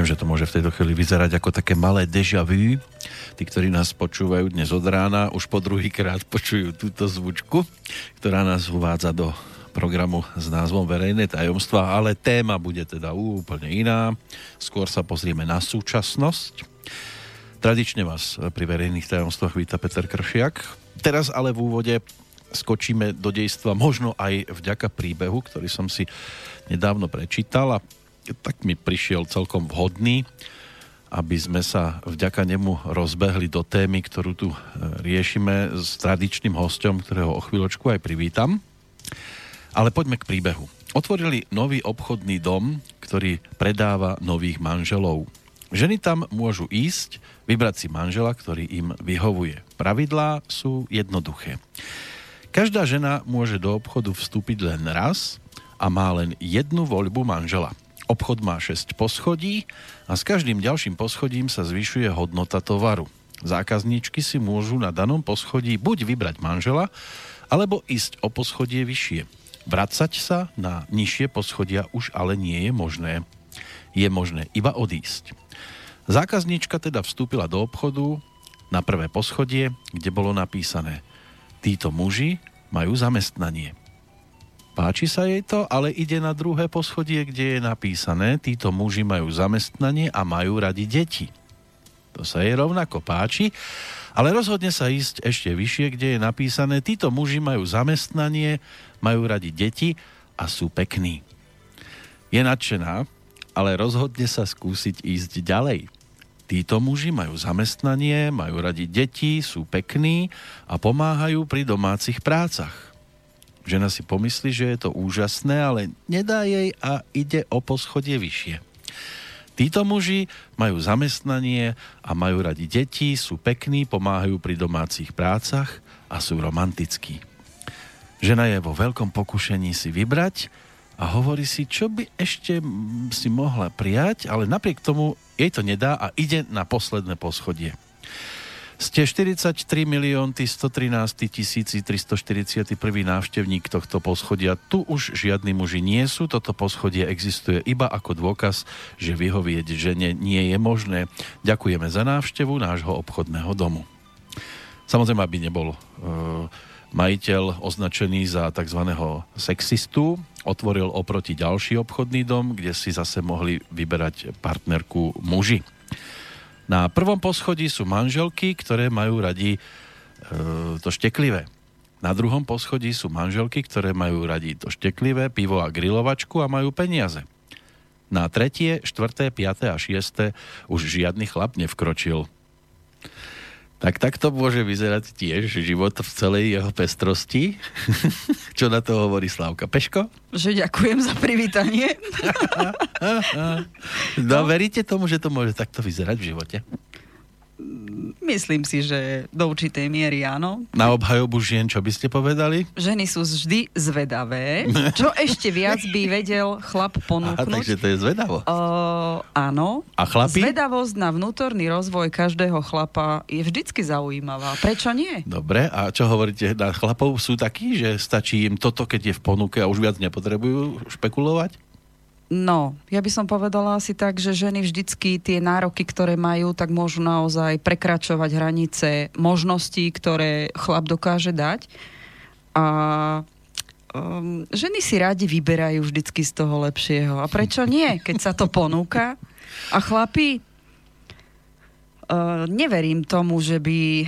Viem, že to môže v tejto chvíli vyzerať ako také malé deja vu. Tí, ktorí nás počúvajú dnes od rána, už po druhýkrát počujú túto zvučku, ktorá nás uvádza do programu s názvom Verejné tajomstva, ale téma bude teda úplne iná. Skôr sa pozrieme na súčasnosť. Tradične vás pri verejných tajomstvách víta Peter Kršiak. Teraz ale v úvode skočíme do dejstva možno aj vďaka príbehu, ktorý som si nedávno prečítal a tak mi prišiel celkom vhodný, aby sme sa vďaka nemu rozbehli do témy, ktorú tu e, riešime s tradičným hostom, ktorého o chvíľočku aj privítam. Ale poďme k príbehu. Otvorili nový obchodný dom, ktorý predáva nových manželov. Ženy tam môžu ísť, vybrať si manžela, ktorý im vyhovuje. Pravidlá sú jednoduché. Každá žena môže do obchodu vstúpiť len raz a má len jednu voľbu manžela. Obchod má 6 poschodí a s každým ďalším poschodím sa zvyšuje hodnota tovaru. Zákazníčky si môžu na danom poschodí buď vybrať manžela, alebo ísť o poschodie vyššie. Vracať sa na nižšie poschodia už ale nie je možné. Je možné iba odísť. Zákazníčka teda vstúpila do obchodu na prvé poschodie, kde bolo napísané Títo muži majú zamestnanie. Páči sa jej to, ale ide na druhé poschodie, kde je napísané, títo muži majú zamestnanie a majú radi deti. To sa jej rovnako páči, ale rozhodne sa ísť ešte vyššie, kde je napísané, títo muži majú zamestnanie, majú radi deti a sú pekní. Je nadšená, ale rozhodne sa skúsiť ísť ďalej. Títo muži majú zamestnanie, majú radi deti, sú pekní a pomáhajú pri domácich prácach Žena si pomyslí, že je to úžasné, ale nedá jej a ide o poschodie vyššie. Títo muži majú zamestnanie a majú radi deti, sú pekní, pomáhajú pri domácich prácach a sú romantickí. Žena je vo veľkom pokušení si vybrať a hovorí si, čo by ešte si mohla prijať, ale napriek tomu jej to nedá a ide na posledné poschodie. Ste 43 milióny 113 341 návštevník tohto poschodia. Tu už žiadni muži nie sú. Toto poschodie existuje iba ako dôkaz, že vyhovieť žene nie je možné. Ďakujeme za návštevu nášho obchodného domu. Samozrejme, aby nebol e, majiteľ označený za tzv. sexistu, otvoril oproti ďalší obchodný dom, kde si zase mohli vyberať partnerku muži. Na prvom poschodí sú manželky, ktoré majú radi e, to šteklivé. Na druhom poschodí sú manželky, ktoré majú radi to šteklivé, pivo a grilovačku a majú peniaze. Na tretie, štvrté, piaté a šiesté už žiadny chlap nevkročil. Tak takto môže vyzerať tiež život v celej jeho pestrosti. Čo na to hovorí Slávka Peško? Že ďakujem za privítanie. no, no, veríte tomu, že to môže takto vyzerať v živote? Myslím si, že do určitej miery áno. Na obhajobu žien, čo by ste povedali? Ženy sú vždy zvedavé. Čo ešte viac by vedel chlap ponúknuť? Aha, takže to je zvedavo. Uh, áno. A chlapi? Zvedavosť na vnútorný rozvoj každého chlapa je vždycky zaujímavá. Prečo nie? Dobre, a čo hovoríte, na chlapov sú takí, že stačí im toto, keď je v ponuke a už viac nepotrebujú špekulovať? No, ja by som povedala asi tak, že ženy vždycky tie nároky, ktoré majú, tak môžu naozaj prekračovať hranice možností, ktoré chlap dokáže dať. A um, ženy si radi vyberajú vždycky z toho lepšieho. A prečo nie, keď sa to ponúka? A chlapi, uh, neverím tomu, že by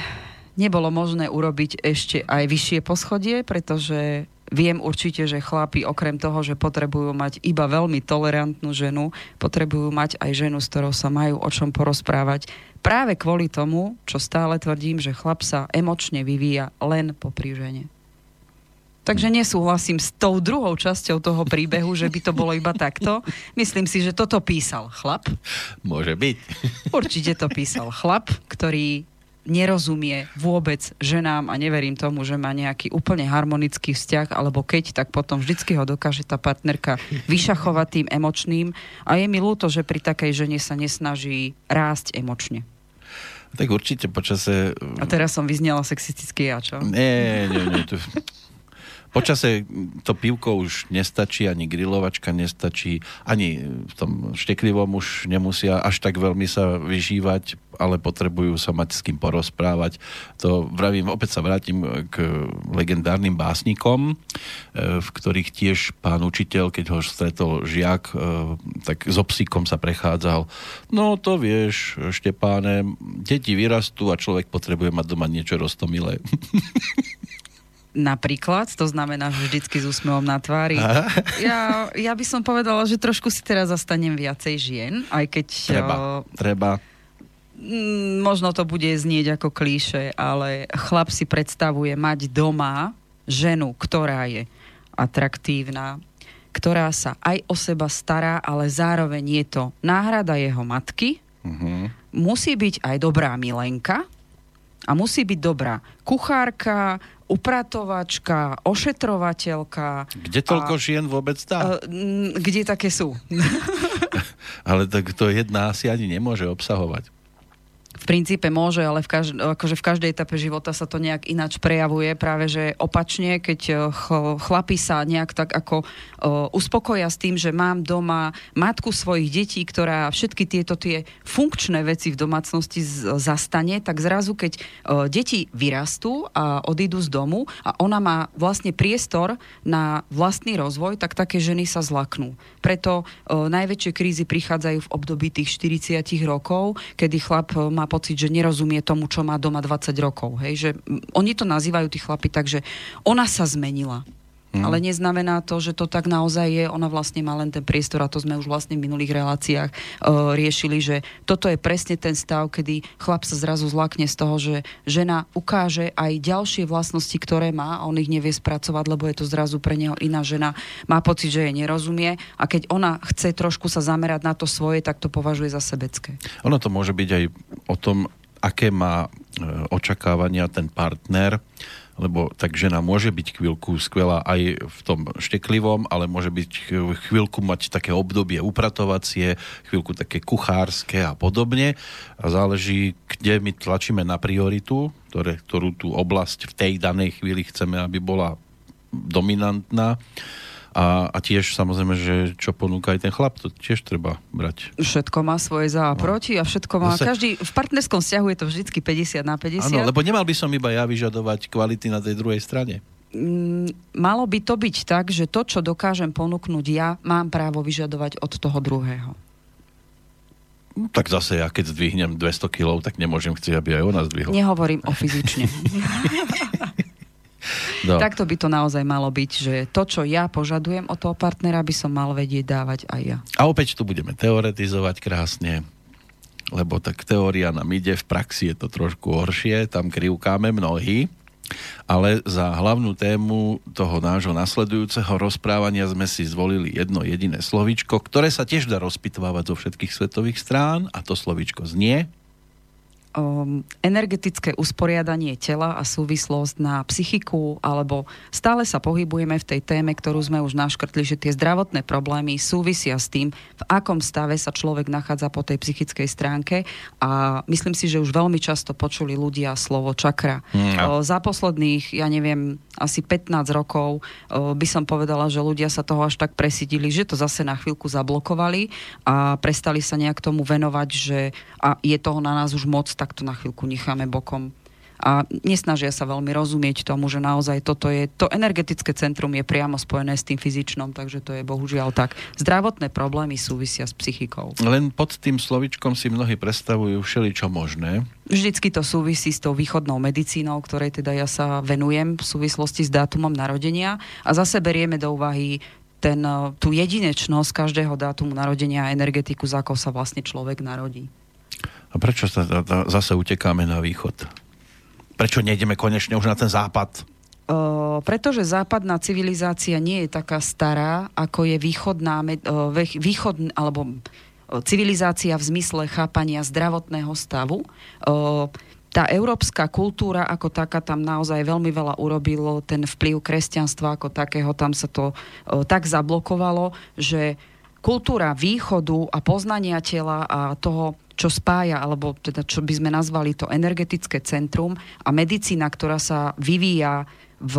nebolo možné urobiť ešte aj vyššie poschodie, pretože Viem určite, že chlapi okrem toho, že potrebujú mať iba veľmi tolerantnú ženu, potrebujú mať aj ženu, s ktorou sa majú o čom porozprávať. Práve kvôli tomu, čo stále tvrdím, že chlap sa emočne vyvíja len po žene. Takže nesúhlasím s tou druhou časťou toho príbehu, že by to bolo iba takto. Myslím si, že toto písal chlap. Môže byť. Určite to písal chlap, ktorý nerozumie vôbec ženám a neverím tomu, že má nejaký úplne harmonický vzťah, alebo keď, tak potom vždycky ho dokáže tá partnerka vyšachovať tým emočným. A je mi ľúto, že pri takej žene sa nesnaží rásť emočne. Tak určite počase... A teraz som vyznela sexisticky ja, čo? Nie, nie, nie. Tu... Počase to pivko už nestačí, ani grilovačka nestačí, ani v tom šteklivom už nemusia až tak veľmi sa vyžívať, ale potrebujú sa mať s kým porozprávať. To vravím, opäť sa vrátim k legendárnym básnikom, e, v ktorých tiež pán učiteľ, keď ho stretol žiak, e, tak so psíkom sa prechádzal. No to vieš, Štepáne, deti vyrastú a človek potrebuje mať doma niečo roztomilé. Napríklad, to znamená, vždycky s úsmevom na tvári. Ja, ja by som povedala, že trošku si teraz zastanem viacej žien, aj keď... Treba, uh, treba. Možno to bude znieť ako klíše, ale chlap si predstavuje mať doma ženu, ktorá je atraktívna, ktorá sa aj o seba stará, ale zároveň je to náhrada jeho matky. Uh-huh. Musí byť aj dobrá milenka, a musí byť dobrá kuchárka, upratovačka, ošetrovateľka. Kde toľko a, žien vôbec dá? Kde také sú. Ale tak to jedna asi ani nemôže obsahovať v princípe môže, ale v, každ- akože v každej etape života sa to nejak ináč prejavuje. Práve, že opačne, keď eh, ch- chlapi sa nejak tak ako uh, uspokoja s tým, že mám doma matku svojich detí, ktorá všetky tieto tie funkčné veci v domácnosti z- zastane, tak zrazu, keď uh, deti vyrastú a odídu z domu a ona má vlastne priestor na vlastný rozvoj, tak také ženy sa zlaknú. Preto uh, najväčšie krízy prichádzajú v období tých 40 rokov, kedy chlap má pocit, že nerozumie tomu, čo má doma 20 rokov. Hej? Že oni to nazývajú tí chlapi tak, že ona sa zmenila. Mm. Ale neznamená to, že to tak naozaj je. Ona vlastne má len ten priestor a to sme už vlastne v minulých reláciách uh, riešili, že toto je presne ten stav, kedy chlap sa zrazu zlakne z toho, že žena ukáže aj ďalšie vlastnosti, ktoré má a on ich nevie spracovať, lebo je to zrazu pre neho iná žena. Má pocit, že jej nerozumie a keď ona chce trošku sa zamerať na to svoje, tak to považuje za sebecké. Ono to môže byť aj o tom, aké má e, očakávania ten partner lebo tak žena môže byť chvíľku skvelá aj v tom šteklivom, ale môže byť chvíľku mať také obdobie upratovacie, chvíľku také kuchárske a podobne. A záleží, kde my tlačíme na prioritu, ktoré, ktorú tú oblasť v tej danej chvíli chceme, aby bola dominantná a, a tiež samozrejme, že čo ponúka aj ten chlap, to tiež treba brať. Všetko má svoje za a no. proti a všetko má... Zase... Každý, v partnerskom vzťahu je to vždycky 50 na 50. Áno, lebo nemal by som iba ja vyžadovať kvality na tej druhej strane. Mm, malo by to byť tak, že to, čo dokážem ponúknuť ja, mám právo vyžadovať od toho druhého. No, tak zase ja keď zdvihnem 200 kg, tak nemôžem chcieť, aby aj ona zdvihla. Nehovorím o fyzične. No. Takto by to naozaj malo byť, že to, čo ja požadujem od toho partnera, by som mal vedieť dávať aj ja. A opäť tu budeme teoretizovať krásne, lebo tak teória nám ide, v praxi je to trošku horšie, tam krivkáme mnohí, ale za hlavnú tému toho nášho nasledujúceho rozprávania sme si zvolili jedno jediné slovičko, ktoré sa tiež dá rozpitvávať zo všetkých svetových strán a to slovičko znie um, energetické usporiadanie tela a súvislosť na psychiku, alebo stále sa pohybujeme v tej téme, ktorú sme už naškrtli, že tie zdravotné problémy súvisia s tým, v akom stave sa človek nachádza po tej psychickej stránke a myslím si, že už veľmi často počuli ľudia slovo čakra. No. Za posledných, ja neviem, asi 15 rokov by som povedala, že ľudia sa toho až tak presidili, že to zase na chvíľku zablokovali a prestali sa nejak tomu venovať, že a je toho na nás už moc, tak to na chvíľku necháme bokom a nesnažia sa veľmi rozumieť tomu, že naozaj toto je, to energetické centrum je priamo spojené s tým fyzičnom, takže to je bohužiaľ tak. Zdravotné problémy súvisia s psychikou. Len pod tým slovičkom si mnohí predstavujú všeličo možné. Vždycky to súvisí s tou východnou medicínou, ktorej teda ja sa venujem v súvislosti s dátumom narodenia a zase berieme do úvahy ten, tú jedinečnosť každého dátumu narodenia a energetiku, za ako sa vlastne človek narodí. A prečo sa zase utekáme na východ? Prečo nejdeme konečne už na ten západ? Uh, pretože západná civilizácia nie je taká stará, ako je východná, uh, východ, alebo civilizácia v zmysle chápania zdravotného stavu. Uh, tá európska kultúra ako taká tam naozaj veľmi veľa urobilo, ten vplyv kresťanstva ako takého, tam sa to uh, tak zablokovalo, že kultúra východu a poznania tela a toho čo spája, alebo teda čo by sme nazvali to energetické centrum a medicína, ktorá sa vyvíja v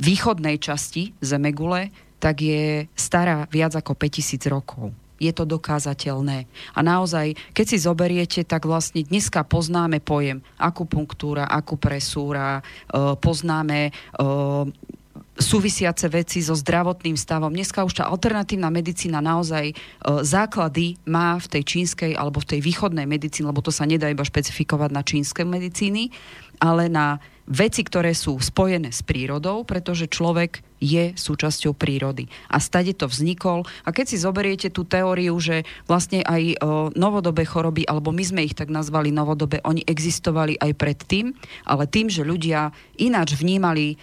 východnej časti Zemegule, tak je stará viac ako 5000 rokov je to dokázateľné. A naozaj, keď si zoberiete, tak vlastne dneska poznáme pojem akupunktúra, akupresúra, e, poznáme e, súvisiace veci so zdravotným stavom. Dneska už tá alternatívna medicína naozaj e, základy má v tej čínskej alebo v tej východnej medicíne, lebo to sa nedá iba špecifikovať na čínske medicíny, ale na veci, ktoré sú spojené s prírodou, pretože človek je súčasťou prírody. A stade to vznikol. A keď si zoberiete tú teóriu, že vlastne aj o, novodobé choroby, alebo my sme ich tak nazvali novodobé, oni existovali aj predtým, ale tým, že ľudia ináč vnímali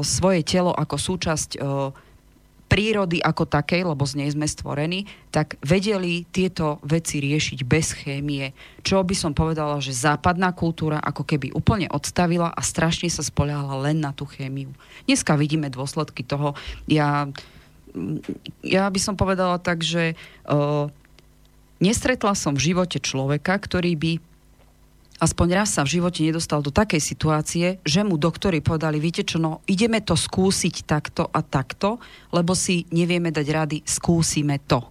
svoje telo ako súčasť prírody ako takej, lebo z nej sme stvorení, tak vedeli tieto veci riešiť bez chémie. Čo by som povedala, že západná kultúra ako keby úplne odstavila a strašne sa spoľahala len na tú chémiu. Dneska vidíme dôsledky toho. Ja, ja by som povedala tak, že uh, nestretla som v živote človeka, ktorý by aspoň raz sa v živote nedostal do takej situácie, že mu doktori povedali, viete čo, no ideme to skúsiť takto a takto, lebo si nevieme dať rady, skúsime to.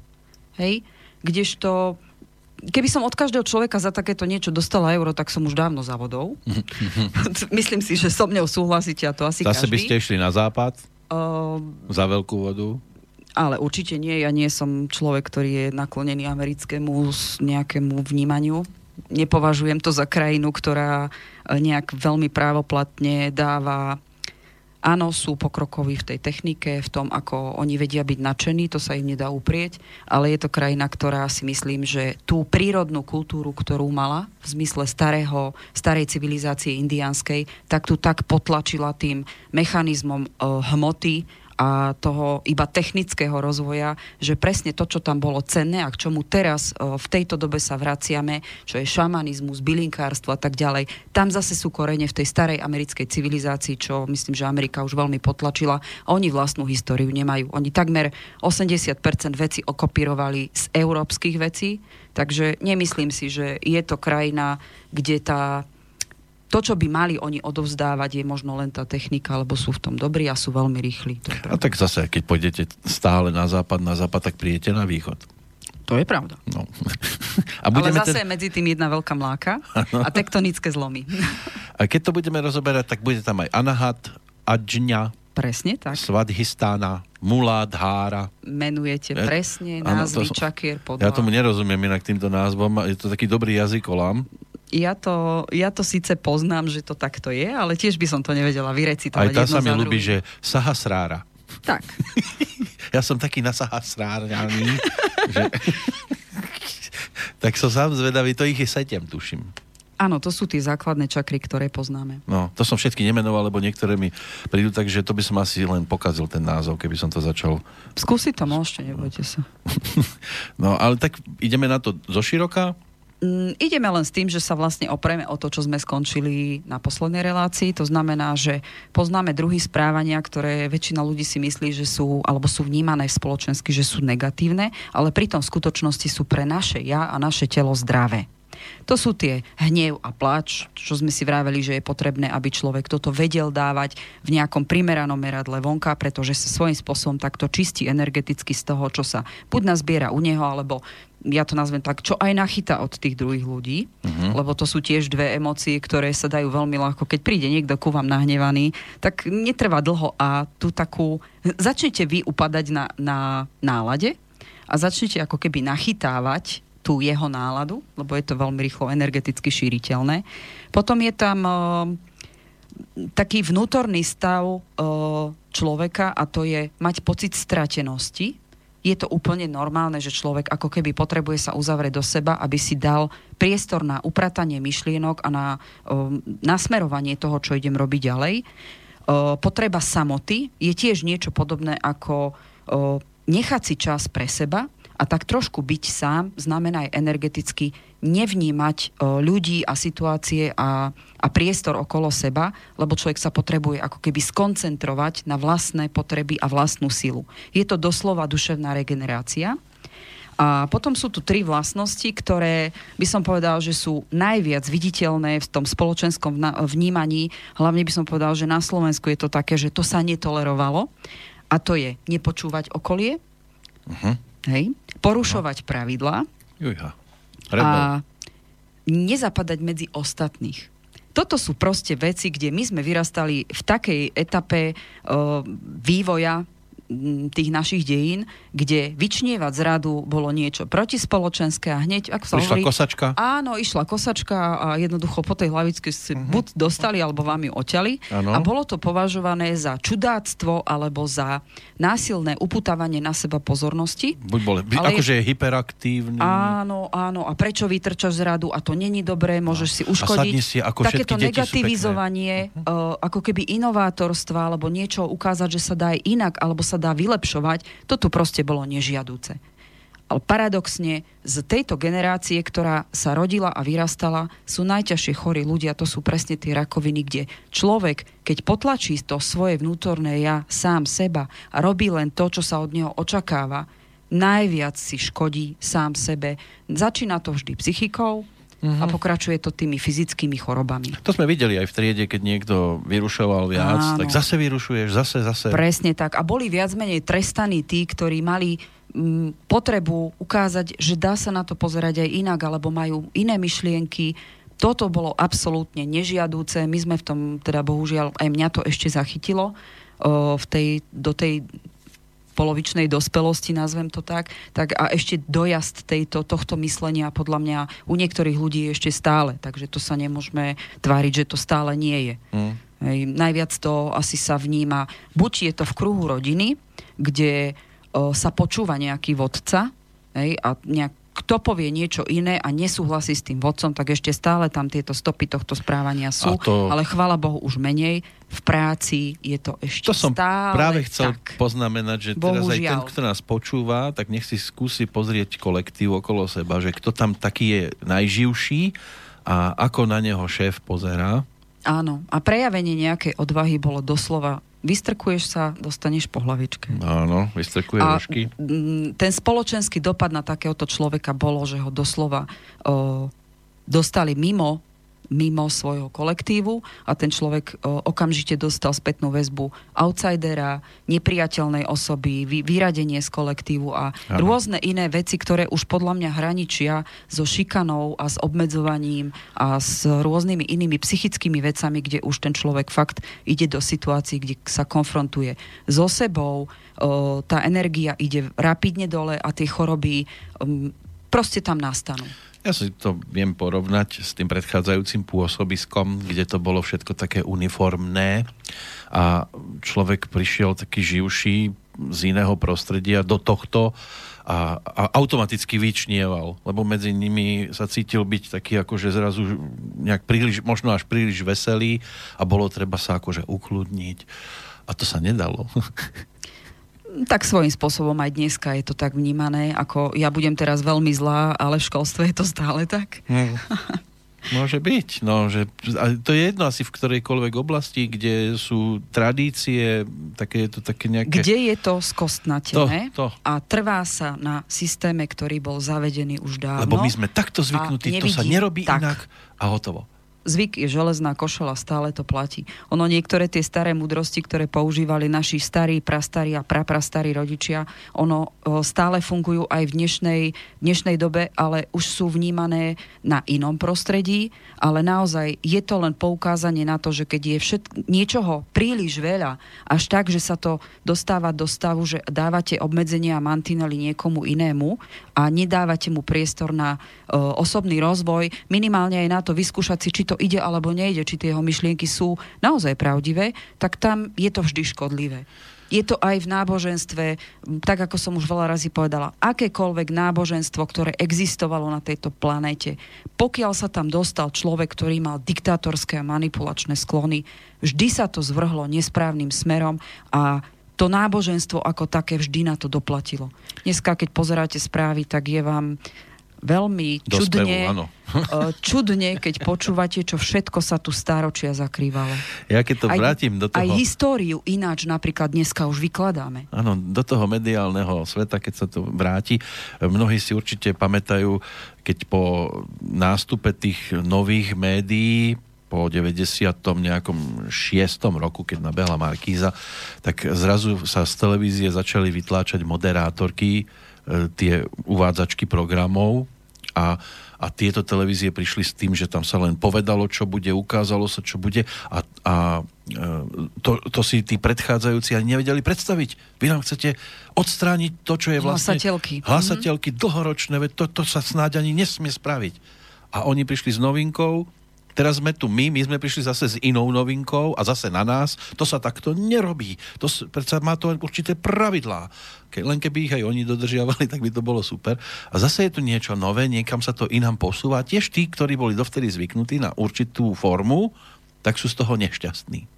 Hej? Kdežto keby som od každého človeka za takéto niečo dostala euro, tak som už dávno za vodou. Myslím si, že so mňou súhlasíte a to asi Zase každý. by ste išli na západ? Uh, za veľkú vodu? Ale určite nie. Ja nie som človek, ktorý je naklonený americkému nejakému vnímaniu nepovažujem to za krajinu, ktorá e, nejak veľmi právoplatne dáva Áno, sú pokrokoví v tej technike, v tom, ako oni vedia byť nadšení, to sa im nedá uprieť, ale je to krajina, ktorá si myslím, že tú prírodnú kultúru, ktorú mala v zmysle starého, starej civilizácie indianskej, tak tu tak potlačila tým mechanizmom e, hmoty a toho iba technického rozvoja, že presne to, čo tam bolo cenné a k čomu teraz v tejto dobe sa vraciame, čo je šamanizmus, bylinkárstvo a tak ďalej, tam zase sú korene v tej starej americkej civilizácii, čo myslím, že Amerika už veľmi potlačila oni vlastnú históriu nemajú. Oni takmer 80% veci okopírovali z európskych vecí, takže nemyslím si, že je to krajina, kde tá to, čo by mali oni odovzdávať, je možno len tá technika, lebo sú v tom dobrí a sú veľmi rýchli. A tak zase, keď pôjdete stále na západ, na západ, tak príjete na východ. To je pravda. No. A budeme Ale zase ten... je medzi tým jedna veľká mláka a tektonické zlomy. A keď to budeme rozoberať, tak bude tam aj Anahat, Adžňa, Presne tak. Svadhistána, Mulát, Hára. Menujete ja, presne názvy ano, to, Čakier, podľa. Ja tomu nerozumiem inak týmto názvom. Je to taký dobrý jazykolám ja to, ja to síce poznám, že to takto je, ale tiež by som to nevedela vyrecitovať. Aj tá sa mi ľúbi, že Sahasrára. Tak. ja som taký na Sahasrárňaný, že... tak som sám zvedavý, to ich je setem, tuším. Áno, to sú tie základné čakry, ktoré poznáme. No, to som všetky nemenoval, lebo niektoré mi prídu, takže to by som asi len pokazil ten názov, keby som to začal. Skúsiť to môžete, nebojte sa. no, ale tak ideme na to zo široka. Mm, ideme len s tým, že sa vlastne opreme o to, čo sme skončili na poslednej relácii. To znamená, že poznáme druhy správania, ktoré väčšina ľudí si myslí, že sú, alebo sú vnímané spoločensky, že sú negatívne, ale pritom v skutočnosti sú pre naše ja a naše telo zdravé. To sú tie hnev a plač, čo sme si vraveli, že je potrebné, aby človek toto vedel dávať v nejakom primeranom meradle vonka, pretože sa svojím spôsobom takto čistí energeticky z toho, čo sa buď nazbiera u neho, alebo ja to nazvem tak, čo aj nachyta od tých druhých ľudí, uh-huh. lebo to sú tiež dve emócie, ktoré sa dajú veľmi ľahko. Keď príde niekto ku vám nahnevaný, tak netrvá dlho a tu takú... Začnete vy upadať na, na nálade a začnete ako keby nachytávať tú jeho náladu, lebo je to veľmi rýchlo energeticky šíriteľné. Potom je tam uh, taký vnútorný stav uh, človeka a to je mať pocit stratenosti. Je to úplne normálne, že človek ako keby potrebuje sa uzavrieť do seba, aby si dal priestor na upratanie myšlienok a na uh, nasmerovanie toho, čo idem robiť ďalej. Uh, potreba samoty je tiež niečo podobné ako uh, nechať si čas pre seba, a tak trošku byť sám znamená aj energeticky nevnímať o, ľudí a situácie a, a priestor okolo seba, lebo človek sa potrebuje ako keby skoncentrovať na vlastné potreby a vlastnú silu. Je to doslova duševná regenerácia. A potom sú tu tri vlastnosti, ktoré by som povedal, že sú najviac viditeľné v tom spoločenskom vnímaní. Hlavne by som povedal, že na Slovensku je to také, že to sa netolerovalo. A to je nepočúvať okolie, uh-huh. Hej, porušovať uh-huh. pravidlá a nezapadať medzi ostatných. Toto sú proste veci, kde my sme vyrastali v takej etape uh, vývoja tých našich dejín, kde vyčnievať z radu bolo niečo protispoločenské a hneď, ako sa Prišla hovorí... kosačka? Áno, išla kosačka a jednoducho po tej hlavičke si uh-huh. buď dostali, alebo vám ju oťali. Ano. A bolo to považované za čudáctvo alebo za násilné uputávanie na seba pozornosti. Buď bol, ale akože je hyperaktívny. Áno, áno. A prečo vytrčaš z radu a to není dobré, môžeš si uškodiť. A si, ako Takéto negativizovanie, uh, ako keby inovátorstva alebo niečo ukázať, že sa dá aj inak, alebo sa dá vylepšovať, to tu proste bolo nežiadúce. Ale paradoxne, z tejto generácie, ktorá sa rodila a vyrastala, sú najťažšie chorí ľudia, to sú presne tie rakoviny, kde človek, keď potlačí to svoje vnútorné ja, sám seba a robí len to, čo sa od neho očakáva, najviac si škodí sám sebe. Začína to vždy psychikou, uh-huh. a pokračuje to tými fyzickými chorobami. To sme videli aj v triede, keď niekto vyrušoval viac, Áno. tak zase vyrušuješ, zase, zase. Presne tak. A boli viac menej trestaní tí, ktorí mali m, mm, potrebu ukázať, že dá sa na to pozerať aj inak, alebo majú iné myšlienky. Toto bolo absolútne nežiadúce. My sme v tom, teda bohužiaľ, aj mňa to ešte zachytilo o, v tej, do tej polovičnej dospelosti, nazvem to tak, tak a ešte dojazd tejto, tohto myslenia podľa mňa u niektorých ľudí je ešte stále, takže to sa nemôžeme tváriť, že to stále nie je. Mm. Hej, najviac to asi sa vníma, buď je to v kruhu rodiny, kde o, sa počúva nejaký vodca hej, a nejak kto povie niečo iné a nesúhlasí s tým vodcom, tak ešte stále tam tieto stopy tohto správania sú. To... Ale chvala Bohu už menej. V práci je to ešte to som stále práve chcel tak. poznamenať, že Bohužiaľ. teraz aj ten, kto nás počúva, tak nech si skúsi pozrieť kolektív okolo seba, že kto tam taký je najživší a ako na neho šéf pozerá. Áno. A prejavenie nejakej odvahy bolo doslova vystrkuješ sa, dostaneš po hlavičke. Áno, vystrkuje a rožky. ten spoločenský dopad na takéhoto človeka bolo, že ho doslova o, dostali mimo mimo svojho kolektívu a ten človek o, okamžite dostal spätnú väzbu outsidera, nepriateľnej osoby, vy, vyradenie z kolektívu a ano. rôzne iné veci, ktoré už podľa mňa hraničia so šikanou a s obmedzovaním a s rôznymi inými psychickými vecami, kde už ten človek fakt ide do situácií, kde sa konfrontuje so sebou, o, tá energia ide rapidne dole a tie choroby proste tam nastanú. Ja si to viem porovnať s tým predchádzajúcim pôsobiskom, kde to bolo všetko také uniformné a človek prišiel taký živší z iného prostredia do tohto a, a automaticky vyčnieval, lebo medzi nimi sa cítil byť taký akože zrazu nejak príliš, možno až príliš veselý a bolo treba sa akože ukludniť. A to sa nedalo. tak svojím spôsobom aj dneska je to tak vnímané, ako ja budem teraz veľmi zlá, ale v školstve je to stále tak. Hmm. Môže byť. No, že, to je jedno asi v ktorejkoľvek oblasti, kde sú tradície, také je to také nejaké... Kde je to skostnatené to, to. a trvá sa na systéme, ktorý bol zavedený už dávno. Lebo my sme takto zvyknutí, to sa nerobí tak. inak a hotovo zvyk je železná košela, stále to platí. Ono niektoré tie staré mudrosti, ktoré používali naši starí, prastarí a praprastarí rodičia, ono stále fungujú aj v dnešnej, dnešnej dobe, ale už sú vnímané na inom prostredí, ale naozaj je to len poukázanie na to, že keď je všet, niečoho príliš veľa, až tak, že sa to dostáva do stavu, že dávate obmedzenia a mantinely niekomu inému a nedávate mu priestor na uh, osobný rozvoj, minimálne aj na to vyskúšať si, či to ide alebo nejde, či tie jeho myšlienky sú naozaj pravdivé, tak tam je to vždy škodlivé. Je to aj v náboženstve, tak ako som už veľa razy povedala, akékoľvek náboženstvo, ktoré existovalo na tejto planéte, pokiaľ sa tam dostal človek, ktorý mal diktátorské a manipulačné sklony, vždy sa to zvrhlo nesprávnym smerom a to náboženstvo ako také vždy na to doplatilo. Dneska, keď pozeráte správy, tak je vám veľmi čudne, spevu, áno. eh, čudne, keď počúvate, čo všetko sa tu stáročia zakrývalo. Ja keď to Aj- vrátim do toho... Aj históriu ináč napríklad dneska už vykladáme. Áno, do toho mediálneho sveta, keď sa to vráti. Mnohí si určite pamätajú, keď po nástupe tých nových médií po 90. nejakom 6. roku, keď nabehla Markíza, tak zrazu sa z televízie začali vytláčať moderátorky, e, tie uvádzačky programov a, a tieto televízie prišli s tým, že tam sa len povedalo, čo bude, ukázalo sa, čo bude a, a e, to, to si tí predchádzajúci ani nevedeli predstaviť. Vy nám chcete odstrániť to, čo je vlastne... Hlasateľky. Hlasateľky dlhoročné, veď to, to sa snáď ani nesmie spraviť. A oni prišli s novinkou, teraz sme tu my, my sme prišli zase s inou novinkou a zase na nás. To sa takto nerobí. To predsa má to určité pravidlá. Ke, len keby ich aj oni dodržiavali, tak by to bolo super. A zase je tu niečo nové, niekam sa to inám posúva. Tiež tí, ktorí boli dovtedy zvyknutí na určitú formu, tak sú z toho nešťastní.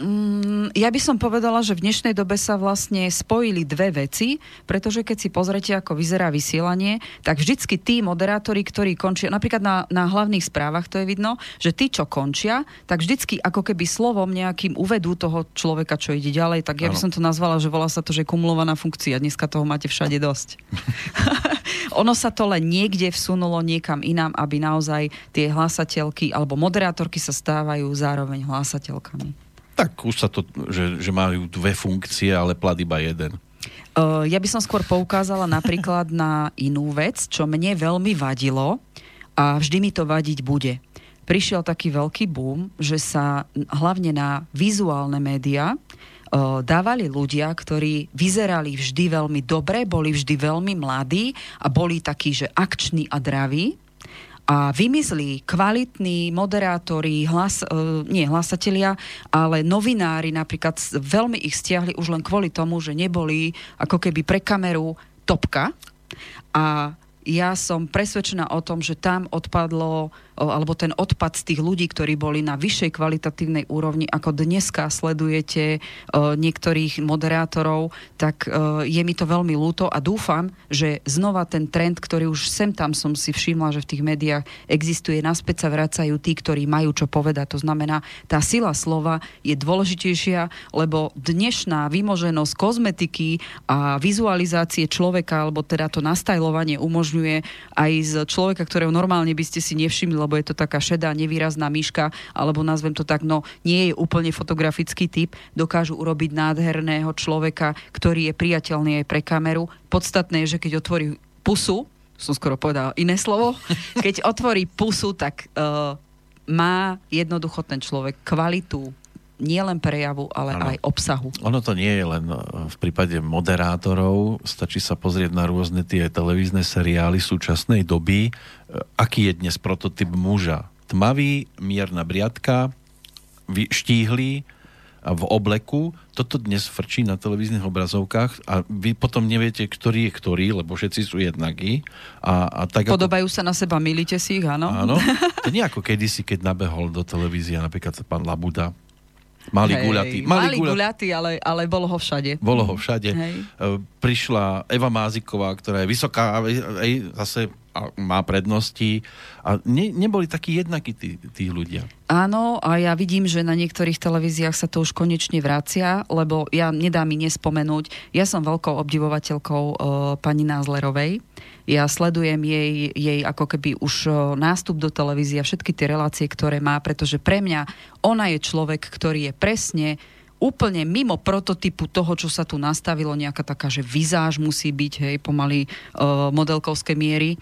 Mm, Ja by som povedala, že v dnešnej dobe sa vlastne spojili dve veci, pretože keď si pozrete, ako vyzerá vysielanie, tak vždycky tí moderátori, ktorí končia, napríklad na, na hlavných správach to je vidno, že tí, čo končia, tak vždycky ako keby slovom nejakým uvedú toho človeka, čo ide ďalej, tak ja by som to nazvala, že volá sa to, že kumulovaná funkcia. Dneska toho máte všade dosť. ono sa to len niekde vsunulo niekam inám, aby naozaj tie hlasateľky alebo moderátorky sa stávajú zároveň hlasateľkami. Tak už sa to, že, že majú dve funkcie, ale plat iba jeden. Ja by som skôr poukázala napríklad na inú vec, čo mne veľmi vadilo a vždy mi to vadiť bude. Prišiel taký veľký boom, že sa hlavne na vizuálne médiá dávali ľudia, ktorí vyzerali vždy veľmi dobre, boli vždy veľmi mladí a boli takí, že akční a draví a vymizli kvalitní moderátori, hlas, uh, nie hlasatelia, ale novinári napríklad veľmi ich stiahli už len kvôli tomu, že neboli ako keby pre kameru topka. A ja som presvedčená o tom, že tam odpadlo, alebo ten odpad z tých ľudí, ktorí boli na vyššej kvalitatívnej úrovni, ako dneska sledujete niektorých moderátorov, tak je mi to veľmi ľúto a dúfam, že znova ten trend, ktorý už sem tam som si všimla, že v tých médiách existuje, naspäť sa vracajú tí, ktorí majú čo povedať. To znamená, tá sila slova je dôležitejšia, lebo dnešná vymoženosť kozmetiky a vizualizácie človeka, alebo teda to nastajlovanie umožňuje aj z človeka, ktorého normálne by ste si nevšimli, lebo je to taká šedá, nevýrazná myška, alebo nazvem to tak, no nie je úplne fotografický typ, dokážu urobiť nádherného človeka, ktorý je priateľný aj pre kameru. Podstatné je, že keď otvorí pusu, som skoro povedala iné slovo, keď otvorí pusu, tak uh, má jednoducho ten človek kvalitu nielen prejavu, ale Áno. aj obsahu. Ono to nie je len e, v prípade moderátorov, stačí sa pozrieť na rôzne tie televízne seriály súčasnej doby. E, Aký je dnes prototyp muža? Tmavý, mierna briadka, štíhly a v obleku. Toto dnes frčí na televíznych obrazovkách a vy potom neviete, ktorý je ktorý, lebo všetci sú jednakí. A, a tak ako- Podobajú sa na seba, milíte si ich, áno? Áno. To nie ako kedysi, keď nabehol do televízie napríklad pán Labuda. Malý Hej, guľatý. Malý guľatý. guľatý, ale, ale bolo ho všade. Bolo ho všade. Hej. Prišla Eva Máziková, ktorá je vysoká, aj zase a má prednosti. A ne, neboli takí jednakí tí, tí ľudia. Áno, a ja vidím, že na niektorých televíziách sa to už konečne vracia, lebo ja nedá mi nespomenúť, ja som veľkou obdivovateľkou uh, pani Názlerovej. Ja sledujem jej, jej ako keby už uh, nástup do televízie a všetky tie relácie, ktoré má, pretože pre mňa ona je človek, ktorý je presne úplne mimo prototypu toho, čo sa tu nastavilo, nejaká taká, že vizáž musí byť, hej, pomaly uh, modelkovské miery.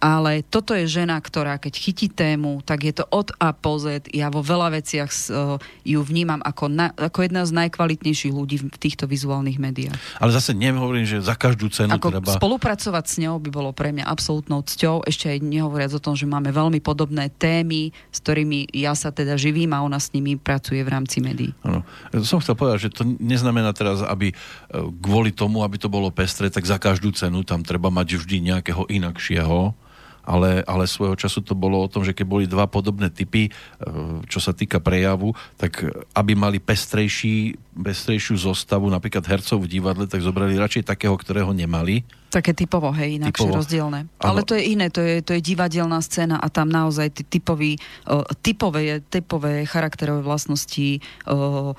Ale toto je žena, ktorá keď chytí tému, tak je to od A po Z. Ja vo veľa veciach uh, ju vnímam ako, na, ako jedna z najkvalitnejších ľudí v týchto vizuálnych médiách. Ale zase nehovorím, že za každú cenu Ako treba... spolupracovať s ňou by bolo pre mňa absolútnou cťou. Ešte aj nehovoriac o tom, že máme veľmi podobné témy, s ktorými ja sa teda živím a ona s nimi pracuje v rámci médií. Áno. Som chcel povedať, že to neznamená teraz, aby e, kvôli tomu, aby to bolo pestré, tak za každú cenu tam treba mať vždy nejakého inakšieho, ale, ale svojho času to bolo o tom, že keď boli dva podobné typy, e, čo sa týka prejavu, tak aby mali pestrejší, pestrejšiu zostavu, napríklad hercov v divadle, tak zobrali radšej takého, ktorého nemali. Také typovo, hej, inakšie typovo. rozdielne. Ano. Ale to je iné, to je, to je divadelná scéna a tam naozaj tí typový, uh, typové, typové charakterové vlastnosti uh,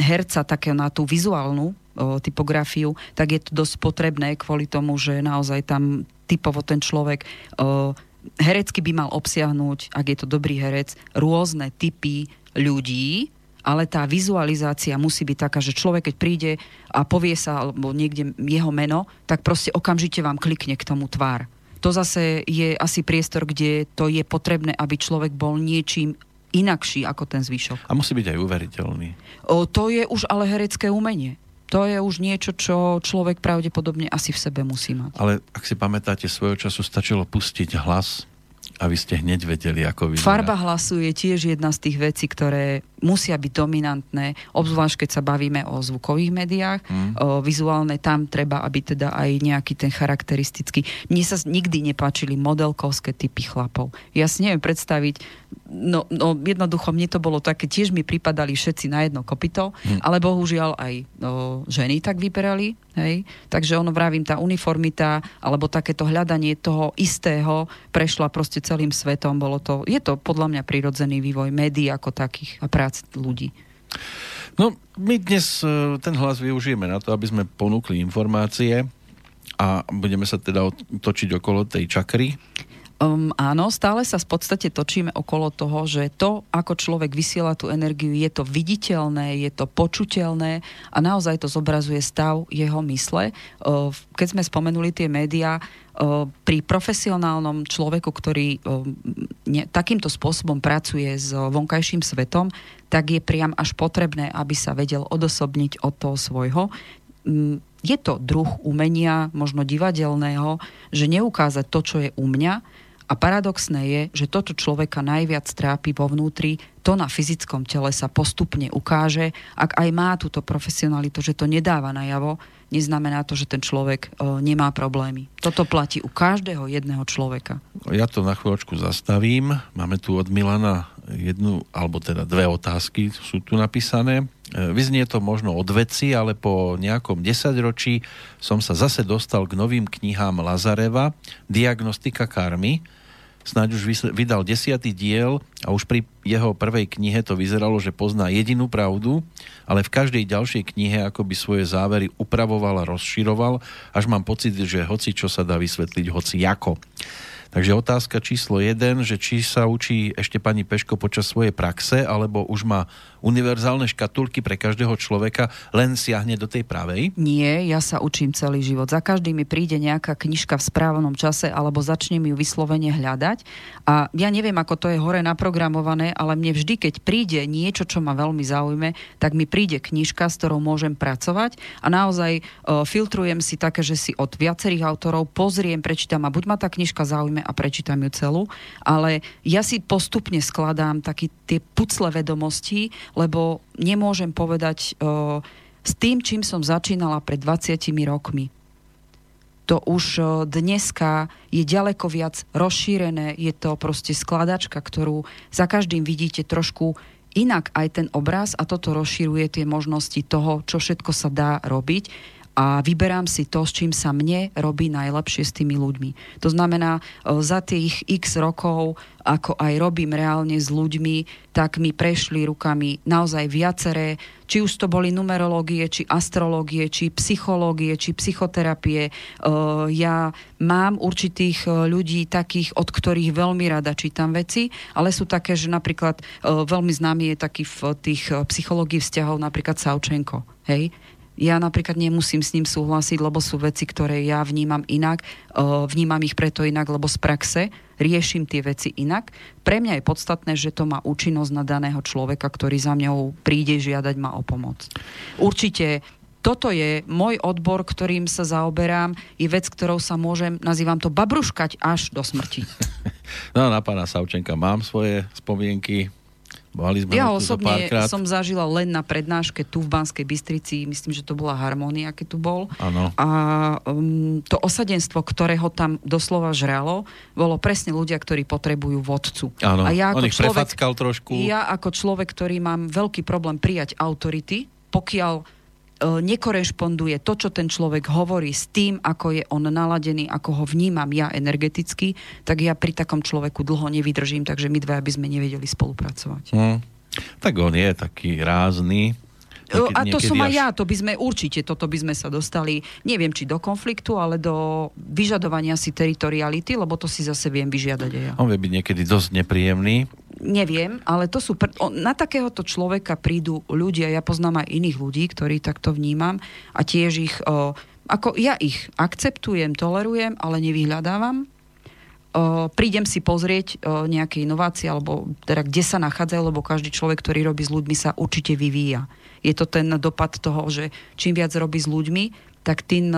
herca také na tú vizuálnu uh, typografiu, tak je to dosť potrebné kvôli tomu, že naozaj tam typovo ten človek uh, herecky by mal obsiahnuť, ak je to dobrý herec, rôzne typy ľudí, ale tá vizualizácia musí byť taká, že človek, keď príde a povie sa, alebo niekde jeho meno, tak proste okamžite vám klikne k tomu tvár. To zase je asi priestor, kde to je potrebné, aby človek bol niečím inakší ako ten zvyšok. A musí byť aj uveriteľný. O, to je už ale herecké umenie to je už niečo, čo človek pravdepodobne asi v sebe musí mať. Ale ak si pamätáte, svojho času stačilo pustiť hlas a vy ste hneď vedeli, ako vyzerá. Farba hlasu je tiež jedna z tých vecí, ktoré musia byť dominantné, obzvlášť keď sa bavíme o zvukových médiách. Mm. O, vizuálne tam treba, aby teda aj nejaký ten charakteristický... Mne sa nikdy nepáčili modelkovské typy chlapov. Ja si neviem predstaviť, no, no jednoducho mne to bolo také, tiež mi pripadali všetci na jedno kopito, hm. ale bohužiaľ aj no, ženy tak vyberali, hej. Takže ono vravím, tá uniformita alebo takéto hľadanie toho istého prešla proste celým svetom, bolo to, je to podľa mňa prirodzený vývoj médií ako takých a prác ľudí. No, my dnes e, ten hlas využijeme na to, aby sme ponúkli informácie a budeme sa teda točiť okolo tej čakry. Um, áno, stále sa v podstate točíme okolo toho, že to, ako človek vysiela tú energiu, je to viditeľné, je to počuteľné a naozaj to zobrazuje stav jeho mysle. Uh, keď sme spomenuli tie médiá, uh, pri profesionálnom človeku, ktorý uh, ne, takýmto spôsobom pracuje s vonkajším svetom, tak je priam až potrebné, aby sa vedel odosobniť od toho svojho. Um, je to druh umenia, možno divadelného, že neukázať to, čo je u mňa, a paradoxné je, že toto človeka najviac trápi vo vnútri, to na fyzickom tele sa postupne ukáže. Ak aj má túto profesionalitu, že to nedáva najavo, neznamená to, že ten človek o, e, nemá problémy. Toto platí u každého jedného človeka. Ja to na chvíľočku zastavím. Máme tu od Milana jednu, alebo teda dve otázky sú tu napísané. E, vyznie to možno od veci, ale po nejakom desaťročí som sa zase dostal k novým knihám Lazareva Diagnostika karmy snáď už vydal desiatý diel a už pri jeho prvej knihe to vyzeralo, že pozná jedinú pravdu, ale v každej ďalšej knihe akoby svoje závery upravoval a rozširoval, až mám pocit, že hoci čo sa dá vysvetliť, hoci ako. Takže otázka číslo 1, že či sa učí ešte pani Peško počas svojej praxe, alebo už má univerzálne škatulky pre každého človeka, len siahne do tej pravej? Nie, ja sa učím celý život. Za každý mi príde nejaká knižka v správnom čase, alebo začnem ju vyslovene hľadať. A ja neviem, ako to je hore naprogramované, ale mne vždy, keď príde niečo, čo ma veľmi zaujme, tak mi príde knižka, s ktorou môžem pracovať a naozaj uh, filtrujem si také, že si od viacerých autorov pozriem, prečítam a buď ma tá knižka zaujme a prečítam ju celú, ale ja si postupne skladám taký tie pucle vedomostí, lebo nemôžem povedať uh, s tým, čím som začínala pred 20 rokmi. To už uh, dneska je ďaleko viac rozšírené, je to proste skladačka, ktorú za každým vidíte trošku inak aj ten obraz a toto rozšíruje tie možnosti toho, čo všetko sa dá robiť a vyberám si to, s čím sa mne robí najlepšie s tými ľuďmi. To znamená, e, za tých x rokov, ako aj robím reálne s ľuďmi, tak mi prešli rukami naozaj viaceré, či už to boli numerológie, či astrológie, či psychológie, či psychoterapie. E, ja mám určitých e, ľudí takých, od ktorých veľmi rada čítam veci, ale sú také, že napríklad veľmi známy je taký v tých psychológií vzťahov napríklad Saučenko. Hej? Ja napríklad nemusím s ním súhlasiť, lebo sú veci, ktoré ja vnímam inak. Vnímam ich preto inak, lebo z praxe riešim tie veci inak. Pre mňa je podstatné, že to má účinnosť na daného človeka, ktorý za mňou príde žiadať ma o pomoc. Určite toto je môj odbor, ktorým sa zaoberám, je vec, ktorou sa môžem, nazývam to, babruškať až do smrti. No na pána Savčenka mám svoje spomienky, Mali sme ja osobne som zažila len na prednáške tu v Banskej Bystrici, myslím, že to bola Harmónia, keď tu bol. Áno. A um, to osadenstvo, ktoré ho tam doslova žralo, bolo presne ľudia, ktorí potrebujú vodcu. Áno, A ja ako človek, trošku. ja ako človek, ktorý mám veľký problém prijať autority, pokiaľ nekorešponduje to, čo ten človek hovorí s tým, ako je on naladený, ako ho vnímam ja energeticky, tak ja pri takom človeku dlho nevydržím, takže my dva by sme nevedeli spolupracovať. Hm. Tak on je taký rázny. Niekedy, a to som aj až- ja, to by sme určite, toto by sme sa dostali, neviem, či do konfliktu, ale do vyžadovania si teritoriality, lebo to si zase viem vyžiadať aj ja. On vie byť niekedy dosť nepríjemný. Neviem, ale to sú... Pr- na takéhoto človeka prídu ľudia, ja poznám aj iných ľudí, ktorí takto vnímam a tiež ich... O, ako ja ich akceptujem, tolerujem, ale nevyhľadávam. O, prídem si pozrieť o, nejaké inovácie, alebo teda kde sa nachádzajú, lebo každý človek, ktorý robí s ľuďmi, sa určite vyvíja. Je to ten dopad toho, že čím viac robí s ľuďmi, tak tým,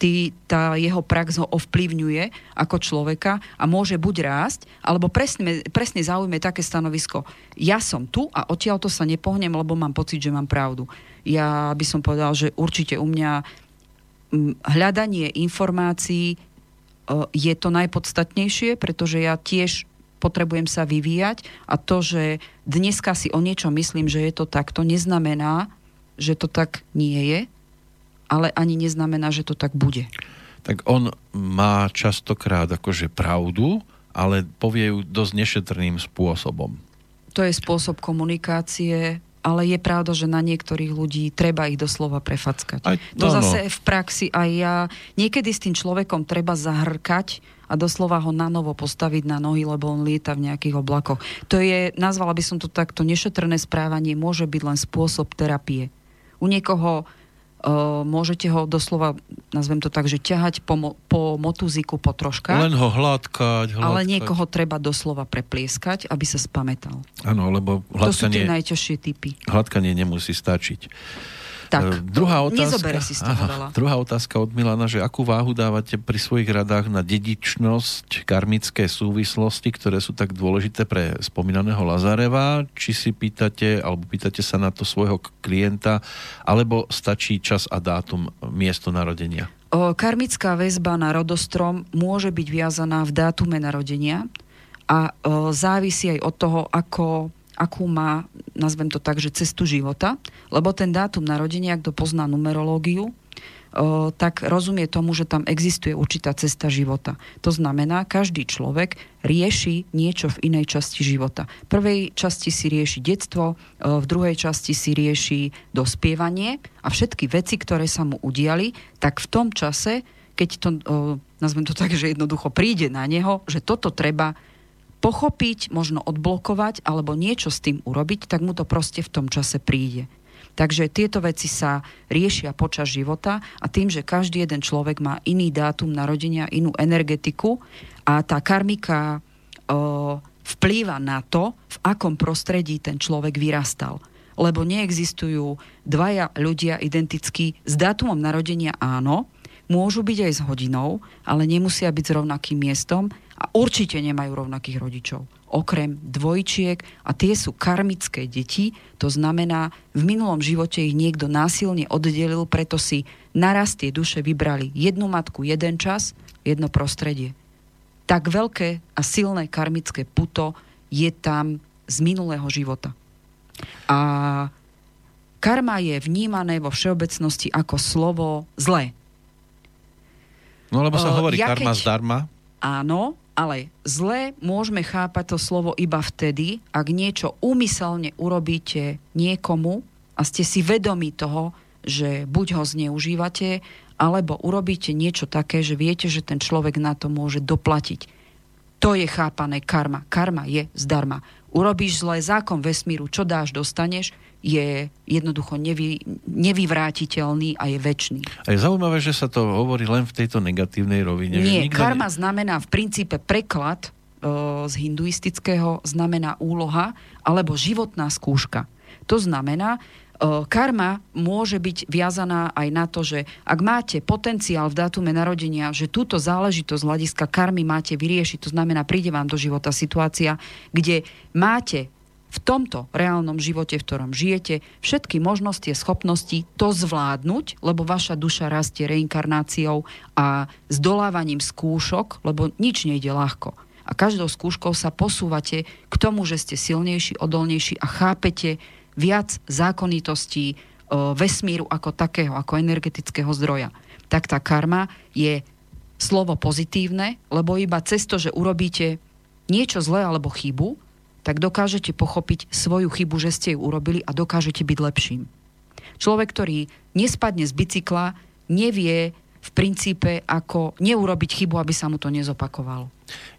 tý, tá jeho prax ho ovplyvňuje ako človeka a môže buď rásť, alebo presne, presne zaujme také stanovisko. Ja som tu a odtiaľ to sa nepohnem, lebo mám pocit, že mám pravdu. Ja by som povedal, že určite u mňa hľadanie informácií e, je to najpodstatnejšie, pretože ja tiež potrebujem sa vyvíjať a to, že dneska si o niečo myslím, že je to tak, to neznamená, že to tak nie je, ale ani neznamená, že to tak bude. Tak on má častokrát akože pravdu, ale povie ju dosť nešetrným spôsobom. To je spôsob komunikácie, ale je pravda, že na niektorých ľudí treba ich doslova prefackať. Aj to to, no. zase v praxi aj ja, niekedy s tým človekom treba zahrkať a doslova ho na novo postaviť na nohy, lebo on lieta v nejakých oblakoch. To je, nazvala by som to takto, nešetrné správanie môže byť len spôsob terapie. U niekoho môžete ho doslova, nazvem to tak, že ťahať po, mo- po motúziku po troškách, Len ho hladkať, hladkať. ale niekoho treba doslova preplieskať, aby sa spamätal. Áno, lebo To sú tie hladkanie, najťažšie typy. hladkanie nemusí stačiť. Tak, E, druhá otázka, si z toho veľa. druhá otázka od Milana, že akú váhu dávate pri svojich radách na dedičnosť, karmické súvislosti, ktoré sú tak dôležité pre spomínaného Lazareva? Či si pýtate, alebo pýtate sa na to svojho klienta, alebo stačí čas a dátum, miesto narodenia? O, Karmická väzba na rodostrom môže byť viazaná v dátume narodenia a o, závisí aj od toho, ako, akú má, nazvem to tak, že cestu života, lebo ten dátum narodenia, kto pozná numerológiu, tak rozumie tomu, že tam existuje určitá cesta života. To znamená, každý človek rieši niečo v inej časti života. V prvej časti si rieši detstvo, v druhej časti si rieši dospievanie a všetky veci, ktoré sa mu udiali, tak v tom čase, keď to, nazvem to tak, že jednoducho príde na neho, že toto treba pochopiť, možno odblokovať alebo niečo s tým urobiť, tak mu to proste v tom čase príde. Takže tieto veci sa riešia počas života a tým, že každý jeden človek má iný dátum narodenia, inú energetiku a tá karmika o, vplýva na to, v akom prostredí ten človek vyrastal. Lebo neexistujú dvaja ľudia identickí s dátumom narodenia áno, môžu byť aj s hodinou, ale nemusia byť s rovnakým miestom a určite nemajú rovnakých rodičov. Okrem dvojčiek a tie sú karmické deti, to znamená, v minulom živote ich niekto násilne oddelil, preto si naraz tie duše vybrali jednu matku, jeden čas, jedno prostredie. Tak veľké a silné karmické puto je tam z minulého života. A karma je vnímané vo všeobecnosti ako slovo zlé. No lebo sa O, hovorí ja karma keď- zdarma. Áno, ale zle môžeme chápať to slovo iba vtedy, ak niečo úmyselne urobíte niekomu a ste si vedomi toho, že buď ho zneužívate, alebo urobíte niečo také, že viete, že ten človek na to môže doplatiť. To je chápané karma. Karma je zdarma. Urobíš zlé zákon vesmíru, čo dáš, dostaneš, je jednoducho nevy, nevyvrátiteľný a je väčší. A je zaujímavé, že sa to hovorí len v tejto negatívnej rovine. Nie, karma znamená v princípe preklad e, z hinduistického, znamená úloha alebo životná skúška. To znamená, karma môže byť viazaná aj na to, že ak máte potenciál v dátume narodenia, že túto záležitosť z hľadiska karmy máte vyriešiť, to znamená, príde vám do života situácia, kde máte v tomto reálnom živote, v ktorom žijete, všetky možnosti a schopnosti to zvládnuť, lebo vaša duša rastie reinkarnáciou a zdolávaním skúšok, lebo nič nejde ľahko. A každou skúškou sa posúvate k tomu, že ste silnejší, odolnejší a chápete viac zákonitostí vesmíru ako takého, ako energetického zdroja. Tak tá karma je slovo pozitívne, lebo iba cez to, že urobíte niečo zlé alebo chybu, tak dokážete pochopiť svoju chybu, že ste ju urobili a dokážete byť lepším. Človek, ktorý nespadne z bicykla, nevie v princípe, ako neurobiť chybu, aby sa mu to nezopakovalo.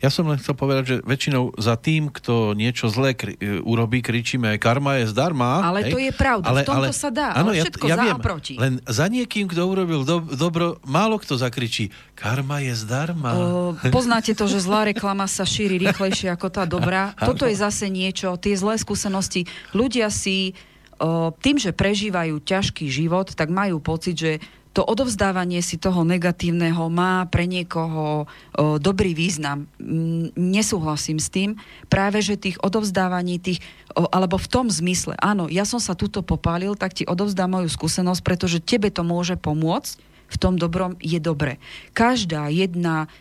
Ja som len chcel povedať, že väčšinou za tým, kto niečo zlé kri- e, urobí, kričíme karma je zdarma. Ale hej? to je pravda, ale, v tomto ale, sa dá, áno, ale všetko ja, ja za viem, a proti. Len za niekým, kto urobil do, dobro, málo kto zakričí, karma je zdarma. O, poznáte to, že zlá reklama sa šíri rýchlejšie ako tá dobrá. Toto je zase niečo, tie zlé skúsenosti. Ľudia si tým, že prežívajú ťažký život, tak majú pocit, že to odovzdávanie si toho negatívneho má pre niekoho o, dobrý význam. Mm, nesúhlasím s tým. Práve, že tých odovzdávaní, tých, o, alebo v tom zmysle, áno, ja som sa tuto popálil, tak ti odovzdám moju skúsenosť, pretože tebe to môže pomôcť, v tom dobrom je dobre. Každá jedna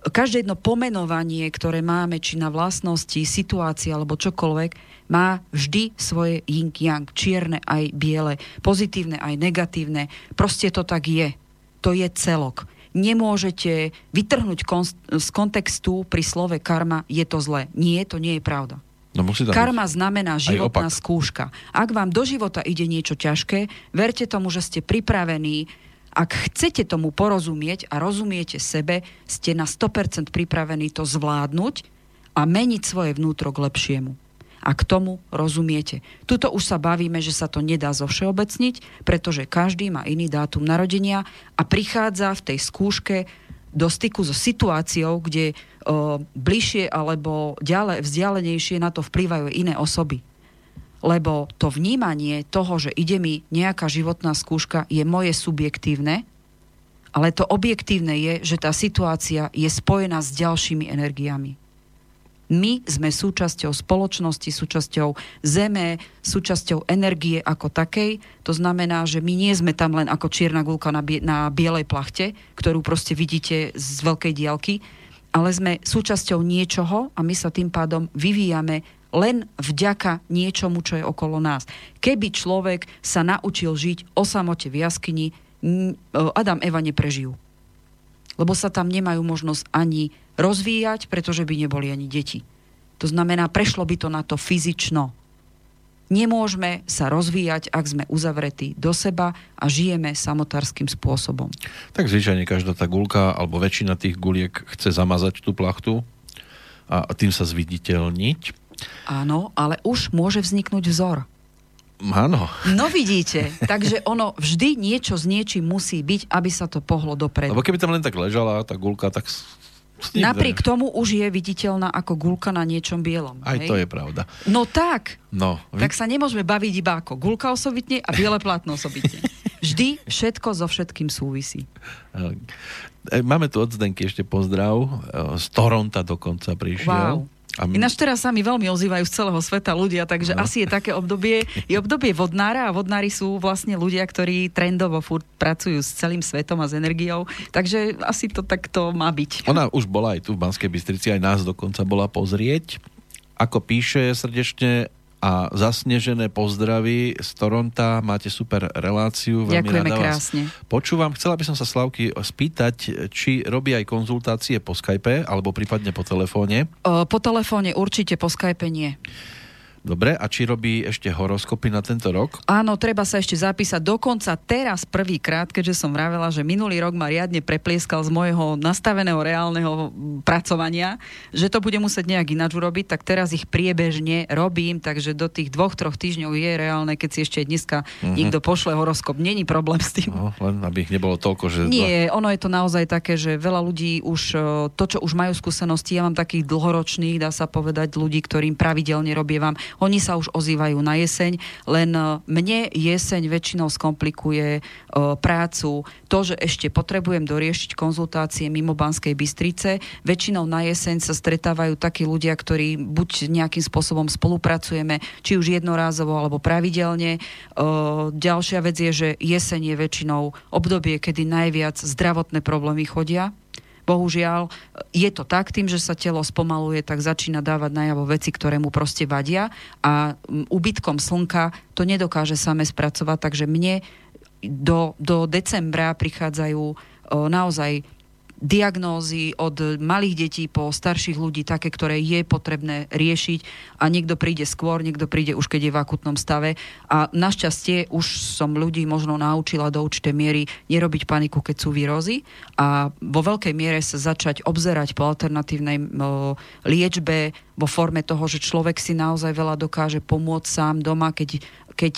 každé jedno pomenovanie, ktoré máme, či na vlastnosti, situácii alebo čokoľvek, má vždy svoje yin-yang, čierne aj biele, pozitívne aj negatívne. Proste to tak je. To je celok. Nemôžete vytrhnúť kon- z kontextu pri slove karma, je to zlé. Nie, to nie je pravda. No musí Karma znamená životná skúška. Ak vám do života ide niečo ťažké, verte tomu, že ste pripravení. Ak chcete tomu porozumieť a rozumiete sebe, ste na 100% pripravení to zvládnuť a meniť svoje vnútro k lepšiemu a k tomu rozumiete. Tuto už sa bavíme, že sa to nedá zovšeobecniť, pretože každý má iný dátum narodenia a prichádza v tej skúške do styku so situáciou, kde o, bližšie alebo ďalej, vzdialenejšie na to vplývajú iné osoby. Lebo to vnímanie toho, že ide mi nejaká životná skúška, je moje subjektívne, ale to objektívne je, že tá situácia je spojená s ďalšími energiami. My sme súčasťou spoločnosti, súčasťou zeme, súčasťou energie ako takej. To znamená, že my nie sme tam len ako čierna gulka na, bie- na bielej plachte, ktorú proste vidíte z veľkej diálky, ale sme súčasťou niečoho a my sa tým pádom vyvíjame len vďaka niečomu, čo je okolo nás. Keby človek sa naučil žiť o samote v jaskyni, Adam Eva neprežijú. Lebo sa tam nemajú možnosť ani rozvíjať, pretože by neboli ani deti. To znamená, prešlo by to na to fyzično. Nemôžeme sa rozvíjať, ak sme uzavretí do seba a žijeme samotárským spôsobom. Tak zvyčajne každá tá gulka alebo väčšina tých guliek chce zamazať tú plachtu a tým sa zviditeľniť. Áno, ale už môže vzniknúť vzor. Áno. No vidíte, takže ono vždy niečo s niečím musí byť, aby sa to pohlo dopredu. Lebo keby tam len tak ležala tá gulka, tak Nikde. Napriek tomu už je viditeľná ako gulka na niečom bielom. Aj hej? to je pravda. No tak. No, vy... Tak sa nemôžeme baviť iba ako gulka osobitne a biele plátno osobitne. Vždy všetko so všetkým súvisí. E, máme tu od Zdenky ešte pozdrav. E, z Toronta dokonca prišiel. Wow. A my... Ináč teraz sa mi veľmi ozývajú z celého sveta ľudia, takže no. asi je také obdobie, je obdobie vodnára a vodnári sú vlastne ľudia, ktorí trendovo furt pracujú s celým svetom a s energiou, takže asi to takto má byť. Ona už bola aj tu v Banskej Bystrici, aj nás dokonca bola pozrieť. Ako píše srdečne, a zasnežené pozdravy z Toronta. Máte super reláciu. Veľmi Ďakujeme rada krásne. Vás počúvam. Chcela by som sa Slavky spýtať, či robí aj konzultácie po Skype alebo prípadne po telefóne. O, po telefóne určite, po Skype nie. Dobre, a či robí ešte horoskopy na tento rok? Áno, treba sa ešte zapísať. Dokonca teraz prvýkrát, keďže som vravela, že minulý rok ma riadne preplieskal z môjho nastaveného reálneho pracovania, že to bude musieť nejak ináč urobiť, tak teraz ich priebežne robím, takže do tých dvoch, troch týždňov je reálne, keď si ešte dneska uh-huh. niekto pošle horoskop. Není problém s tým. No, len aby ich nebolo toľko, že... Nie, ono je to naozaj také, že veľa ľudí už to, čo už majú skúsenosti, ja mám takých dlhoročných, dá sa povedať, ľudí, ktorým pravidelne robievam Oni sa už ozývajú na jeseň, len e, mne jeseň väčšinou skomplikuje uh, prácu to, že ešte potrebujem doriešiť konzultácie mimo Banskej Bystrice. Väčšinou na jeseň sa stretávajú takí ľudia, ktorí buď nejakým spôsobom spolupracujeme, či už jednorázovo alebo pravidelne. Uh, ďalšia vec je, že jeseň je väčšinou obdobie, kedy najviac zdravotné problémy chodia Bohužiaľ, je to tak, tým, že sa telo spomaluje, tak začína dávať najavo veci, ktoré mu proste vadia a úbytkom slnka to nedokáže same spracovať, takže mne do, do decembra prichádzajú naozaj diagnózy od malých detí po starších ľudí, také, ktoré je potrebné riešiť. A niekto príde skôr, niekto príde už keď je v akutnom stave. A našťastie už som ľudí možno naučila do určitej miery nerobiť paniku, keď sú výrozy a vo veľkej miere sa začať obzerať po alternatívnej liečbe vo forme toho, že človek si naozaj veľa dokáže pomôcť sám doma, keď, keď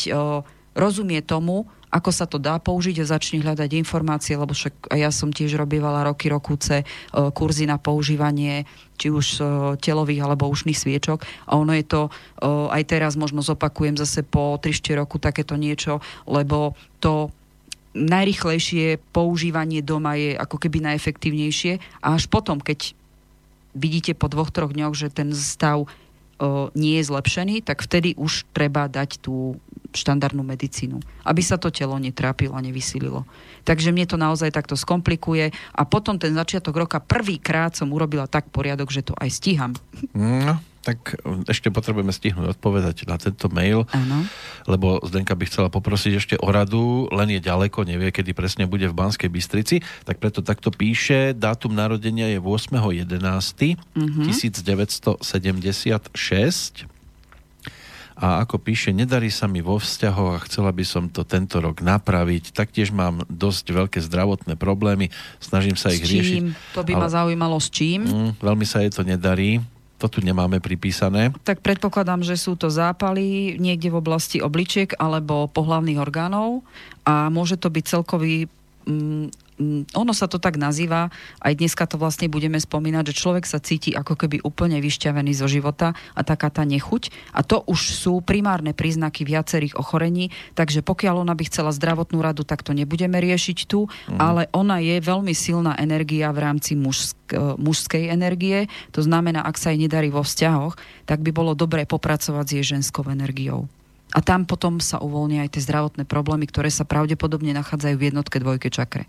rozumie tomu, ako sa to dá použiť a začne hľadať informácie, lebo však ja som tiež robievala roky, rokúce e, kurzy na používanie či už e, telových alebo ušných sviečok. A ono je to, e, aj teraz možno zopakujem zase po 3-4 roku takéto niečo, lebo to najrychlejšie používanie doma je ako keby najefektívnejšie. A až potom, keď vidíte po dvoch, troch dňoch, že ten stav nie je zlepšený, tak vtedy už treba dať tú štandardnú medicínu, aby sa to telo netrápilo a nevysililo. Takže mne to naozaj takto skomplikuje a potom ten začiatok roka prvýkrát som urobila tak poriadok, že to aj stíham. No, tak ešte potrebujeme stihnúť odpovedať na tento mail, ano. lebo Zdenka by chcela poprosiť ešte o radu, len je ďaleko, nevie, kedy presne bude v Banskej Bystrici, tak preto takto píše, dátum narodenia je 8.11. Uh-huh. 1976 a ako píše, nedarí sa mi vo vzťahoch a chcela by som to tento rok napraviť. Taktiež mám dosť veľké zdravotné problémy, snažím sa s ich čím? riešiť. To by ale... ma zaujímalo s čím? Mm, veľmi sa jej to nedarí. To tu nemáme pripísané. Tak predpokladám, že sú to zápaly niekde v oblasti obličiek alebo pohlavných orgánov a môže to byť celkový mm, ono sa to tak nazýva, aj dneska to vlastne budeme spomínať, že človek sa cíti ako keby úplne vyšťavený zo života a taká tá nechuť. A to už sú primárne príznaky viacerých ochorení, takže pokiaľ ona by chcela zdravotnú radu, tak to nebudeme riešiť tu, mm. ale ona je veľmi silná energia v rámci mužsk, e, mužskej energie. To znamená, ak sa jej nedarí vo vzťahoch, tak by bolo dobré popracovať s jej ženskou energiou. A tam potom sa uvoľnia aj tie zdravotné problémy, ktoré sa pravdepodobne nachádzajú v jednotke dvojke čakre.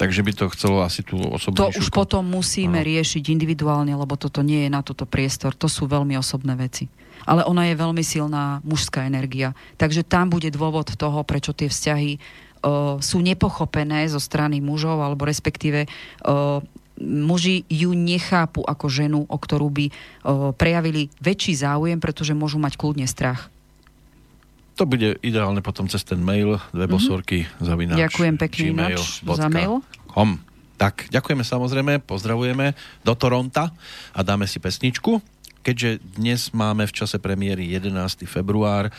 Takže by to chcelo asi tú osobnú To už potom musíme Aha. riešiť individuálne, lebo toto nie je na toto priestor. To sú veľmi osobné veci. Ale ona je veľmi silná mužská energia. Takže tam bude dôvod toho, prečo tie vzťahy uh, sú nepochopené zo strany mužov, alebo respektíve uh, muži ju nechápu ako ženu, o ktorú by uh, prejavili väčší záujem, pretože môžu mať kľudne strach. To bude ideálne potom cez ten mail dve mhm. mm-hmm. zavináč. Ďakujem pekne ináč za mail. Com. Tak, ďakujeme samozrejme, pozdravujeme do Toronta a dáme si pesničku. Keďže dnes máme v čase premiéry 11. február,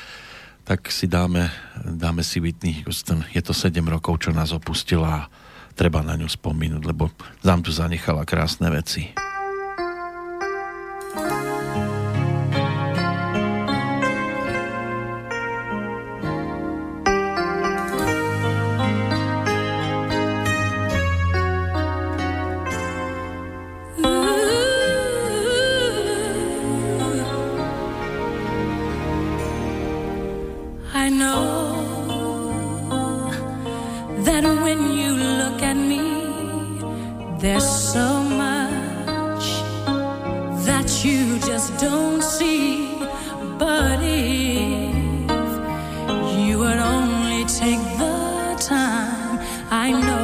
tak si dáme, dáme si Whitney Houston. Je to 7 rokov, čo nás opustila a treba na ňu spomínať, lebo nám tu zanechala krásne veci. When you look at me, there's so much that you just don't see. But if you would only take the time, I know.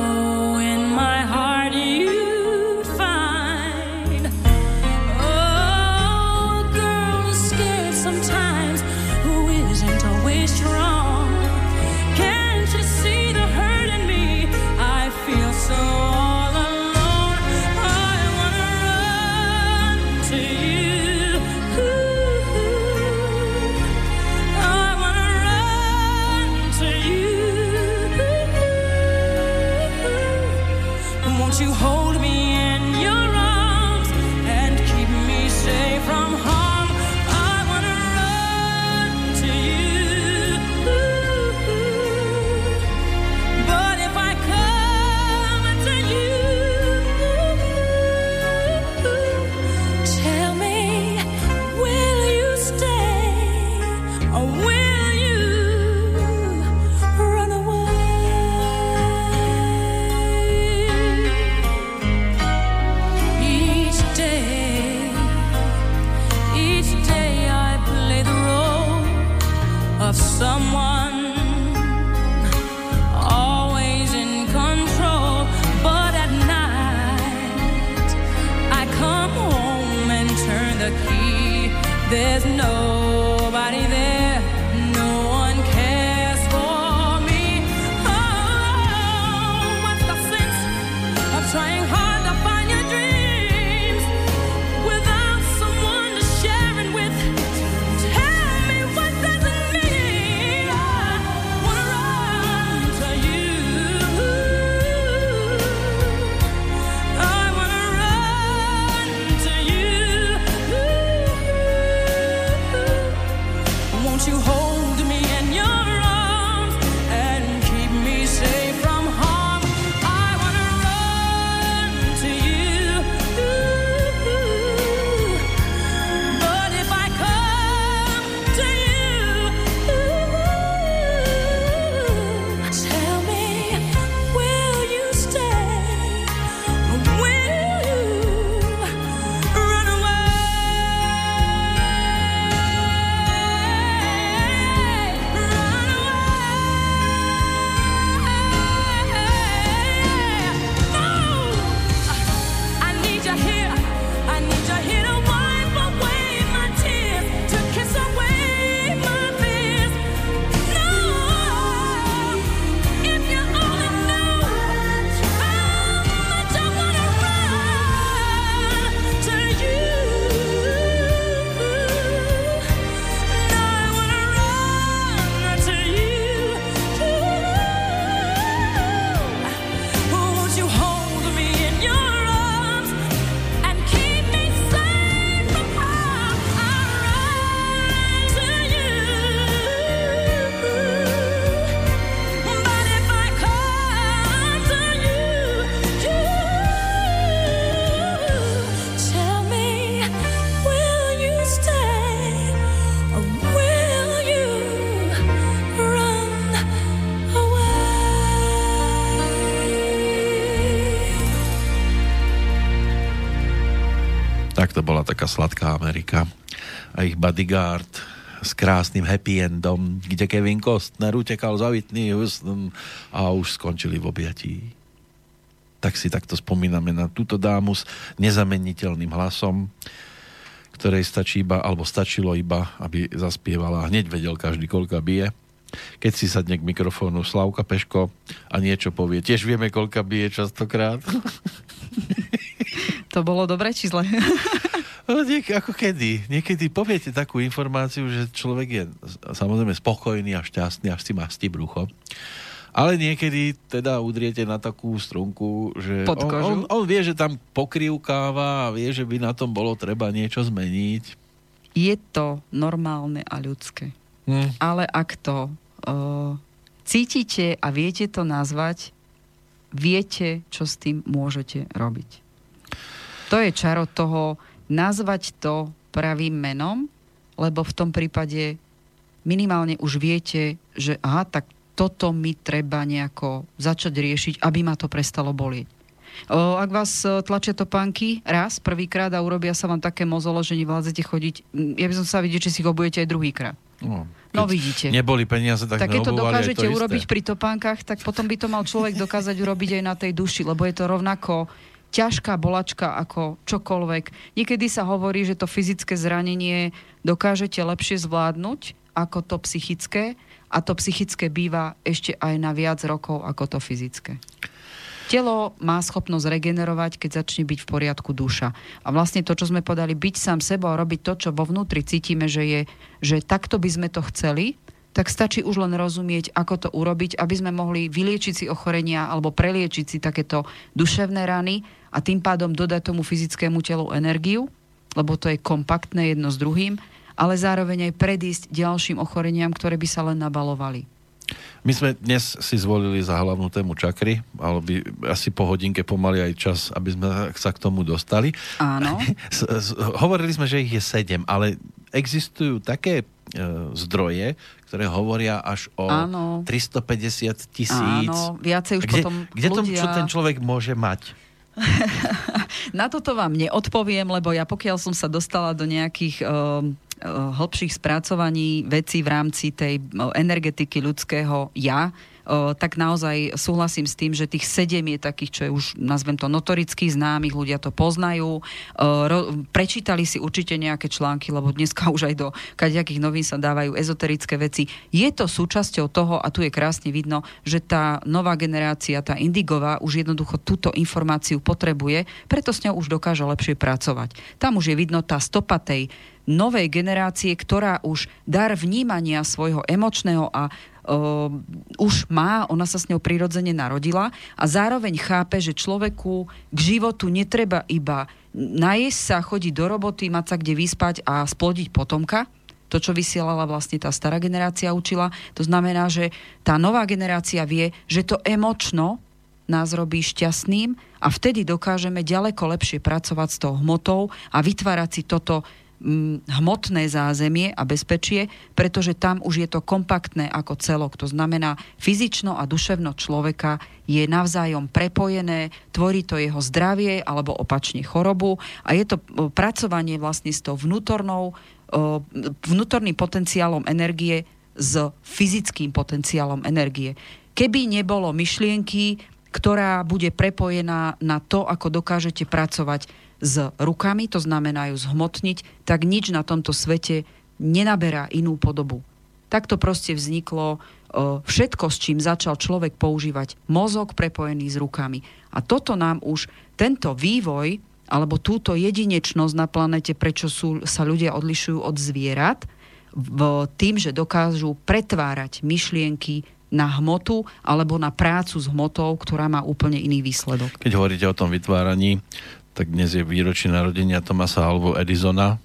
Sladká Amerika. A ich bodyguard s krásnym happy endom, kde Kevin Costner utekal za Whitney Houston a už skončili v objatí. Tak si takto spomíname na túto dámu s nezameniteľným hlasom, ktorej stačí iba, alebo stačilo iba, aby zaspievala. Hneď vedel každý, koľka bije. Keď si sadne k mikrofónu Slavka Peško a niečo povie, tiež vieme, koľka bije častokrát. To bolo dobré či zle? No, niek- ako kedy. Niekedy poviete takú informáciu, že človek je samozrejme spokojný a šťastný, až si mastí brucho. Ale niekedy teda udriete na takú strunku, že on, on, on vie, že tam pokrývkáva a vie, že by na tom bolo treba niečo zmeniť. Je to normálne a ľudské. Hm. Ale ak to uh, cítite a viete to nazvať, viete, čo s tým môžete robiť. To je čaro toho nazvať to pravým menom, lebo v tom prípade minimálne už viete, že aha, tak toto mi treba nejako začať riešiť, aby ma to prestalo bolieť. O, ak vás e, tlačia topánky raz, prvýkrát a urobia sa vám také mozolo, že nevládzete chodiť, m, ja by som sa vidieť, že si ich obujete aj druhýkrát. No, No vidíte. Neboli peniaze, tak, Tak keď to dokážete to urobiť isté. pri topánkach, tak potom by to mal človek dokázať urobiť aj na tej duši, lebo je to rovnako ťažká bolačka ako čokoľvek. Niekedy sa hovorí, že to fyzické zranenie dokážete lepšie zvládnuť ako to psychické a to psychické býva ešte aj na viac rokov ako to fyzické. Telo má schopnosť regenerovať, keď začne byť v poriadku duša. A vlastne to, čo sme podali, byť sám sebou a robiť to, čo vo vnútri cítime, že je, že takto by sme to chceli, tak stačí už len rozumieť, ako to urobiť, aby sme mohli vyliečiť si ochorenia alebo preliečiť si takéto duševné rany a tým pádom dodať tomu fyzickému telu energiu, lebo to je kompaktné jedno s druhým, ale zároveň aj predísť ďalším ochoreniam, ktoré by sa len nabalovali. My sme dnes si zvolili za hlavnú tému čakry, ale by asi po hodinke pomaly aj čas, aby sme sa k tomu dostali. Áno. Hovorili sme, že ich je sedem, ale existujú také e, zdroje, ktoré hovoria až o Áno. 350 tisíc. Áno, viacej už kde, potom kde to, ľudia... čo ten človek môže mať? Na toto vám neodpoviem, lebo ja pokiaľ som sa dostala do nejakých um, uh, hlbších spracovaní vecí v rámci tej uh, energetiky ľudského ja, tak naozaj súhlasím s tým, že tých sedem je takých, čo je už, nazvem to, notoricky známych, ľudia to poznajú. Prečítali si určite nejaké články, lebo dneska už aj do kadejakých novín sa dávajú ezoterické veci. Je to súčasťou toho, a tu je krásne vidno, že tá nová generácia, tá indigová, už jednoducho túto informáciu potrebuje, preto s ňou už dokáže lepšie pracovať. Tam už je vidno tá stopa tej novej generácie, ktorá už dar vnímania svojho emočného a uh, už má, ona sa s ňou prirodzene narodila a zároveň chápe, že človeku k životu netreba iba najesť sa, chodiť do roboty, mať sa kde vyspať a splodiť potomka, to, čo vysielala vlastne tá stará generácia učila. To znamená, že tá nová generácia vie, že to emočno nás robí šťastným a vtedy dokážeme ďaleko lepšie pracovať s tou hmotou a vytvárať si toto hmotné zázemie a bezpečie, pretože tam už je to kompaktné ako celok. To znamená, fyzično a duševno človeka je navzájom prepojené, tvorí to jeho zdravie alebo opačne chorobu a je to o, pracovanie vlastne s tou vnútornou, o, vnútorným potenciálom energie s fyzickým potenciálom energie. Keby nebolo myšlienky, ktorá bude prepojená na to, ako dokážete pracovať s rukami, to znamená ju zhmotniť, tak nič na tomto svete nenaberá inú podobu. Takto proste vzniklo všetko, s čím začal človek používať mozog prepojený s rukami. A toto nám už, tento vývoj, alebo túto jedinečnosť na planete, prečo sú, sa ľudia odlišujú od zvierat, v tým, že dokážu pretvárať myšlienky na hmotu alebo na prácu s hmotou, ktorá má úplne iný výsledok. Keď hovoríte o tom vytváraní, tak dnes je výročie narodenia Tomasa alebo Edisona.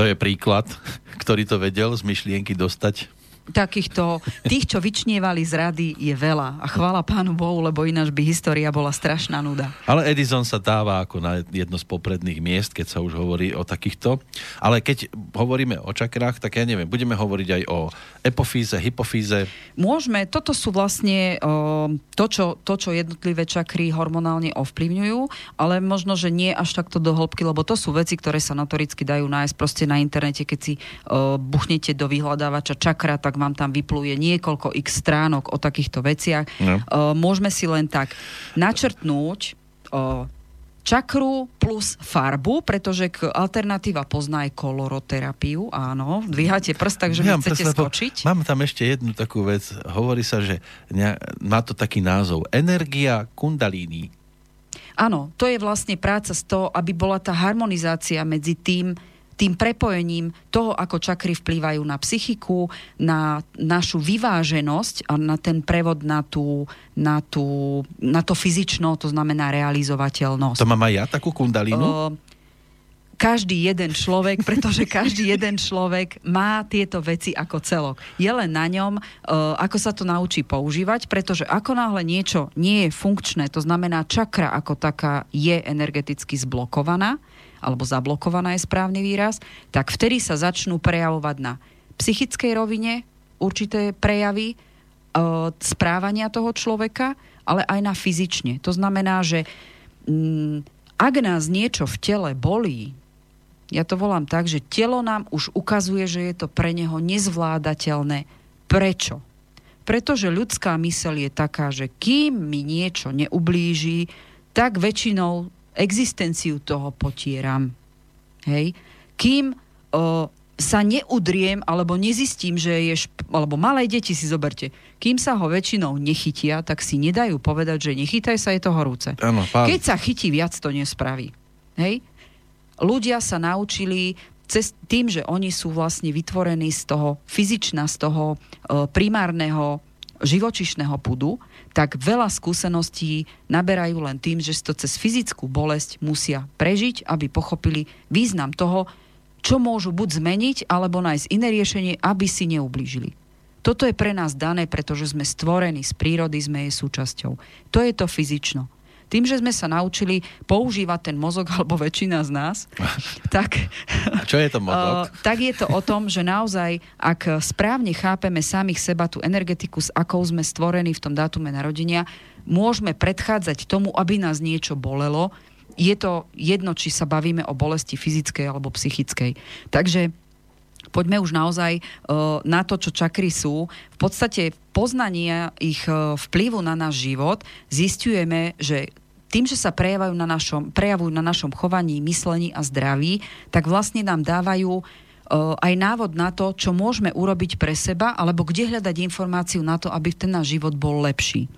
To je príklad, ktorý to vedel z myšlienky dostať takýchto, tých, čo vyčnievali z rady, je veľa. A chvála pánu Bohu, lebo ináč by história bola strašná nuda. Ale Edison sa dáva ako na jedno z popredných miest, keď sa už hovorí o takýchto. Ale keď hovoríme o čakrách, tak ja neviem, budeme hovoriť aj o epofíze, hypofíze. Môžeme, toto sú vlastne o, to, čo, to, čo jednotlivé čakry hormonálne ovplyvňujú, ale možno, že nie až takto do hĺbky, lebo to sú veci, ktoré sa notoricky dajú nájsť proste na internete, keď si o, buchnete do vyhľadávača čakra, tak vám tam vypluje niekoľko x stránok o takýchto veciach. No. Môžeme si len tak načrtnúť čakru plus farbu, pretože alternatíva pozná aj koloroterapiu, áno. Dvíhate prst, takže ja, chcete presne, skočiť. Mám tam ešte jednu takú vec. Hovorí sa, že má to taký názov. Energia kundalíny. Áno, to je vlastne práca z toho, aby bola tá harmonizácia medzi tým, tým prepojením toho, ako čakry vplývajú na psychiku, na našu vyváženosť a na ten prevod na, tú, na, tú, na to fyzično, to znamená realizovateľnosť. To mám aj ja, takú kundalínu? Uh, každý jeden človek, pretože každý jeden človek má tieto veci ako celok. Je len na ňom, ako sa to naučí používať, pretože ako náhle niečo nie je funkčné, to znamená čakra ako taká je energeticky zblokovaná, alebo zablokovaná je správny výraz, tak vtedy sa začnú prejavovať na psychickej rovine určité prejavy e, správania toho človeka, ale aj na fyzične. To znamená, že mm, ak nás niečo v tele bolí, ja to volám tak, že telo nám už ukazuje, že je to pre neho nezvládateľné. Prečo? Pretože ľudská mysel je taká, že kým mi niečo neublíži, tak väčšinou existenciu toho potieram. Hej? Kým o, sa neudriem alebo nezistím, že je... Šp- alebo malé deti si zoberte. Kým sa ho väčšinou nechytia, tak si nedajú povedať, že nechytaj sa, je to horúce. Ano, Keď sa chytí viac, to nespraví. Hej? Ľudia sa naučili cez tým, že oni sú vlastne vytvorení z toho fyzična, z toho e, primárneho živočišného pudu, tak veľa skúseností naberajú len tým, že si to cez fyzickú bolesť musia prežiť, aby pochopili význam toho, čo môžu buď zmeniť, alebo nájsť iné riešenie, aby si neublížili. Toto je pre nás dané, pretože sme stvorení z prírody, sme jej súčasťou. To je to fyzično. Tým, že sme sa naučili používať ten mozog, alebo väčšina z nás, tak... A čo je to mozog? tak je to o tom, že naozaj, ak správne chápeme samých seba, tú energetiku, s akou sme stvorení v tom dátume narodenia, môžeme predchádzať tomu, aby nás niečo bolelo. Je to jedno, či sa bavíme o bolesti fyzickej alebo psychickej. Takže poďme už naozaj uh, na to, čo čakry sú. V podstate poznania ich uh, vplyvu na náš život zistujeme, že tým, že sa prejavujú na našom, prejavujú na našom chovaní, myslení a zdraví, tak vlastne nám dávajú uh, aj návod na to, čo môžeme urobiť pre seba, alebo kde hľadať informáciu na to, aby ten náš život bol lepší.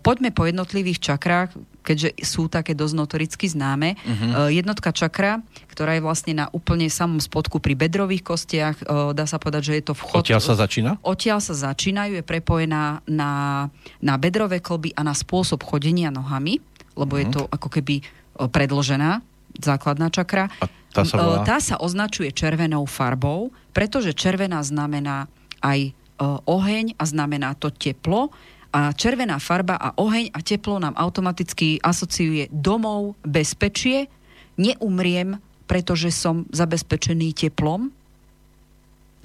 Poďme po jednotlivých čakrách, keďže sú také dosť notoricky známe. Uh-huh. Jednotka čakra, ktorá je vlastne na úplne samom spodku pri bedrových kostiach, dá sa povedať, že je to vchod... Odtiaľ sa začína? Odtiaľ sa začínajú, je prepojená na, na bedrové kolby a na spôsob chodenia nohami, lebo uh-huh. je mhm. to ako keby predložená základná čakra. A tá sa, volá? tá sa označuje červenou farbou, pretože červená znamená aj oheň a znamená to teplo a červená farba a oheň a teplo nám automaticky asociuje domov, bezpečie, neumriem, pretože som zabezpečený teplom.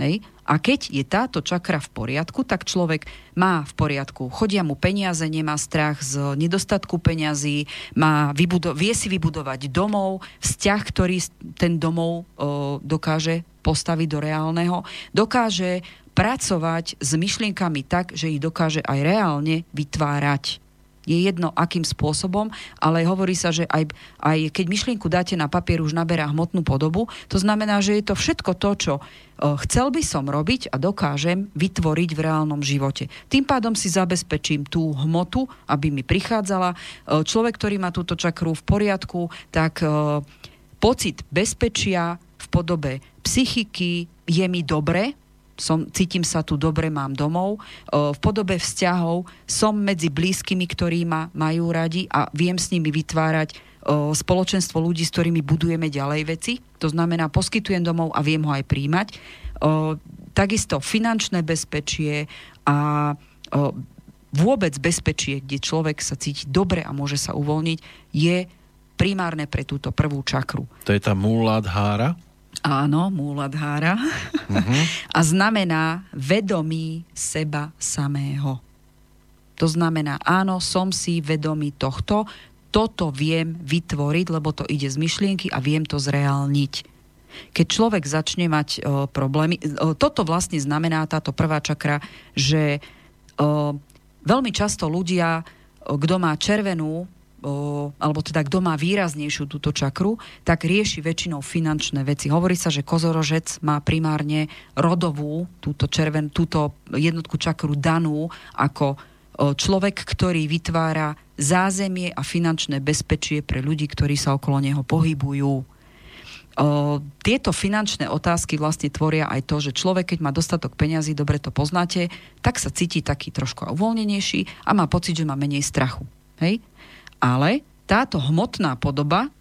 Hej. A keď je táto čakra v poriadku, tak človek má v poriadku. Chodia mu peniaze, nemá strach z nedostatku peňazí, má vybudo- vie si vybudovať domov, vzťah, ktorý ten domov o, dokáže postaviť do reálneho, dokáže pracovať s myšlienkami tak, že ich dokáže aj reálne vytvárať. Je jedno, akým spôsobom, ale hovorí sa, že aj, aj keď myšlienku dáte na papier, už naberá hmotnú podobu. To znamená, že je to všetko to, čo chcel by som robiť a dokážem vytvoriť v reálnom živote. Tým pádom si zabezpečím tú hmotu, aby mi prichádzala. Človek, ktorý má túto čakru v poriadku, tak pocit bezpečia v podobe psychiky je mi dobre, som, cítim sa tu dobre, mám domov. V podobe vzťahov som medzi blízkymi, ktorí ma majú radi a viem s nimi vytvárať spoločenstvo ľudí, s ktorými budujeme ďalej veci. To znamená, poskytujem domov a viem ho aj príjmať. Takisto finančné bezpečie a vôbec bezpečie, kde človek sa cíti dobre a môže sa uvoľniť, je primárne pre túto prvú čakru. To je tá Muladhára? Áno, Muladhára. Uh-huh. a znamená vedomí seba samého. To znamená, áno, som si vedomý tohto, toto viem vytvoriť, lebo to ide z myšlienky a viem to zreálniť. Keď človek začne mať o, problémy, o, toto vlastne znamená táto prvá čakra, že o, veľmi často ľudia, o, kto má červenú, alebo teda kto má výraznejšiu túto čakru, tak rieši väčšinou finančné veci. Hovorí sa, že kozorožec má primárne rodovú, túto, červen, túto jednotku čakru danú ako človek, ktorý vytvára zázemie a finančné bezpečie pre ľudí, ktorí sa okolo neho pohybujú. O, tieto finančné otázky vlastne tvoria aj to, že človek, keď má dostatok peňazí, dobre to poznáte, tak sa cíti taký trošku uvoľnenejší a má pocit, že má menej strachu. Hej? Ale táto hmotná podoba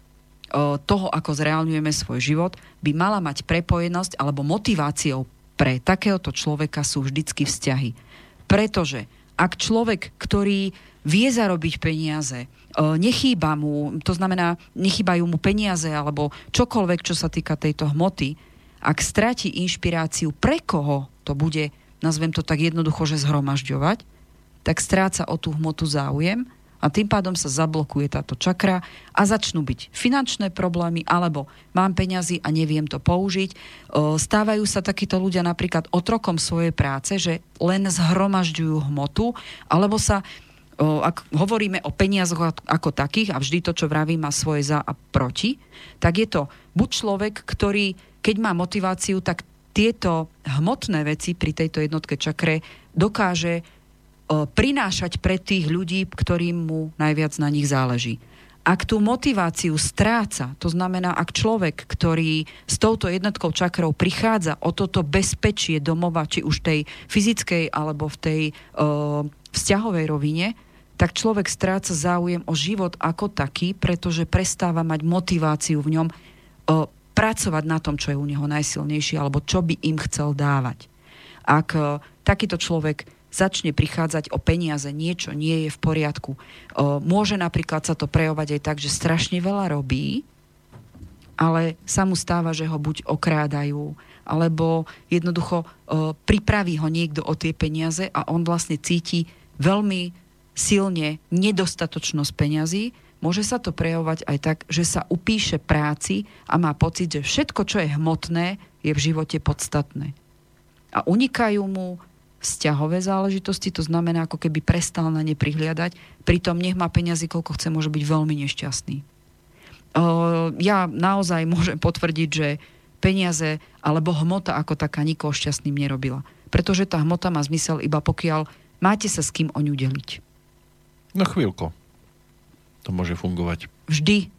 toho, ako zreálňujeme svoj život, by mala mať prepojenosť alebo motiváciou pre takéhoto človeka sú vždycky vzťahy. Pretože ak človek, ktorý vie zarobiť peniaze, nechýba mu, to znamená, nechýbajú mu peniaze alebo čokoľvek, čo sa týka tejto hmoty, ak stráti inšpiráciu, pre koho to bude, nazvem to tak jednoducho, že zhromažďovať, tak stráca o tú hmotu záujem a tým pádom sa zablokuje táto čakra a začnú byť finančné problémy alebo mám peňazí a neviem to použiť. Stávajú sa takíto ľudia napríklad otrokom svojej práce, že len zhromažďujú hmotu alebo sa ak hovoríme o peniazoch ako takých, a vždy to, čo vraví, má svoje za a proti, tak je to buď človek, ktorý, keď má motiváciu, tak tieto hmotné veci pri tejto jednotke čakre dokáže prinášať pre tých ľudí, ktorým mu najviac na nich záleží. Ak tú motiváciu stráca, to znamená, ak človek, ktorý s touto jednotkou čakrov prichádza o toto bezpečie domova, či už tej fyzickej alebo v tej uh, vzťahovej rovine, tak človek stráca záujem o život ako taký, pretože prestáva mať motiváciu v ňom uh, pracovať na tom, čo je u neho najsilnejšie, alebo čo by im chcel dávať. Ak uh, takýto človek začne prichádzať o peniaze, niečo nie je v poriadku. Môže napríklad sa to prejavovať aj tak, že strašne veľa robí, ale sa mu stáva, že ho buď okrádajú, alebo jednoducho pripraví ho niekto o tie peniaze a on vlastne cíti veľmi silne nedostatočnosť peňazí, môže sa to prejavovať aj tak, že sa upíše práci a má pocit, že všetko, čo je hmotné, je v živote podstatné. A unikajú mu vzťahové záležitosti, to znamená, ako keby prestal na ne prihliadať, pritom nech má peniazy, koľko chce, môže byť veľmi nešťastný. Ja naozaj môžem potvrdiť, že peniaze alebo hmota ako taká nikoho šťastným nerobila. Pretože tá hmota má zmysel iba pokiaľ máte sa s kým o ňu deliť. No chvíľko. To môže fungovať. Vždy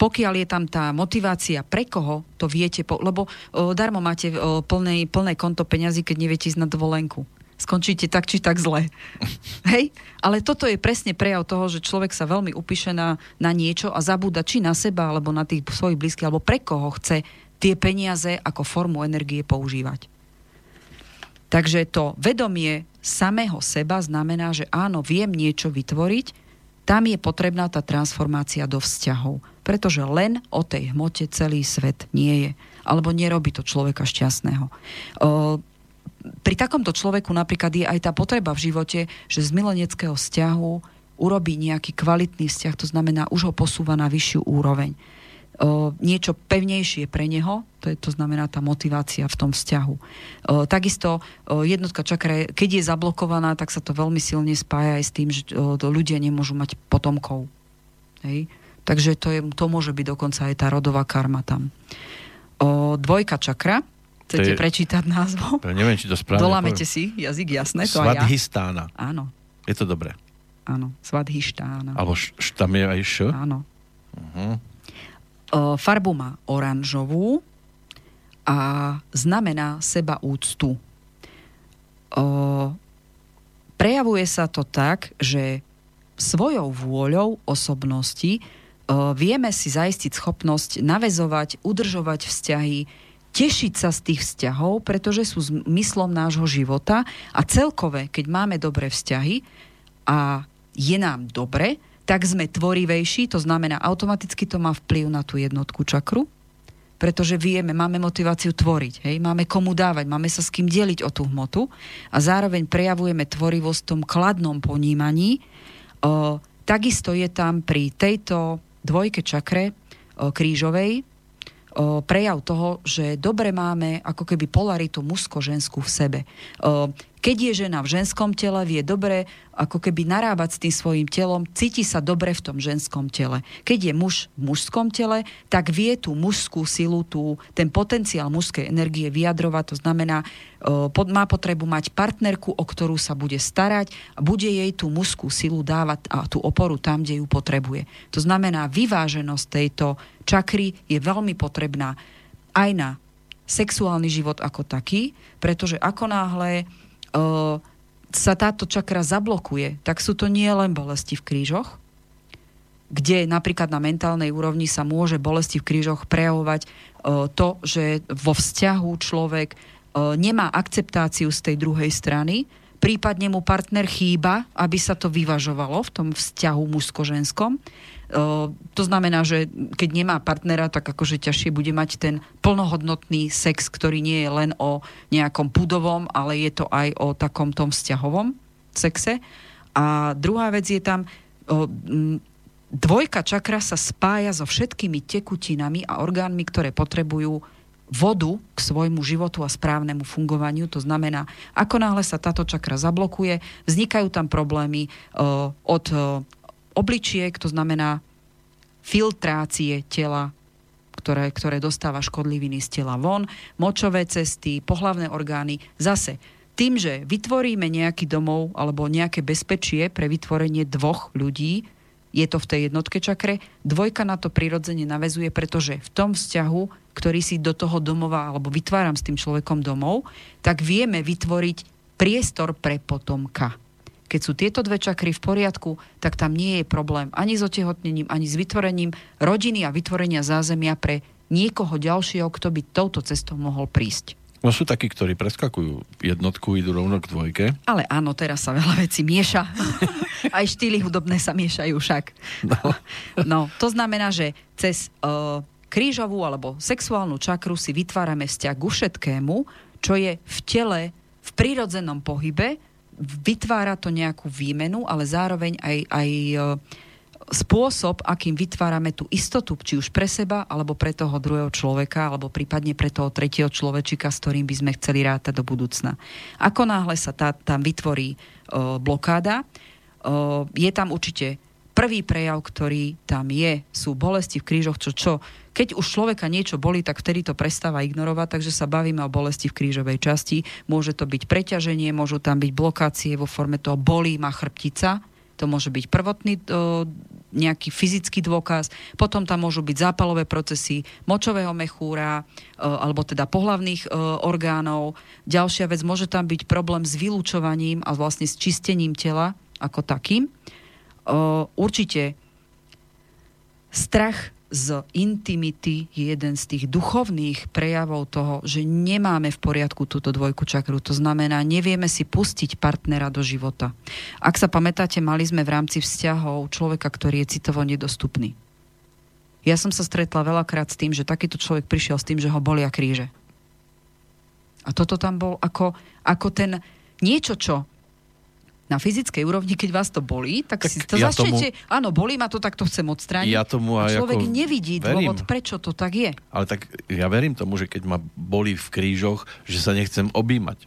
pokiaľ je tam tá motivácia, pre koho, to viete, po, lebo o, darmo máte o, plné, plné konto peňazí, keď neviete ísť na dovolenku skončíte tak či tak zle. Hej? Ale toto je presne prejav toho, že človek sa veľmi upíše na, na niečo a zabúda či na seba, alebo na tých svojich blízkych, alebo pre koho chce tie peniaze ako formu energie používať. Takže to vedomie samého seba znamená, že áno, viem niečo vytvoriť, tam je potrebná tá transformácia do vzťahov. Pretože len o tej hmote celý svet nie je. Alebo nerobí to človeka šťastného pri takomto človeku napríklad je aj tá potreba v živote, že z mileneckého vzťahu urobí nejaký kvalitný vzťah, to znamená, už ho posúva na vyššiu úroveň. O, niečo pevnejšie pre neho, to, je, to znamená tá motivácia v tom vzťahu. O, takisto o, jednotka čakra, keď je zablokovaná, tak sa to veľmi silne spája aj s tým, že o, ľudia nemôžu mať potomkov. Hej? Takže to, je, to môže byť dokonca aj tá rodová karma tam. O, dvojka čakra, Chcete je, prečítať názvo? Neviem, či to správne Dolámete si jazyk, jasné, to aj ja. Áno. Je to dobré. Áno, Svadhistána. Alebo š, š, tam je aj š? Áno. Uh-huh. Farbu má oranžovú a znamená seba úctu. O, prejavuje sa to tak, že svojou vôľou osobnosti o, vieme si zaistiť schopnosť navezovať, udržovať vzťahy, tešiť sa z tých vzťahov, pretože sú zmyslom nášho života a celkové, keď máme dobré vzťahy a je nám dobre, tak sme tvorivejší, to znamená automaticky to má vplyv na tú jednotku čakru, pretože vieme, máme motiváciu tvoriť, hej? máme komu dávať, máme sa s kým deliť o tú hmotu a zároveň prejavujeme tvorivosť v tom kladnom ponímaní. O, takisto je tam pri tejto dvojke čakre o, krížovej prejav toho, že dobre máme ako keby polaritu mužsko-ženskú v sebe. Keď je žena v ženskom tele, vie dobre ako keby narábať s tým svojim telom, cíti sa dobre v tom ženskom tele. Keď je muž v mužskom tele, tak vie tú mužskú silu, tú, ten potenciál mužskej energie vyjadrovať. To znamená, pod, má potrebu mať partnerku, o ktorú sa bude starať a bude jej tú mužskú silu dávať a tú oporu tam, kde ju potrebuje. To znamená, vyváženosť tejto čakry je veľmi potrebná aj na sexuálny život ako taký, pretože ako náhle sa táto čakra zablokuje, tak sú to nie len bolesti v krížoch, kde napríklad na mentálnej úrovni sa môže bolesti v krížoch prejavovať to, že vo vzťahu človek nemá akceptáciu z tej druhej strany, prípadne mu partner chýba, aby sa to vyvažovalo v tom vzťahu mužsko-ženskom to znamená, že keď nemá partnera, tak akože ťažšie bude mať ten plnohodnotný sex, ktorý nie je len o nejakom pudovom, ale je to aj o takom tom vzťahovom sexe. A druhá vec je tam, dvojka čakra sa spája so všetkými tekutinami a orgánmi, ktoré potrebujú vodu k svojmu životu a správnemu fungovaniu. To znamená, ako náhle sa táto čakra zablokuje, vznikajú tam problémy od obličiek, to znamená filtrácie tela, ktoré, ktoré dostáva škodliviny z tela von, močové cesty, pohlavné orgány. Zase, tým, že vytvoríme nejaký domov alebo nejaké bezpečie pre vytvorenie dvoch ľudí, je to v tej jednotke čakre, dvojka na to prirodzene navezuje, pretože v tom vzťahu, ktorý si do toho domova alebo vytváram s tým človekom domov, tak vieme vytvoriť priestor pre potomka. Keď sú tieto dve čakry v poriadku, tak tam nie je problém ani s otehotnením, ani s vytvorením rodiny a vytvorenia zázemia pre niekoho ďalšieho, kto by touto cestou mohol prísť. No sú takí, ktorí preskakujú jednotku, idú rovno k dvojke. Ale áno, teraz sa veľa vecí mieša. Aj štýly hudobné sa miešajú však. No, no to znamená, že cez uh, krížovú alebo sexuálnu čakru si vytvárame vzťah ku všetkému, čo je v tele v prírodzenom pohybe vytvára to nejakú výmenu, ale zároveň aj, aj e, spôsob, akým vytvárame tú istotu, či už pre seba, alebo pre toho druhého človeka, alebo prípadne pre toho tretieho človečika, s ktorým by sme chceli rátať do budúcna. Ako náhle sa tá, tam vytvorí uh, blokáda, uh, je tam určite prvý prejav, ktorý tam je, sú bolesti v krížoch, čo čo. Keď už človeka niečo boli, tak vtedy to prestáva ignorovať, takže sa bavíme o bolesti v krížovej časti. Môže to byť preťaženie, môžu tam byť blokácie vo forme toho bolí ma chrbtica, to môže byť prvotný o, nejaký fyzický dôkaz, potom tam môžu byť zápalové procesy močového mechúra, o, alebo teda pohlavných o, orgánov. Ďalšia vec, môže tam byť problém s vylúčovaním a vlastne s čistením tela ako takým určite strach z intimity je jeden z tých duchovných prejavov toho, že nemáme v poriadku túto dvojku čakru. To znamená, nevieme si pustiť partnera do života. Ak sa pamätáte, mali sme v rámci vzťahov človeka, ktorý je citovo nedostupný. Ja som sa stretla veľakrát s tým, že takýto človek prišiel s tým, že ho bolia kríže. A toto tam bol ako, ako ten niečo, čo na fyzickej úrovni, keď vás to bolí, tak, tak si to ja začnete, tomu, áno, bolí ma to, tak to chcem odstrániť. Ja tomu aj a človek ako nevidí verím. dôvod, prečo to tak je. Ale tak ja verím tomu, že keď ma bolí v krížoch, že sa nechcem objímať.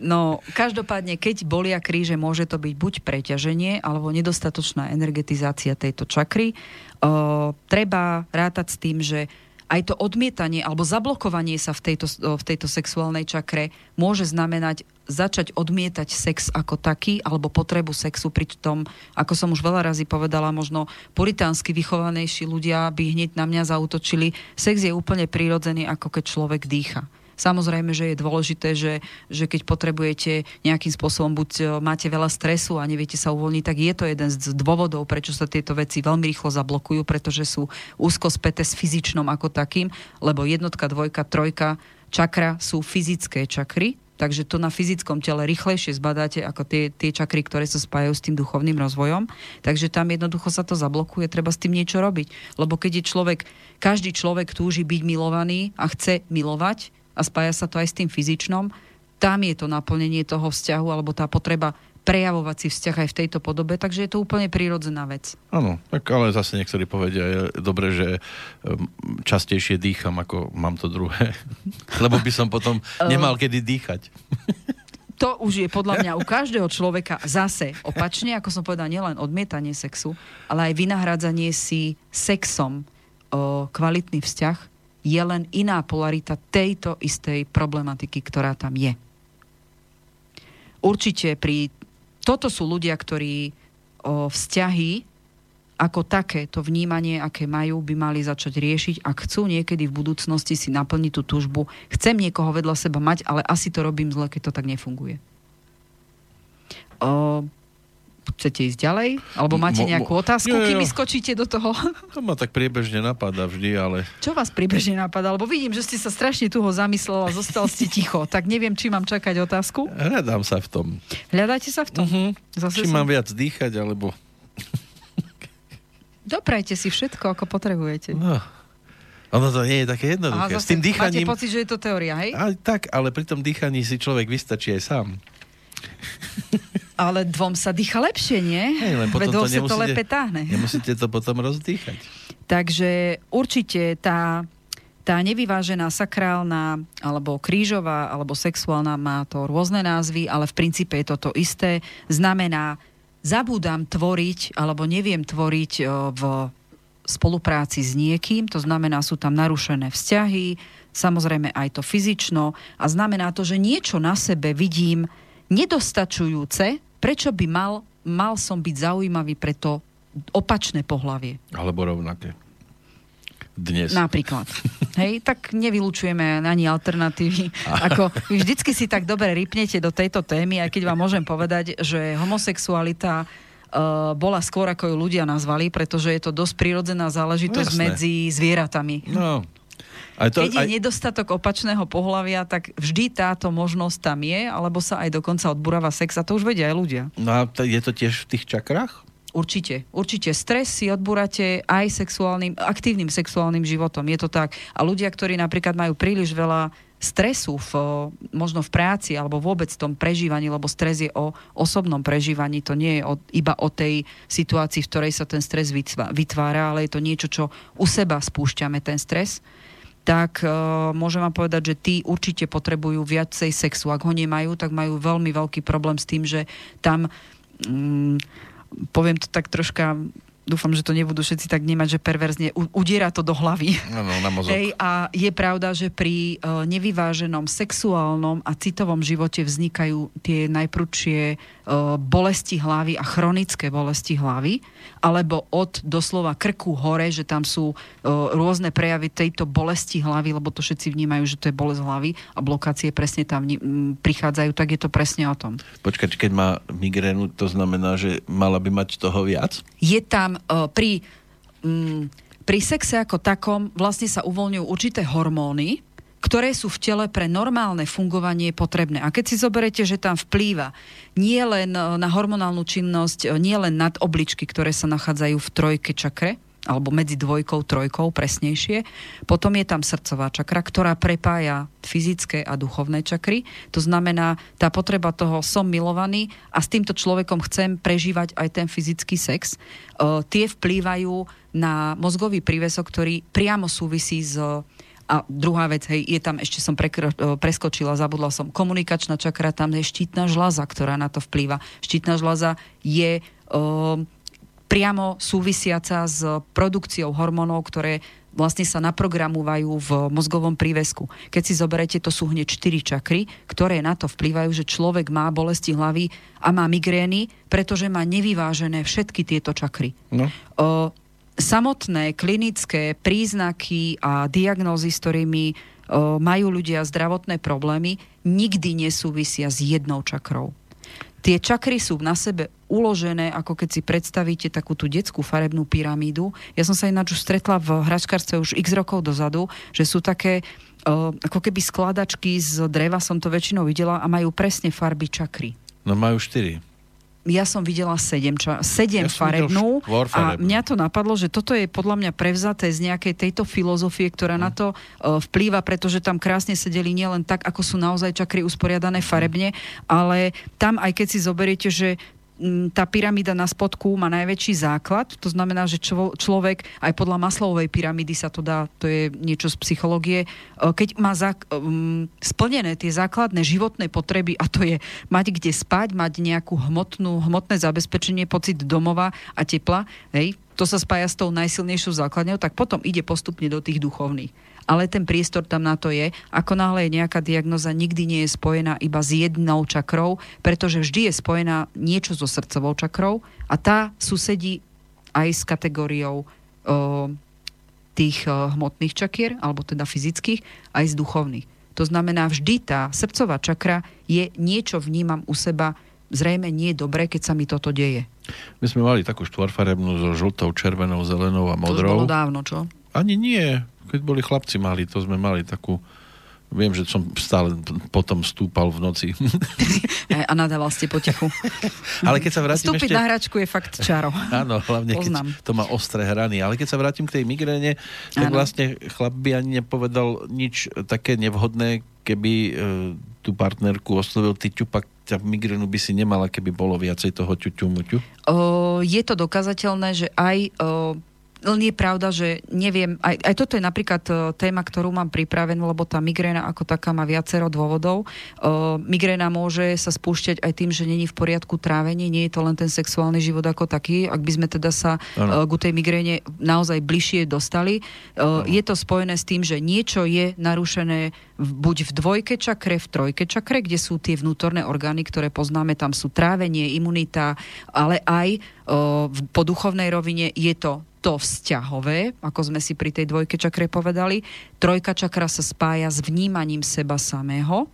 No, každopádne, keď bolia kríže, môže to byť buď preťaženie, alebo nedostatočná energetizácia tejto čakry. O, treba rátať s tým, že aj to odmietanie alebo zablokovanie sa v tejto, v tejto sexuálnej čakre môže znamenať začať odmietať sex ako taký alebo potrebu sexu pri tom, ako som už veľa razy povedala, možno puritánsky vychovanejší ľudia by hneď na mňa zautočili. Sex je úplne prirodzený, ako keď človek dýcha. Samozrejme, že je dôležité, že, že keď potrebujete nejakým spôsobom, buď e, máte veľa stresu a neviete sa uvoľniť, tak je to jeden z dôvodov, prečo sa tieto veci veľmi rýchlo zablokujú, pretože sú úzko späté s fyzičnom ako takým, lebo jednotka, dvojka, trojka, čakra sú fyzické čakry, takže to na fyzickom tele rýchlejšie zbadáte ako tie, tie čakry, ktoré sa spájajú s tým duchovným rozvojom. Takže tam jednoducho sa to zablokuje, treba s tým niečo robiť. Lebo keď je človek, každý človek túži byť milovaný a chce milovať a spája sa to aj s tým fyzičnom, tam je to naplnenie toho vzťahu alebo tá potreba prejavovať si vzťah aj v tejto podobe, takže je to úplne prírodzená vec. Áno, tak ale zase niektorí povedia, je dobre, že častejšie dýcham, ako mám to druhé. Lebo by som potom nemal kedy dýchať. To už je podľa mňa u každého človeka zase opačne, ako som povedal, nielen odmietanie sexu, ale aj vynahradzanie si sexom o, kvalitný vzťah je len iná polarita tejto istej problematiky, ktorá tam je. Určite pri toto sú ľudia, ktorí o, vzťahy ako také, to vnímanie, aké majú, by mali začať riešiť a chcú niekedy v budúcnosti si naplniť tú túžbu. Chcem niekoho vedľa seba mať, ale asi to robím zle, keď to tak nefunguje. O, chcete ísť ďalej? Alebo máte nejakú otázku, kým skočíte do toho? To ma tak priebežne napadá vždy, ale... Čo vás priebežne napadá? Lebo vidím, že ste sa strašne tuho zamyslel a zostal ste ticho. Tak neviem, či mám čakať otázku. Hľadám sa v tom. Hľadáte sa v tom? Uh-huh. Zase či som... mám viac dýchať, alebo... Doprajte si všetko, ako potrebujete. No. Ono to nie je také jednoduché. Aha, S tým dýchaním... Máte pocit, že je to teória, hej? A, tak, ale pri tom dýchaní si človek vystačí aj sám. Ale dvom sa dýcha lepšie, nie? Hej, len potom to nemusíte, to lepe táhne. Nemusíte to potom rozdýchať. Takže určite tá, tá nevyvážená sakrálna, alebo krížová, alebo sexuálna má to rôzne názvy, ale v princípe je to to isté. Znamená, zabúdam tvoriť, alebo neviem tvoriť v spolupráci s niekým, to znamená, sú tam narušené vzťahy, samozrejme aj to fyzično a znamená to, že niečo na sebe vidím nedostačujúce, prečo by mal, mal som byť zaujímavý pre to opačné pohlavie. Alebo rovnaké. Dnes. Napríklad. Hej, tak nevylučujeme ani alternatívy. Ako, vy vždycky si tak dobre rypnete do tejto témy, aj keď vám môžem povedať, že homosexualita uh, bola skôr, ako ju ľudia nazvali, pretože je to dosť prirodzená záležitosť no, medzi zvieratami. No, aj to, Keď je aj... nedostatok opačného pohľavia, tak vždy táto možnosť tam je, alebo sa aj dokonca odburáva sex a to už vedia aj ľudia. No a to, je to tiež v tých čakrách? Určite, určite. Stres si odbúrate aj sexuálnym, aktívnym sexuálnym životom. Je to tak. A ľudia, ktorí napríklad majú príliš veľa stresu v, možno v práci alebo vôbec v tom prežívaní, lebo stres je o osobnom prežívaní, to nie je o, iba o tej situácii, v ktorej sa ten stres vytvára, ale je to niečo, čo u seba spúšťame ten stres tak uh, môžem vám povedať, že tí určite potrebujú viacej sexu. Ak ho nemajú, tak majú veľmi veľký problém s tým, že tam, um, poviem to tak troška dúfam, že to nebudú všetci tak vnímať, že perverzne udiera to do hlavy. Ano, na mozog. Hej, a je pravda, že pri uh, nevyváženom sexuálnom a citovom živote vznikajú tie najprudšie uh, bolesti hlavy a chronické bolesti hlavy, alebo od doslova krku hore, že tam sú uh, rôzne prejavy tejto bolesti hlavy, lebo to všetci vnímajú, že to je bolesť hlavy a blokácie presne tam m, prichádzajú, tak je to presne o tom. Počkať, keď má migrénu, to znamená, že mala by mať toho viac? Je tam pri... Um, pri sexe ako takom vlastne sa uvoľňujú určité hormóny, ktoré sú v tele pre normálne fungovanie potrebné. A keď si zoberete, že tam vplýva nie len e, na hormonálnu činnosť, e, nie len nad obličky, ktoré sa nachádzajú v trojke čakre, alebo medzi dvojkou, trojkou presnejšie. Potom je tam srdcová čakra, ktorá prepája fyzické a duchovné čakry. To znamená, tá potreba toho som milovaný a s týmto človekom chcem prežívať aj ten fyzický sex. Uh, tie vplývajú na mozgový prívesok, ktorý priamo súvisí s a druhá vec, hej, je tam, ešte som prekro, e, preskočila, zabudla som, komunikačná čakra, tam je štítna žľaza, ktorá na to vplýva. Štítna žľaza je e, priamo súvisiaca s produkciou hormónov, ktoré vlastne sa naprogramovajú v mozgovom prívesku. Keď si zoberete, to sú hneď 4 čakry, ktoré na to vplývajú, že človek má bolesti hlavy a má migrény, pretože má nevyvážené všetky tieto čakry. No. O, samotné klinické príznaky a diagnózy, s ktorými majú ľudia zdravotné problémy, nikdy nesúvisia s jednou čakrou. Tie čakry sú na sebe uložené, ako keď si predstavíte takú tú detskú farebnú pyramídu. Ja som sa ináč už stretla v hračkárstve už x rokov dozadu, že sú také uh, ako keby skladačky z dreva, som to väčšinou videla, a majú presne farby čakry. No majú štyri ja som videla sedem, ča- sedem ja farebnú a mňa to napadlo, že toto je podľa mňa prevzaté z nejakej tejto filozofie, ktorá hmm. na to uh, vplýva, pretože tam krásne sedeli nielen tak, ako sú naozaj čakry usporiadané farebne, ale tam aj keď si zoberiete, že tá pyramída na spodku má najväčší základ, to znamená, že čo, človek, aj podľa maslovej pyramidy sa to dá, to je niečo z psychológie, e, keď má zá, um, splnené tie základné životné potreby, a to je mať kde spať, mať nejakú hmotnú, hmotné zabezpečenie, pocit domova a tepla, hej, to sa spája s tou najsilnejšou základňou, tak potom ide postupne do tých duchovných ale ten priestor tam na to je. Ako náhle je nejaká diagnoza, nikdy nie je spojená iba s jednou čakrou, pretože vždy je spojená niečo so srdcovou čakrou a tá susedí aj s kategóriou o, tých o, hmotných čakier, alebo teda fyzických, aj z duchovných. To znamená, vždy tá srdcová čakra je niečo vnímam u seba, zrejme nie je dobré, keď sa mi toto deje. My sme mali takú štvorfarebnú so žltou, červenou, zelenou a modrou. To bolo dávno, čo? Ani nie keď boli chlapci mali, to sme mali takú Viem, že som stále potom stúpal v noci. A nadával ste potichu. Ale keď sa vrátim Stúpiť ešte... na hračku je fakt čaro. Áno, hlavne Poznám. keď to má ostré hrany. Ale keď sa vrátim k tej migréne, tak ano. vlastne chlap by ani nepovedal nič také nevhodné, keby e, tú partnerku oslovil ty ťupak, ťa migrénu by si nemala, keby bolo viacej toho ťuťu muťu? O, je to dokazateľné, že aj o, len je pravda, že neviem, aj, aj toto je napríklad uh, téma, ktorú mám pripravenú, lebo tá migréna ako taká má viacero dôvodov. Uh, migréna môže sa spúšťať aj tým, že není v poriadku trávenie, nie je to len ten sexuálny život ako taký. Ak by sme teda sa uh, ku tej migréne naozaj bližšie dostali, uh, je to spojené s tým, že niečo je narušené buď v dvojke čakre, v trojke čakre, kde sú tie vnútorné orgány, ktoré poznáme, tam sú trávenie, imunita, ale aj uh, v, po duchovnej rovine je to to vzťahové, ako sme si pri tej dvojke čakre povedali. Trojka čakra sa spája s vnímaním seba samého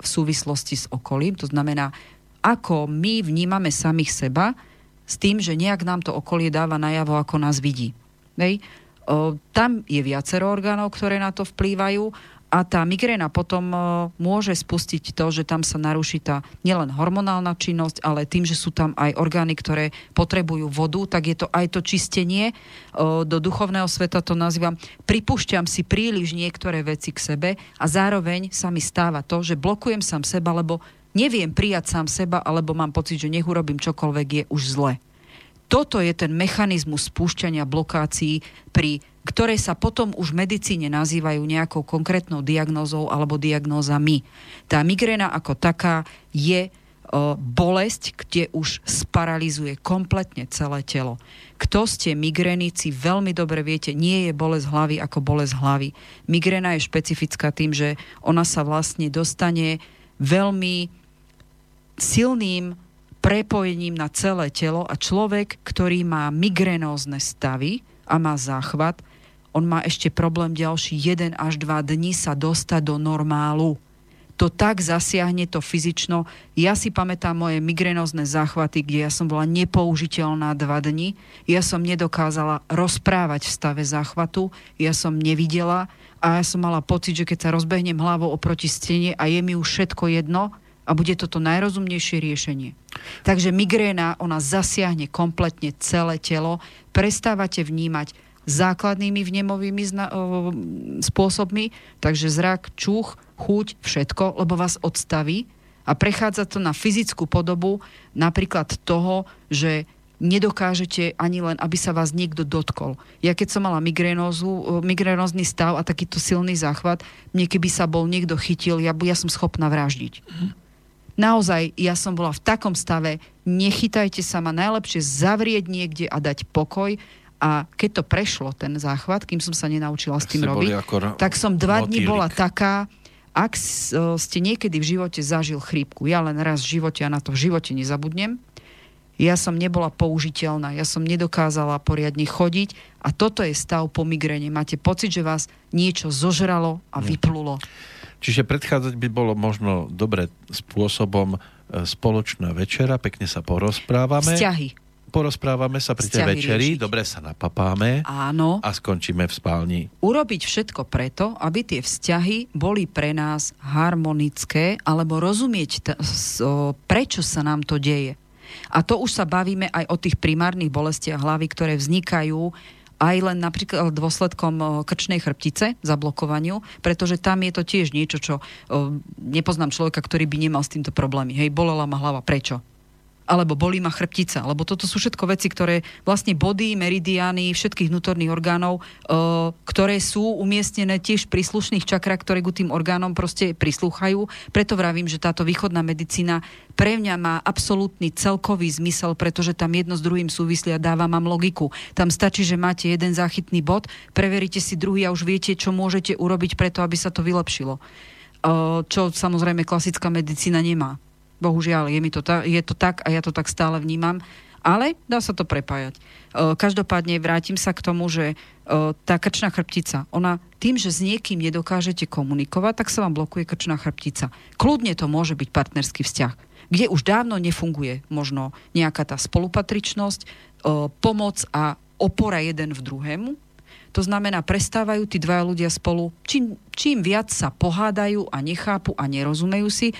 v súvislosti s okolím. To znamená, ako my vnímame samých seba s tým, že nejak nám to okolie dáva najavo, ako nás vidí. Hej. O, tam je viacero orgánov, ktoré na to vplývajú a tá migréna potom e, môže spustiť to, že tam sa naruší tá nielen hormonálna činnosť, ale tým, že sú tam aj orgány, ktoré potrebujú vodu, tak je to aj to čistenie. E, do duchovného sveta to nazývam, pripúšťam si príliš niektoré veci k sebe a zároveň sa mi stáva to, že blokujem sám seba, lebo neviem prijať sám seba, alebo mám pocit, že nech urobím čokoľvek, je už zle. Toto je ten mechanizmus spúšťania blokácií pri ktoré sa potom už v medicíne nazývajú nejakou konkrétnou diagnózou alebo diagnózami. Tá migréna ako taká je o, bolesť, kde už sparalizuje kompletne celé telo. Kto ste migrénici, veľmi dobre viete, nie je bolesť hlavy ako bolesť hlavy. Migréna je špecifická tým, že ona sa vlastne dostane veľmi silným prepojením na celé telo a človek, ktorý má migrénózne stavy a má záchvat, on má ešte problém ďalší 1 až 2 dní sa dostať do normálu. To tak zasiahne to fyzično. Ja si pamätám moje migrenózne záchvaty, kde ja som bola nepoužiteľná 2 dní. Ja som nedokázala rozprávať v stave záchvatu, ja som nevidela a ja som mala pocit, že keď sa rozbehnem hlavou oproti stene a je mi už všetko jedno, a bude toto najrozumnejšie riešenie. Takže migréna, ona zasiahne kompletne celé telo, prestávate vnímať základnými vnemovými zna- spôsobmi, takže zrak, čuch, chuť, všetko, lebo vás odstaví a prechádza to na fyzickú podobu napríklad toho, že nedokážete ani len, aby sa vás niekto dotkol. Ja keď som mala migrénozu, migrénozný stav a takýto silný záchvat, mne keby sa bol niekto chytil, ja, ja som schopná vraždiť. Naozaj, ja som bola v takom stave, nechytajte sa ma, najlepšie zavrieť niekde a dať pokoj, a keď to prešlo, ten záchvat, kým som sa nenaučila s tým robiť, ako... tak som dva dní bola taká, ak ste niekedy v živote zažil chrípku, ja len raz v živote a na to v živote nezabudnem, ja som nebola použiteľná, ja som nedokázala poriadne chodiť a toto je stav po migréne. Máte pocit, že vás niečo zožralo a hm. Čiže predchádzať by bolo možno dobre spôsobom e, spoločná večera, pekne sa porozprávame. Vzťahy. Porozprávame sa pri tej večeri, riešiť. dobre sa napapáme Áno. a skončíme v spálni. Urobiť všetko preto, aby tie vzťahy boli pre nás harmonické, alebo rozumieť, t- so, prečo sa nám to deje. A to už sa bavíme aj o tých primárnych bolestiach hlavy, ktoré vznikajú aj len napríklad dôsledkom krčnej chrbtice, zablokovaniu, pretože tam je to tiež niečo, čo nepoznám človeka, ktorý by nemal s týmto problémy. Hej, bolela ma hlava. Prečo? Alebo bolí ma chrbtica, lebo toto sú všetko veci, ktoré vlastne body, meridiány všetkých vnútorných orgánov, e, ktoré sú umiestnené tiež v príslušných čakrách, ktoré ku tým orgánom proste prislúchajú. Preto vravím, že táto východná medicína pre mňa má absolútny celkový zmysel, pretože tam jedno s druhým súvislia, dáva mám logiku. Tam stačí, že máte jeden záchytný bod, preveríte si druhý a už viete, čo môžete urobiť preto, aby sa to vylepšilo. E, čo samozrejme klasická medicína nemá. Bohužiaľ, je, mi to ta, je to tak a ja to tak stále vnímam. Ale dá sa to prepájať. E, každopádne vrátim sa k tomu, že e, tá krčná chrbtica, ona tým, že s niekým nedokážete komunikovať, tak sa vám blokuje krčná chrbtica. Kľudne to môže byť partnerský vzťah, kde už dávno nefunguje možno nejaká tá spolupatričnosť, e, pomoc a opora jeden v druhému. To znamená, prestávajú tí dvaja ľudia spolu, čím, čím viac sa pohádajú a nechápu a nerozumejú si,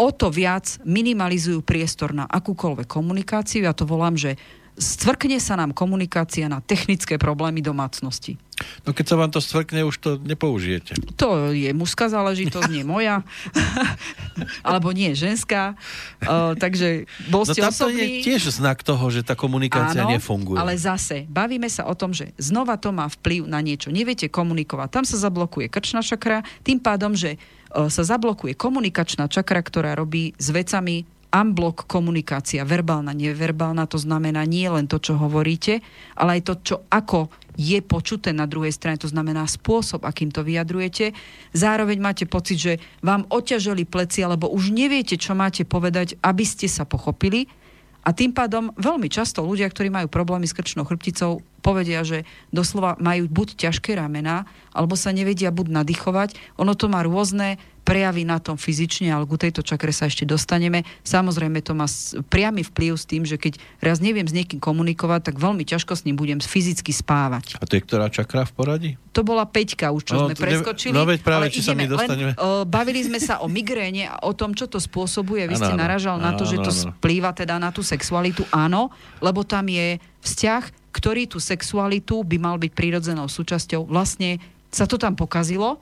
o to viac minimalizujú priestor na akúkoľvek komunikáciu. Ja to volám, že stvrkne sa nám komunikácia na technické problémy domácnosti. No keď sa vám to stvrkne, už to nepoužijete. To je mužská záležitosť, nie moja. Alebo nie ženská. Uh, takže bol no ste no, osobný. je tiež znak toho, že tá komunikácia Áno, nefunguje. ale zase, bavíme sa o tom, že znova to má vplyv na niečo. Neviete komunikovať. Tam sa zablokuje krčná šakra, tým pádom, že sa zablokuje komunikačná čakra, ktorá robí s vecami unblock komunikácia, verbálna, neverbálna, to znamená nie len to, čo hovoríte, ale aj to, čo ako je počuté na druhej strane, to znamená spôsob, akým to vyjadrujete. Zároveň máte pocit, že vám oťaželi pleci, alebo už neviete, čo máte povedať, aby ste sa pochopili. A tým pádom veľmi často ľudia, ktorí majú problémy s krčnou chrbticou, povedia, že doslova majú buď ťažké ramena, alebo sa nevedia buď nadýchovať. Ono to má rôzne prejavy na tom fyzične, ale ku tejto čakre sa ešte dostaneme. Samozrejme to má priamy vplyv s tým, že keď raz neviem s niekým komunikovať, tak veľmi ťažko s ním budem fyzicky spávať. A to je ktorá čakra v poradí? To bola peťka už, čo no, sme preskočili. No veď práve, či ideme, sa mi dostaneme. Len, uh, bavili sme sa o migréne a o tom, čo to spôsobuje. Vy ano, ste naražal ano, na to, ano, že to ano. splýva teda na tú sexualitu. Áno, lebo tam je vzťah ktorý tú sexualitu by mal byť prírodzenou súčasťou. Vlastne sa to tam pokazilo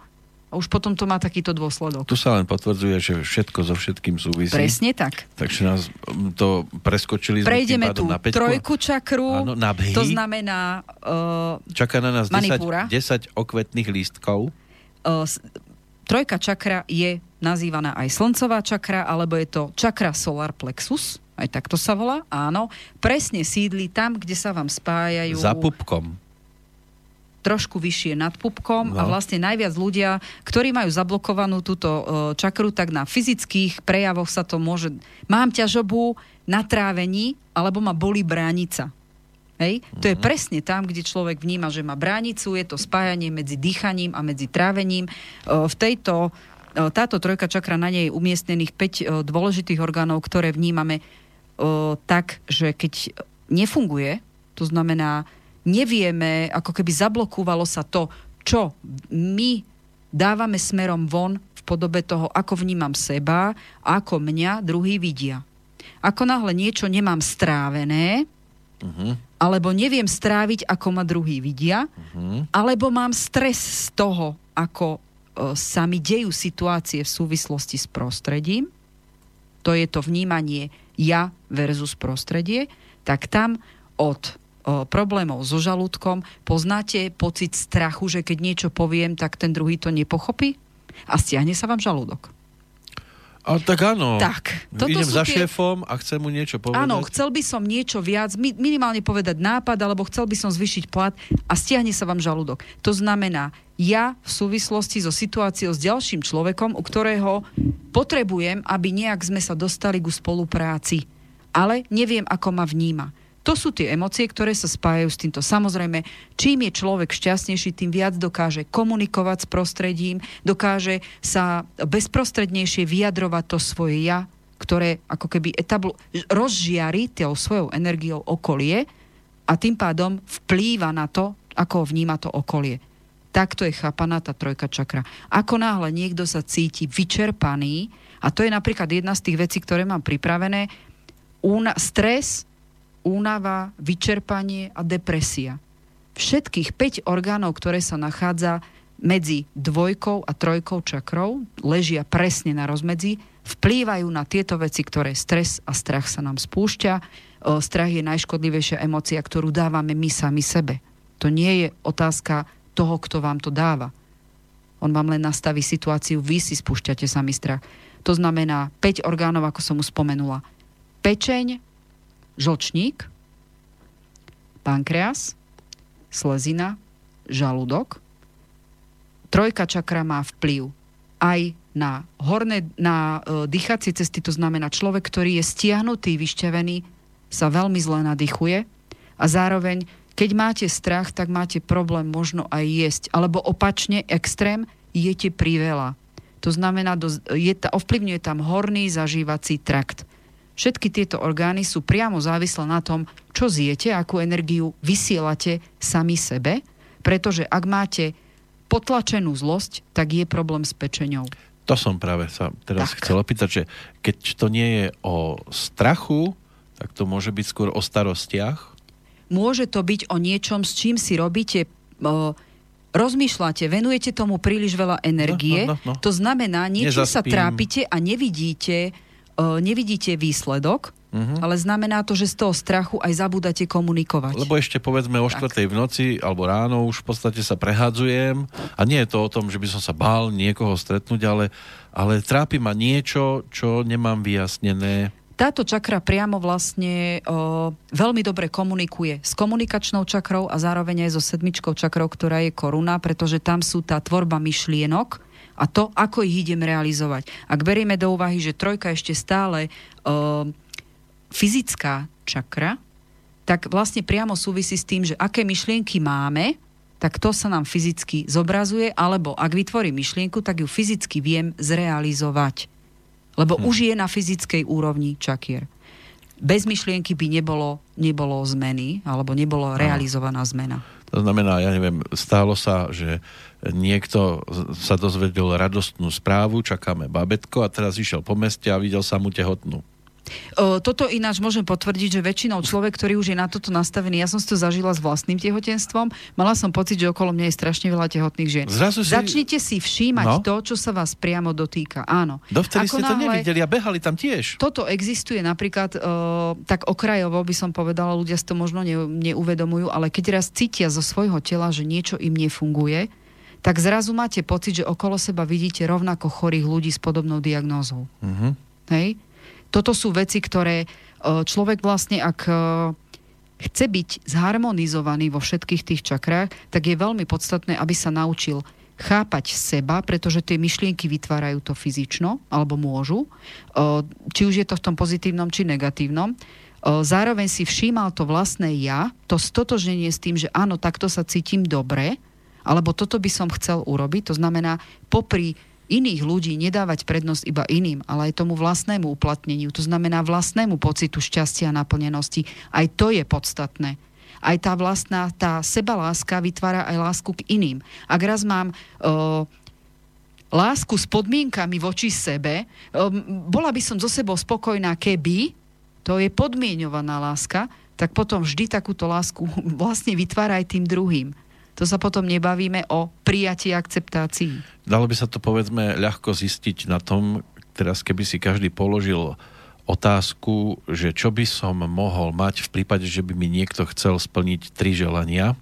a už potom to má takýto dôsledok. Tu sa len potvrdzuje, že všetko so všetkým súvisí. Presne tak. Takže nás to preskočili Prejdeme tu na trojku čakru, Áno, na to znamená uh, Čaká na nás 10, 10 okvetných lístkov. Uh, trojka čakra je nazývaná aj slncová čakra, alebo je to čakra solar plexus aj takto sa volá, áno, presne sídli tam, kde sa vám spájajú... Za pupkom trošku vyššie nad pupkom no. a vlastne najviac ľudia, ktorí majú zablokovanú túto uh, čakru, tak na fyzických prejavoch sa to môže... Mám ťažobu na trávení, alebo ma boli bránica. Hej? To je mhm. presne tam, kde človek vníma, že má bránicu, je to spájanie medzi dýchaním a medzi trávením. Uh, v tejto, uh, táto trojka čakra, na nej je umiestnených 5 dôležitých orgánov, ktoré vnímame tak, že keď nefunguje, to znamená, nevieme, ako keby zablokúvalo sa to, čo my dávame smerom von v podobe toho, ako vnímam seba, ako mňa druhý vidia. Ako náhle niečo nemám strávené, uh-huh. alebo neviem stráviť, ako ma druhý vidia, uh-huh. alebo mám stres z toho, ako o, sa mi dejú situácie v súvislosti s prostredím, to je to vnímanie ja versus prostredie, tak tam od problémov so žalúdkom poznáte pocit strachu, že keď niečo poviem, tak ten druhý to nepochopí a stiahne sa vám žalúdok. A tak áno. Tak. Toto Idem za tie... šéfom a chcem mu niečo povedať. Áno, chcel by som niečo viac, minimálne povedať nápad, alebo chcel by som zvyšiť plat a stiahne sa vám žalúdok. To znamená, ja v súvislosti so situáciou s ďalším človekom, u ktorého potrebujem, aby nejak sme sa dostali ku spolupráci. ale neviem, ako ma vníma. To sú tie emócie, ktoré sa spájajú s týmto. Samozrejme, čím je človek šťastnejší, tým viac dokáže komunikovať s prostredím, dokáže sa bezprostrednejšie vyjadrovať to svoje ja, ktoré ako keby etablu, rozžiari tou svojou energiou okolie a tým pádom vplýva na to, ako vníma to okolie. Takto je chápaná tá trojka čakra. Ako náhle niekto sa cíti vyčerpaný, a to je napríklad jedna z tých vecí, ktoré mám pripravené, úna, stres, únava, vyčerpanie a depresia. Všetkých 5 orgánov, ktoré sa nachádza medzi dvojkou a trojkou čakrov, ležia presne na rozmedzi, vplývajú na tieto veci, ktoré stres a strach sa nám spúšťa. Strach je najškodlivejšia emocia, ktorú dávame my sami sebe. To nie je otázka toho, kto vám to dáva. On vám len nastaví situáciu, vy si spúšťate sami strach. To znamená 5 orgánov, ako som už spomenula. Pečeň, žlčník, pankreas, slezina, žalúdok. Trojka čakra má vplyv aj na horné, na e, dýchacie cesty, to znamená človek, ktorý je stiahnutý, vyšťavený, sa veľmi zle nadýchuje a zároveň, keď máte strach, tak máte problém možno aj jesť. Alebo opačne, extrém, jete priveľa. To znamená, je, ovplyvňuje tam horný zažívací trakt. Všetky tieto orgány sú priamo závislé na tom, čo zjete, akú energiu vysielate sami sebe, pretože ak máte potlačenú zlosť, tak je problém s pečenou. To som práve sa teraz tak. chcel opýtať, že keď to nie je o strachu, tak to môže byť skôr o starostiach? Môže to byť o niečom, s čím si robíte, o, rozmýšľate, venujete tomu príliš veľa energie. No, no, no, no. To znamená, niečo sa trápite a nevidíte nevidíte výsledok, uh-huh. ale znamená to, že z toho strachu aj zabúdate komunikovať. Lebo ešte povedzme o štvrtej v noci alebo ráno už v podstate sa prehádzujem a nie je to o tom, že by som sa bál niekoho stretnúť, ale, ale trápi ma niečo, čo nemám vyjasnené. Táto čakra priamo vlastne o, veľmi dobre komunikuje s komunikačnou čakrou a zároveň aj so sedmičkou čakrou, ktorá je koruna, pretože tam sú tá tvorba myšlienok, a to, ako ich idem realizovať. Ak berieme do úvahy, že trojka ešte stále uh, fyzická čakra, tak vlastne priamo súvisí s tým, že aké myšlienky máme, tak to sa nám fyzicky zobrazuje, alebo ak vytvorím myšlienku, tak ju fyzicky viem zrealizovať. Lebo hm. už je na fyzickej úrovni čakier. Bez myšlienky by nebolo, nebolo zmeny, alebo nebolo realizovaná zmena. To znamená, ja neviem, stálo sa, že niekto sa dozvedel radostnú správu, čakáme babetko a teraz išiel po meste a videl sa mu tehotnú. Toto ináč môžem potvrdiť, že väčšinou človek, ktorý už je na toto nastavený, ja som si to zažila s vlastným tehotenstvom, mala som pocit, že okolo mňa je strašne veľa tehotných žien. Zrazu si... Začnite si všímať no? to, čo sa vás priamo dotýka. Áno. Dovtedy Ako ste náhle... to nevideli a behali tam tiež. Toto existuje napríklad, uh, tak okrajovo by som povedala, ľudia si to možno ne, neuvedomujú, ale keď raz cítia zo svojho tela, že niečo im nefunguje, tak zrazu máte pocit, že okolo seba vidíte rovnako chorých ľudí s podobnou diagnózou. Uh-huh. Hej? Toto sú veci, ktoré e, človek vlastne, ak e, chce byť zharmonizovaný vo všetkých tých čakrách, tak je veľmi podstatné, aby sa naučil chápať seba, pretože tie myšlienky vytvárajú to fyzično, alebo môžu, e, či už je to v tom pozitívnom, či negatívnom. Zároveň si všímal to vlastné ja, to stotožnenie s tým, že áno, takto sa cítim dobre, alebo toto by som chcel urobiť. To znamená, popri iných ľudí nedávať prednosť iba iným, ale aj tomu vlastnému uplatneniu, to znamená vlastnému pocitu šťastia a naplnenosti. Aj to je podstatné. Aj tá vlastná, tá sebaláska vytvára aj lásku k iným. Ak raz mám uh, lásku s podmienkami voči sebe, um, bola by som so sebou spokojná, keby, to je podmienovaná láska, tak potom vždy takúto lásku vlastne vytvára aj tým druhým to sa potom nebavíme o prijatí akceptácii. Dalo by sa to povedzme ľahko zistiť na tom, teraz keby si každý položil otázku, že čo by som mohol mať v prípade, že by mi niekto chcel splniť tri želania,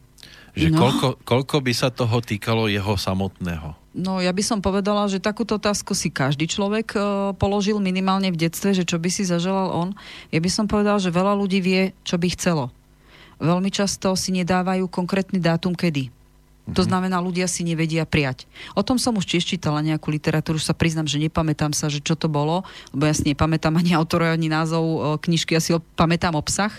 že no. koľko, koľko by sa toho týkalo jeho samotného? No ja by som povedala, že takúto otázku si každý človek e, položil minimálne v detstve, že čo by si zaželal on. Ja by som povedal, že veľa ľudí vie, čo by chcelo veľmi často si nedávajú konkrétny dátum kedy. To mhm. znamená, ľudia si nevedia prijať. O tom som už tiež čítala nejakú literatúru, už sa priznam, že nepamätám sa, že čo to bolo, lebo ja si nepamätám ani autora, ani názov e, knižky, ja si pamätám obsah.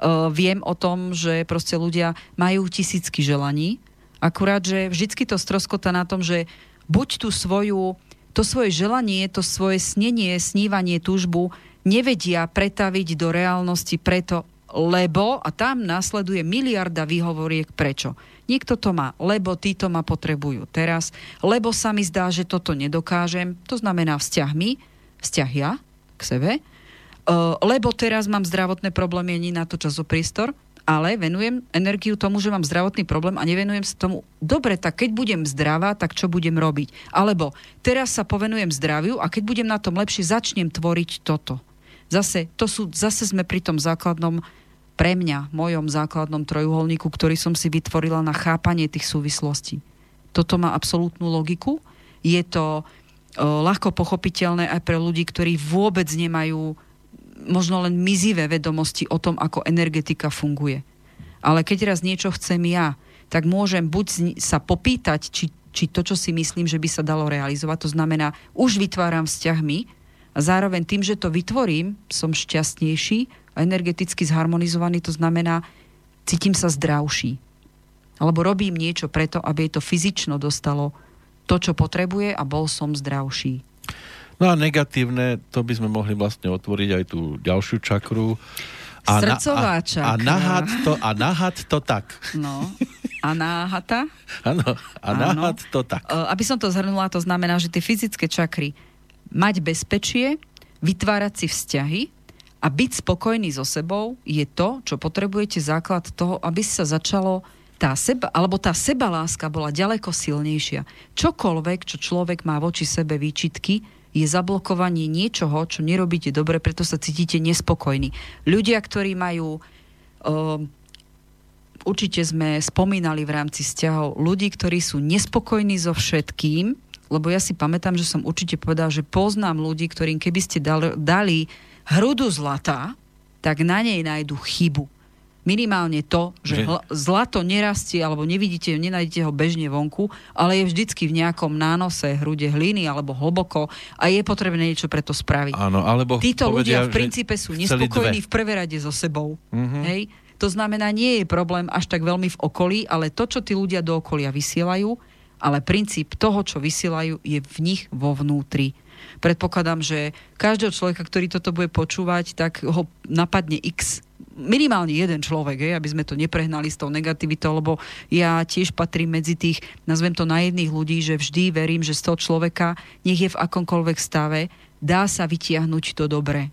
Uh, viem o tom, že proste ľudia majú tisícky želaní, akurát, že vždycky to stroskota na tom, že buď tú svoju, to svoje želanie, to svoje snenie, snívanie, túžbu nevedia pretaviť do reálnosti preto, lebo, a tam následuje miliarda výhovoriek prečo. Niekto to má, lebo títo ma potrebujú teraz, lebo sa mi zdá, že toto nedokážem, to znamená vzťahmi, vzťah ja k sebe, uh, lebo teraz mám zdravotné problémy, nie na to časopriestor, ale venujem energiu tomu, že mám zdravotný problém a nevenujem sa tomu, dobre, tak keď budem zdravá, tak čo budem robiť? Alebo teraz sa povenujem zdraviu a keď budem na tom lepšie, začnem tvoriť toto. Zase, to sú, zase sme pri tom základnom pre mňa, mojom základnom trojuholníku, ktorý som si vytvorila na chápanie tých súvislostí. Toto má absolútnu logiku. Je to o, ľahko pochopiteľné aj pre ľudí, ktorí vôbec nemajú možno len mizivé vedomosti o tom, ako energetika funguje. Ale keď raz niečo chcem ja, tak môžem buď sa popýtať, či, či to, čo si myslím, že by sa dalo realizovať, to znamená, už vytváram vzťahmi a zároveň tým, že to vytvorím, som šťastnejší energeticky zharmonizovaný, to znamená, cítim sa zdravší. Alebo robím niečo preto, aby to fyzično dostalo to, čo potrebuje a bol som zdravší. No a negatívne, to by sme mohli vlastne otvoriť aj tú ďalšiu čakru. A Srdcová na, a, čakra. A nahad to, a nahad to tak. No. A náhata? Áno, a náhad to tak. Aby som to zhrnula, to znamená, že tie fyzické čakry mať bezpečie, vytvárať si vzťahy, a byť spokojný so sebou je to, čo potrebujete základ toho, aby sa začalo tá seba, alebo tá sebaláska bola ďaleko silnejšia. Čokoľvek, čo človek má voči sebe výčitky, je zablokovanie niečoho, čo nerobíte dobre, preto sa cítite nespokojní. Ľudia, ktorí majú... Uh, určite sme spomínali v rámci vzťahov ľudí, ktorí sú nespokojní so všetkým, lebo ja si pamätám, že som určite povedal, že poznám ľudí, ktorým keby ste dali, dali hrudu zlata, tak na nej nájdu chybu. Minimálne to, že, že... zlato nerastie alebo nevidíte, nenájdete ho bežne vonku, ale je vždycky v nejakom nánose hrude hliny alebo hlboko a je potrebné niečo preto spraviť. Áno, alebo Títo povedia, ľudia v princípe sú nespokojní v prvé rade so sebou. Mm-hmm. Hej? To znamená, nie je problém až tak veľmi v okolí, ale to, čo tí ľudia do okolia vysielajú, ale princíp toho, čo vysielajú, je v nich vo vnútri predpokladám, že každého človeka, ktorý toto bude počúvať, tak ho napadne x minimálne jeden človek, aby sme to neprehnali s tou negativitou, lebo ja tiež patrím medzi tých, nazvem to na jedných ľudí, že vždy verím, že z toho človeka, nech je v akomkoľvek stave, dá sa vytiahnuť to dobre.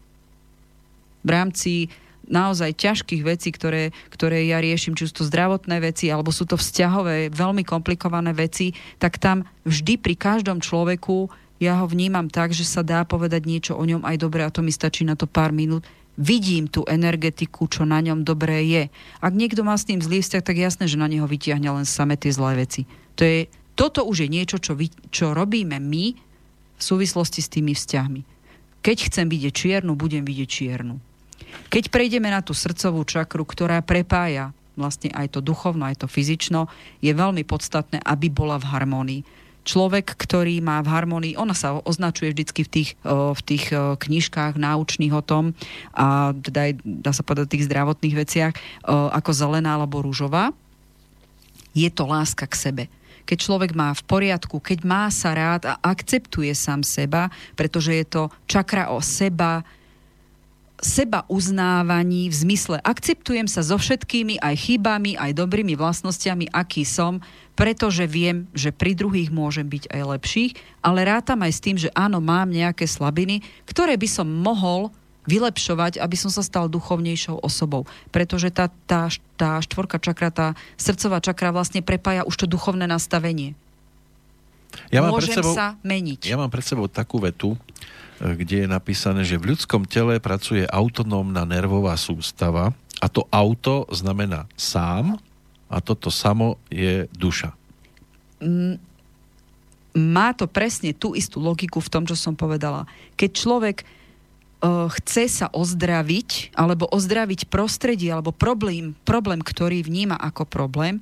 V rámci naozaj ťažkých vecí, ktoré, ktoré ja riešim, či sú to zdravotné veci, alebo sú to vzťahové, veľmi komplikované veci, tak tam vždy pri každom človeku ja ho vnímam tak, že sa dá povedať niečo o ňom aj dobre a to mi stačí na to pár minút. Vidím tú energetiku, čo na ňom dobré je. Ak niekto má s ním zlý vzťah, tak jasné, že na neho vytiahne len same tie zlé veci. To je, toto už je niečo, čo, vy, čo robíme my v súvislosti s tými vzťahmi. Keď chcem vidieť čiernu, budem vidieť čiernu. Keď prejdeme na tú srdcovú čakru, ktorá prepája vlastne aj to duchovno, aj to fyzično, je veľmi podstatné, aby bola v harmonii človek, ktorý má v harmonii, ona sa označuje vždycky v tých, v tých knižkách náučných o tom a teda aj, dá sa povedať, tých zdravotných veciach ako zelená alebo rúžová, je to láska k sebe. Keď človek má v poriadku, keď má sa rád a akceptuje sám seba, pretože je to čakra o seba, seba uznávaní v zmysle akceptujem sa so všetkými aj chybami, aj dobrými vlastnosťami, aký som, pretože viem, že pri druhých môžem byť aj lepších, ale rátam aj s tým, že áno, mám nejaké slabiny, ktoré by som mohol vylepšovať, aby som sa stal duchovnejšou osobou. Pretože tá, tá, tá štvorka čakra, tá srdcová čakra vlastne prepája už to duchovné nastavenie. Ja mám Môžem pred sebou, sa meniť. Ja mám pred sebou takú vetu, kde je napísané, že v ľudskom tele pracuje autonómna nervová sústava a to auto znamená sám a toto samo je duša. Mm, má to presne tú istú logiku v tom, čo som povedala. Keď človek uh, chce sa ozdraviť alebo ozdraviť prostredie alebo problém, problém, ktorý vníma ako problém,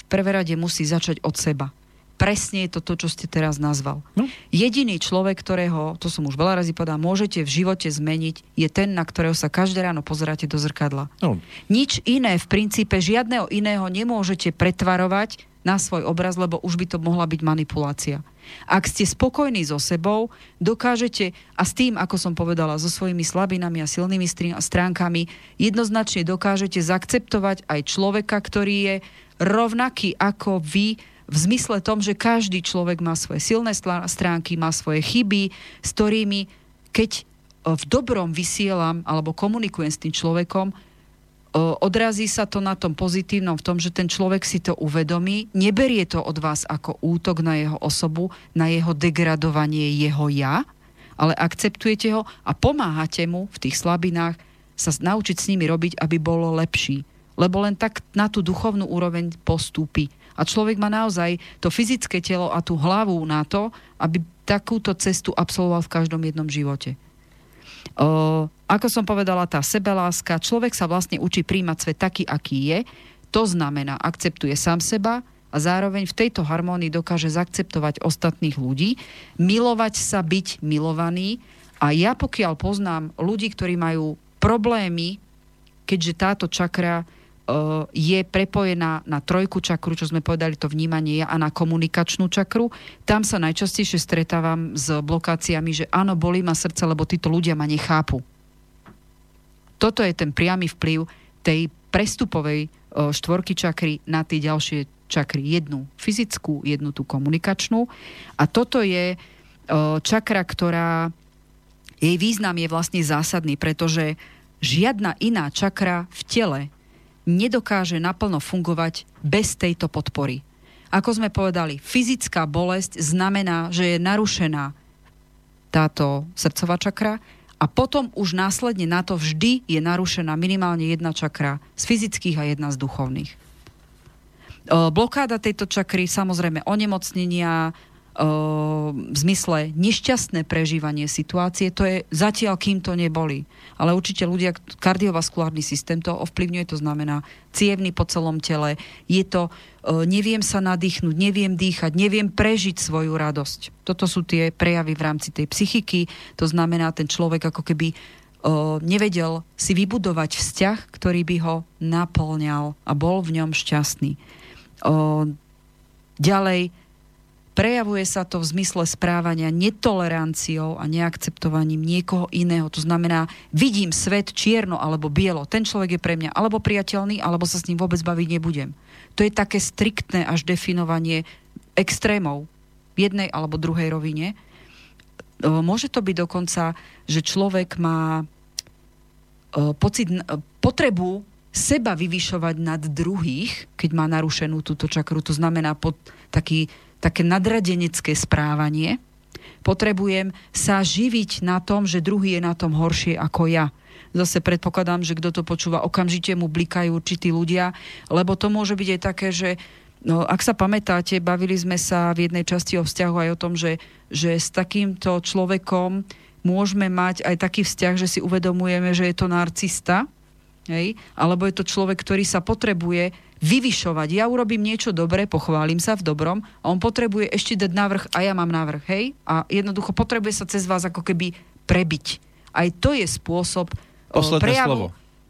v prvé rade musí začať od seba. Presne je to to, čo ste teraz nazval. No. Jediný človek, ktorého, to som už veľa razy povedal, môžete v živote zmeniť, je ten, na ktorého sa každé ráno pozeráte do zrkadla. No, Nič iné, v princípe žiadneho iného nemôžete pretvarovať na svoj obraz, lebo už by to mohla byť manipulácia. Ak ste spokojní so sebou, dokážete, a s tým, ako som povedala, so svojimi slabinami a silnými stránkami, jednoznačne dokážete zaakceptovať aj človeka, ktorý je rovnaký ako vy, v zmysle tom, že každý človek má svoje silné stránky, má svoje chyby, s ktorými, keď e, v dobrom vysielam alebo komunikujem s tým človekom, o, odrazí sa to na tom pozitívnom v tom, že ten človek si to uvedomí, neberie to od vás ako útok na jeho osobu, na jeho degradovanie jeho ja, ale akceptujete ho a pomáhate mu v tých slabinách sa naučiť s nimi robiť, aby bolo lepší. Lebo len tak na tú duchovnú úroveň postúpi. A človek má naozaj to fyzické telo a tú hlavu na to, aby takúto cestu absolvoval v každom jednom živote. O, ako som povedala, tá sebeláska, človek sa vlastne učí príjmať svet taký, aký je. To znamená, akceptuje sám seba a zároveň v tejto harmónii dokáže zaakceptovať ostatných ľudí, milovať sa, byť milovaný. A ja pokiaľ poznám ľudí, ktorí majú problémy, keďže táto čakra je prepojená na trojku čakru, čo sme povedali, to vnímanie a na komunikačnú čakru. Tam sa najčastejšie stretávam s blokáciami, že áno, bolí ma srdce, lebo títo ľudia ma nechápu. Toto je ten priamy vplyv tej prestupovej uh, štvorky čakry na tie ďalšie čakry. Jednu fyzickú, jednu tú komunikačnú. A toto je uh, čakra, ktorá jej význam je vlastne zásadný, pretože žiadna iná čakra v tele nedokáže naplno fungovať bez tejto podpory. Ako sme povedali, fyzická bolesť znamená, že je narušená táto srdcová čakra a potom už následne na to vždy je narušená minimálne jedna čakra z fyzických a jedna z duchovných. Blokáda tejto čakry, samozrejme onemocnenia, v zmysle nešťastné prežívanie situácie, to je zatiaľ, kým to neboli. Ale určite ľudia, kardiovaskulárny systém to ovplyvňuje, to znamená cievny po celom tele, je to, o, neviem sa nadýchnuť, neviem dýchať, neviem prežiť svoju radosť. Toto sú tie prejavy v rámci tej psychiky, to znamená, ten človek ako keby o, nevedel si vybudovať vzťah, ktorý by ho naplňal a bol v ňom šťastný. Ďalej, prejavuje sa to v zmysle správania netoleranciou a neakceptovaním niekoho iného. To znamená, vidím svet čierno alebo bielo. Ten človek je pre mňa alebo priateľný, alebo sa s ním vôbec baviť nebudem. To je také striktné až definovanie extrémov v jednej alebo druhej rovine. O, Môže to byť dokonca, že človek má o, pocit, n- potrebu seba vyvyšovať nad druhých, keď má narušenú túto čakru. To znamená pod taký, také nadradenecké správanie. Potrebujem sa živiť na tom, že druhý je na tom horšie ako ja. Zase predpokladám, že kto to počúva, okamžite mu blikajú určití ľudia, lebo to môže byť aj také, že No, ak sa pamätáte, bavili sme sa v jednej časti o vzťahu aj o tom, že, že s takýmto človekom môžeme mať aj taký vzťah, že si uvedomujeme, že je to narcista, hej? alebo je to človek, ktorý sa potrebuje vyvyšovať. Ja urobím niečo dobré, pochválim sa v dobrom a on potrebuje ešte dať návrh a ja mám návrh, hej? A jednoducho potrebuje sa cez vás ako keby prebiť. Aj to je spôsob o, Posledné prejavu, slovo.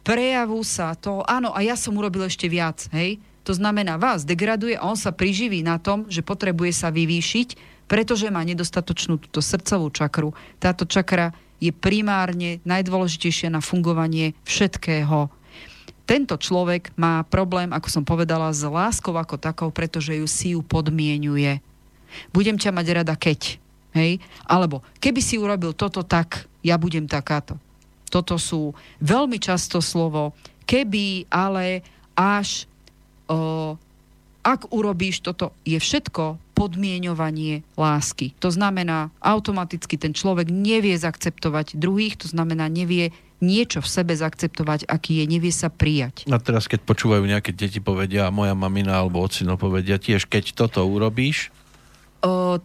prejavu sa to, áno, a ja som urobil ešte viac, hej? To znamená, vás degraduje a on sa priživí na tom, že potrebuje sa vyvýšiť, pretože má nedostatočnú túto srdcovú čakru. Táto čakra je primárne najdôležitejšia na fungovanie všetkého. Tento človek má problém, ako som povedala, s láskou ako takou, pretože ju si ju podmienuje. Budem ťa mať rada keď. Hej? Alebo keby si urobil toto tak, ja budem takáto. Toto sú veľmi často slovo keby, ale, až, o, ak urobíš toto, je všetko podmienovanie lásky. To znamená, automaticky ten človek nevie zaakceptovať druhých, to znamená, nevie niečo v sebe zaakceptovať, aký je, nevie sa prijať. A teraz, keď počúvajú nejaké deti povedia, a moja mamina alebo ocino povedia tiež, keď toto urobíš, O,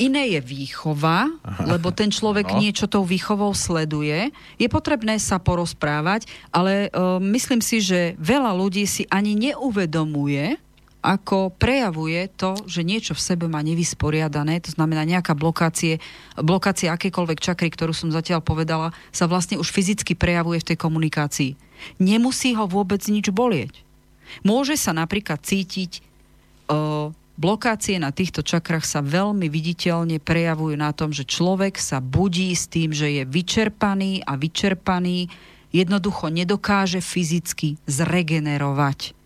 iné je výchova, lebo ten človek No. niečo tou výchovou sleduje. Je potrebné sa porozprávať, ale o, myslím si, že veľa ľudí si ani neuvedomuje, ako prejavuje to, že niečo v sebe má nevysporiadané, to znamená nejaká blokácie, blokácia akékoľvek čakry, ktorú som zatiaľ povedala, sa vlastne už fyzicky prejavuje v tej komunikácii. Nemusí ho vôbec nič bolieť. Môže sa napríklad cítiť o, blokácie na týchto čakrach sa veľmi viditeľne prejavujú na tom, že človek sa budí s tým, že je vyčerpaný a vyčerpaný jednoducho nedokáže fyzicky zregenerovať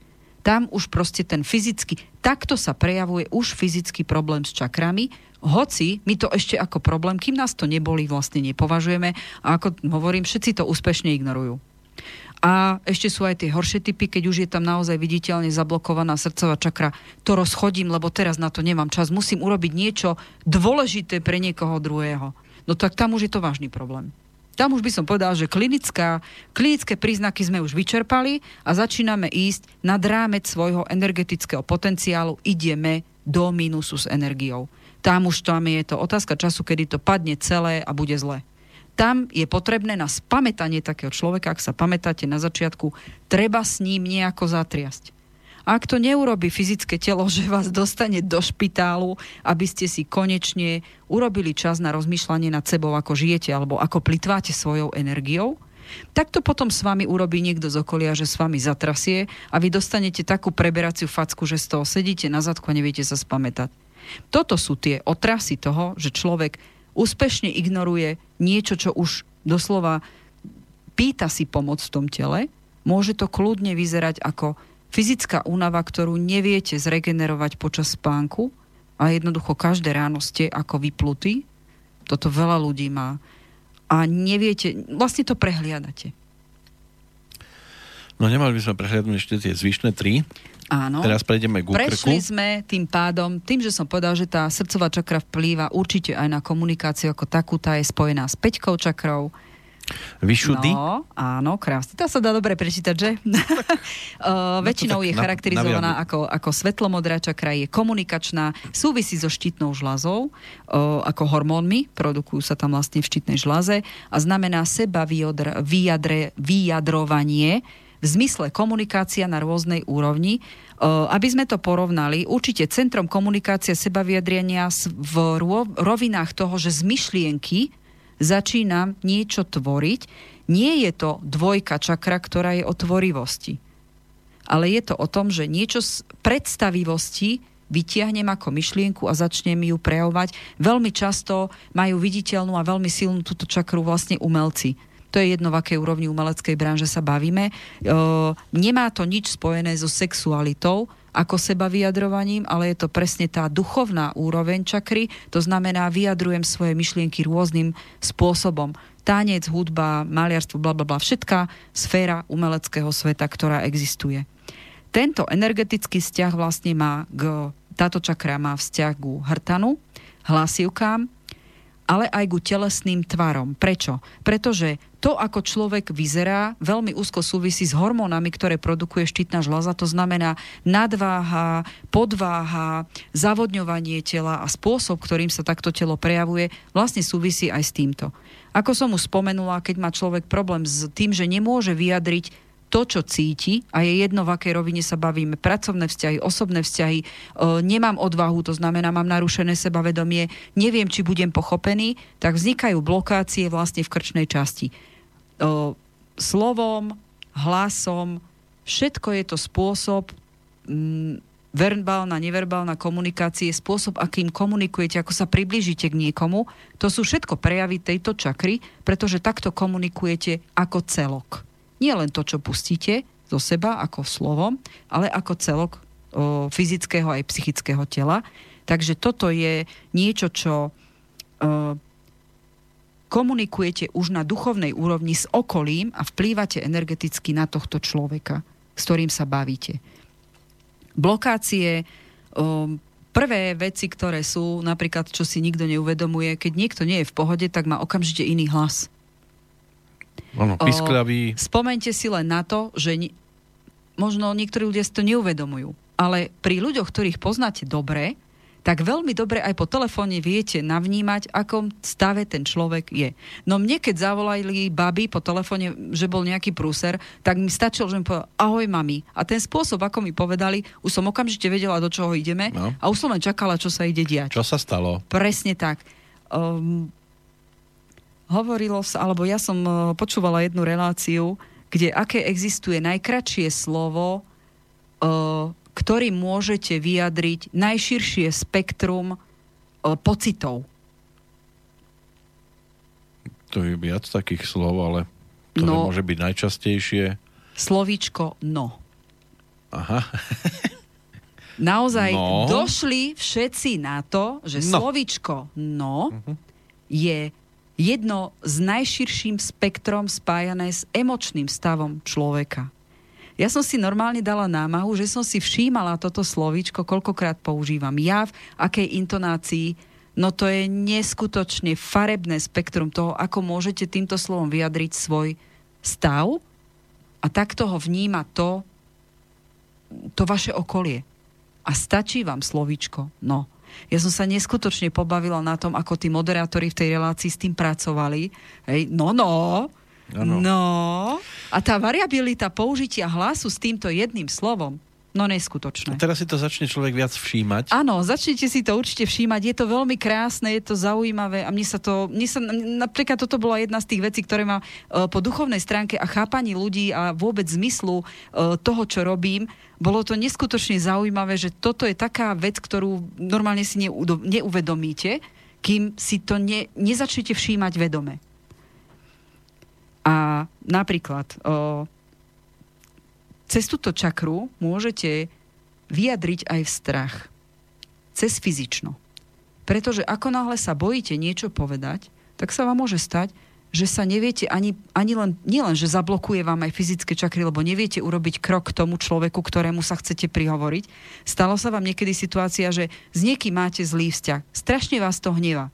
tam už proste ten fyzicky, takto sa prejavuje už fyzický problém s čakrami, hoci my to ešte ako problém, kým nás to neboli, vlastne nepovažujeme a ako hovorím, všetci to úspešne ignorujú. A ešte sú aj tie horšie typy, keď už je tam naozaj viditeľne zablokovaná srdcová čakra. To rozchodím, lebo teraz na to nemám čas. Musím urobiť niečo dôležité pre niekoho druhého. No tak tam už je to vážny problém. Tam už by som povedal, že klinická, klinické príznaky sme už vyčerpali a začíname ísť nad rámec svojho energetického potenciálu, ideme do mínusu s energiou. Tam už tam je to otázka času, kedy to padne celé a bude zle. Tam je potrebné na spamätanie takého človeka, ak sa pamätáte na začiatku, treba s ním nejako zatriasť. Ak to neurobi fyzické telo, že vás dostane do špitálu, aby ste si konečne urobili čas na rozmýšľanie nad sebou, ako žijete alebo ako plitváte svojou energiou, tak to potom s vami urobí niekto z okolia, že s vami zatrasie a vy dostanete takú preberaciu facku, že z toho sedíte na zadku a neviete sa spamätať. Toto sú tie otrasy toho, že človek úspešne ignoruje niečo, čo už doslova pýta si pomoc v tom tele, môže to kľudne vyzerať ako fyzická únava, ktorú neviete zregenerovať počas spánku a jednoducho každé ráno ste ako vyplutí. Toto veľa ľudí má. A neviete, vlastne to prehliadate. No nemali by sme prehliadnúť ešte tie zvyšné tri. Áno. Teraz prejdeme k Prešli sme tým pádom, tým, že som povedal, že tá srdcová čakra vplýva určite aj na komunikáciu ako takú, tá je spojená s peťkou čakrou, Vyšudy? No, áno, krásne. To sa dá dobre prečítať, že? uh, väčšinou no je charakterizovaná ako, ako svetlomodrá čakra, je komunikačná, súvisí so štítnou žľazou, uh, ako hormónmi, produkujú sa tam vlastne v štítnej žľaze a znamená seba vyjadre, vyjadre, vyjadrovanie v zmysle komunikácia na rôznej úrovni. Aby sme to porovnali, určite centrom komunikácie seba vyjadrenia v rovinách toho, že z myšlienky začínam niečo tvoriť, nie je to dvojka čakra, ktorá je o tvorivosti. Ale je to o tom, že niečo z predstavivosti vytiahnem ako myšlienku a začnem ju prejavovať. Veľmi často majú viditeľnú a veľmi silnú túto čakru vlastne umelci. To je jedno, v akej úrovni umeleckej branže sa bavíme. E, nemá to nič spojené so sexualitou, ako seba vyjadrovaním, ale je to presne tá duchovná úroveň čakry, to znamená vyjadrujem svoje myšlienky rôznym spôsobom. Tanec, hudba, maliarstvo, bla bla bla, všetká sféra umeleckého sveta, ktorá existuje. Tento energetický vzťah vlastne má k, táto čakra má vzťah ku hrtanu, hlasivkám, ale aj ku telesným tvarom. Prečo? Pretože to, ako človek vyzerá, veľmi úzko súvisí s hormónami, ktoré produkuje štítna žľaza. To znamená nadváha, podváha, zavodňovanie tela a spôsob, ktorým sa takto telo prejavuje, vlastne súvisí aj s týmto. Ako som už spomenula, keď má človek problém s tým, že nemôže vyjadriť to, čo cíti a je jedno, v akej rovine sa bavíme, pracovné vzťahy, osobné vzťahy, e, nemám odvahu, to znamená, mám narušené sebavedomie, neviem, či budem pochopený, tak vznikajú blokácie vlastne v krčnej časti. E, slovom, hlasom, všetko je to spôsob mm, verbálna, neverbálna komunikácie, spôsob, akým komunikujete, ako sa priblížite k niekomu, to sú všetko prejavy tejto čakry, pretože takto komunikujete ako celok nie len to, čo pustíte zo seba ako slovom, ale ako celok o, fyzického aj psychického tela. Takže toto je niečo, čo o, komunikujete už na duchovnej úrovni s okolím a vplývate energeticky na tohto človeka, s ktorým sa bavíte. Blokácie, o, prvé veci, ktoré sú, napríklad, čo si nikto neuvedomuje, keď niekto nie je v pohode, tak má okamžite iný hlas. Áno, pisklavý. Spomente si len na to, že ni- možno niektorí ľudia si to neuvedomujú, ale pri ľuďoch, ktorých poznáte dobre, tak veľmi dobre aj po telefóne viete navnímať, akom stave ten človek je. No mne, keď zavolali baby po telefóne, že bol nejaký prúser, tak mi stačilo, že mi povedal, ahoj mami. A ten spôsob, ako mi povedali, už som okamžite vedela, do čoho ideme no. a už som len čakala, čo sa ide diať. Čo sa stalo? Presne tak. Um, hovorilo sa, alebo ja som uh, počúvala jednu reláciu, kde aké existuje najkračšie slovo, uh, ktorým môžete vyjadriť najširšie spektrum e, pocitov. To je viac takých slov, ale to no, môže byť najčastejšie. Slovíčko no. Aha. Naozaj no. došli všetci na to, že no. slovíčko no uh-huh. je jedno s najširším spektrom spájané s emočným stavom človeka. Ja som si normálne dala námahu, že som si všímala toto slovíčko, koľkokrát používam ja, v akej intonácii. No to je neskutočne farebné spektrum toho, ako môžete týmto slovom vyjadriť svoj stav a takto ho vníma to, to vaše okolie. A stačí vám slovíčko no. Ja som sa neskutočne pobavila na tom, ako tí moderátori v tej relácii s tým pracovali. Hej, no, no, Ano. No, a tá variabilita použitia hlasu s týmto jedným slovom, No neskutočné. A teraz si to začne človek viac všímať. Áno, začnite si to určite všímať. Je to veľmi krásne, je to zaujímavé a mne sa to, mne sa, napríklad toto bola jedna z tých vecí, ktoré ma uh, po duchovnej stránke a chápaní ľudí a vôbec zmyslu uh, toho, čo robím, bolo to neskutočne zaujímavé, že toto je taká vec, ktorú normálne si neuvedomíte, kým si to ne, nezačnete všímať vedome. A napríklad o, cez túto čakru môžete vyjadriť aj strach. Cez fyzično. Pretože ako náhle sa bojíte niečo povedať, tak sa vám môže stať, že sa neviete ani, ani len, nielen, že zablokuje vám aj fyzické čakry, lebo neviete urobiť krok k tomu človeku, ktorému sa chcete prihovoriť. Stalo sa vám niekedy situácia, že s niekým máte zlý vzťah. Strašne vás to hneva.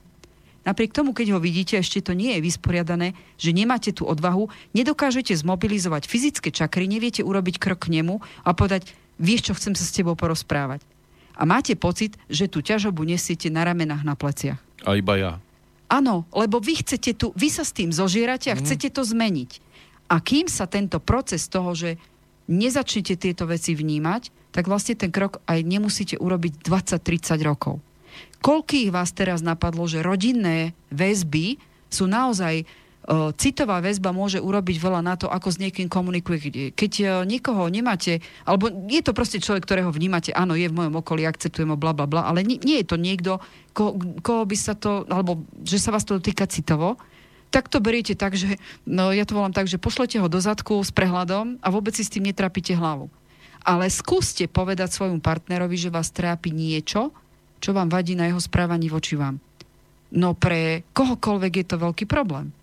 Napriek tomu, keď ho vidíte, ešte to nie je vysporiadané, že nemáte tú odvahu, nedokážete zmobilizovať fyzické čakry, neviete urobiť krok k nemu a povedať, vieš čo, chcem sa s tebou porozprávať. A máte pocit, že tú ťažobu nesiete na ramenách, na pleciach. A iba ja. Áno, lebo vy chcete tu, vy sa s tým zožierate a mm. chcete to zmeniť. A kým sa tento proces toho, že nezačnete tieto veci vnímať, tak vlastne ten krok aj nemusíte urobiť 20-30 rokov. Koľkých vás teraz napadlo, že rodinné väzby sú naozaj citová väzba môže urobiť veľa na to, ako s niekým komunikuje. Keď e, niekoho nemáte, alebo je to proste človek, ktorého vnímate, áno, je v mojom okolí, akceptujem ho, bla, bla, bla, ale nie, nie je to niekto, ko, koho by sa to, alebo že sa vás to dotýka citovo, tak to beriete tak, že, no ja to volám tak, že pošlete ho do zadku s prehľadom a vôbec si s tým netrapíte hlavu. Ale skúste povedať svojmu partnerovi, že vás trápi niečo, čo vám vadí na jeho správaní voči vám. No pre kohokoľvek je to veľký problém.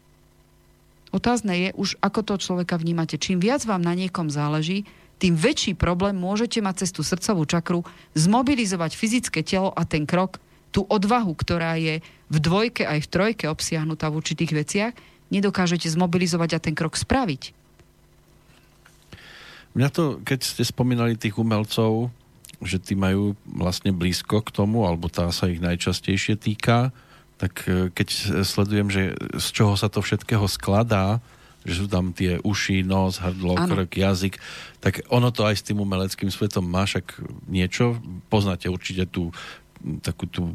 Otázne je už, ako toho človeka vnímate. Čím viac vám na niekom záleží, tým väčší problém môžete mať cez tú srdcovú čakru zmobilizovať fyzické telo a ten krok, tú odvahu, ktorá je v dvojke aj v trojke obsiahnutá v určitých veciach, nedokážete zmobilizovať a ten krok spraviť. Mňa to, keď ste spomínali tých umelcov, že tí majú vlastne blízko k tomu, alebo tá sa ich najčastejšie týka, tak e, keď sledujem, že z čoho sa to všetkého skladá, že sú tam tie uši, nos, hrdlo, ano. krk, jazyk, tak ono to aj s tým umeleckým svetom má však niečo. Poznáte určite tú takú tú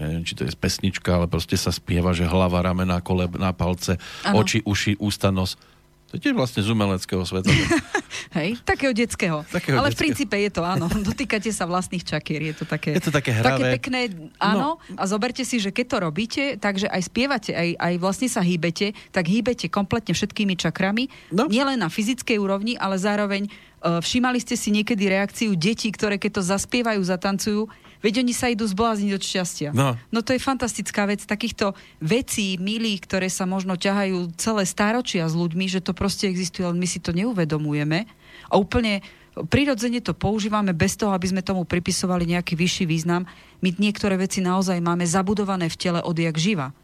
ja neviem, či to je pesnička, ale proste sa spieva, že hlava, ramena, koleb na palce, ano. oči, uši, ústa, nos to je tiež vlastne z umeleckého sveta. Hej, takého detského. Takého Ale detského. v princípe je to, áno. Dotýkate sa vlastných čakier. Je to také, je to také hravé. Také pekné, áno. No. A zoberte si, že keď to robíte, takže aj spievate, aj, aj vlastne sa hýbete, tak hýbete kompletne všetkými čakrami. No. Nielen na fyzickej úrovni, ale zároveň uh, všímali ste si niekedy reakciu detí, ktoré keď to zaspievajú, zatancujú, Veď oni sa idú zblázniť od šťastia. No. no to je fantastická vec. Takýchto vecí, milých, ktoré sa možno ťahajú celé stáročia s ľuďmi, že to proste existuje, ale my si to neuvedomujeme. A úplne prirodzene to používame bez toho, aby sme tomu pripisovali nejaký vyšší význam. My niektoré veci naozaj máme zabudované v tele odjak živa.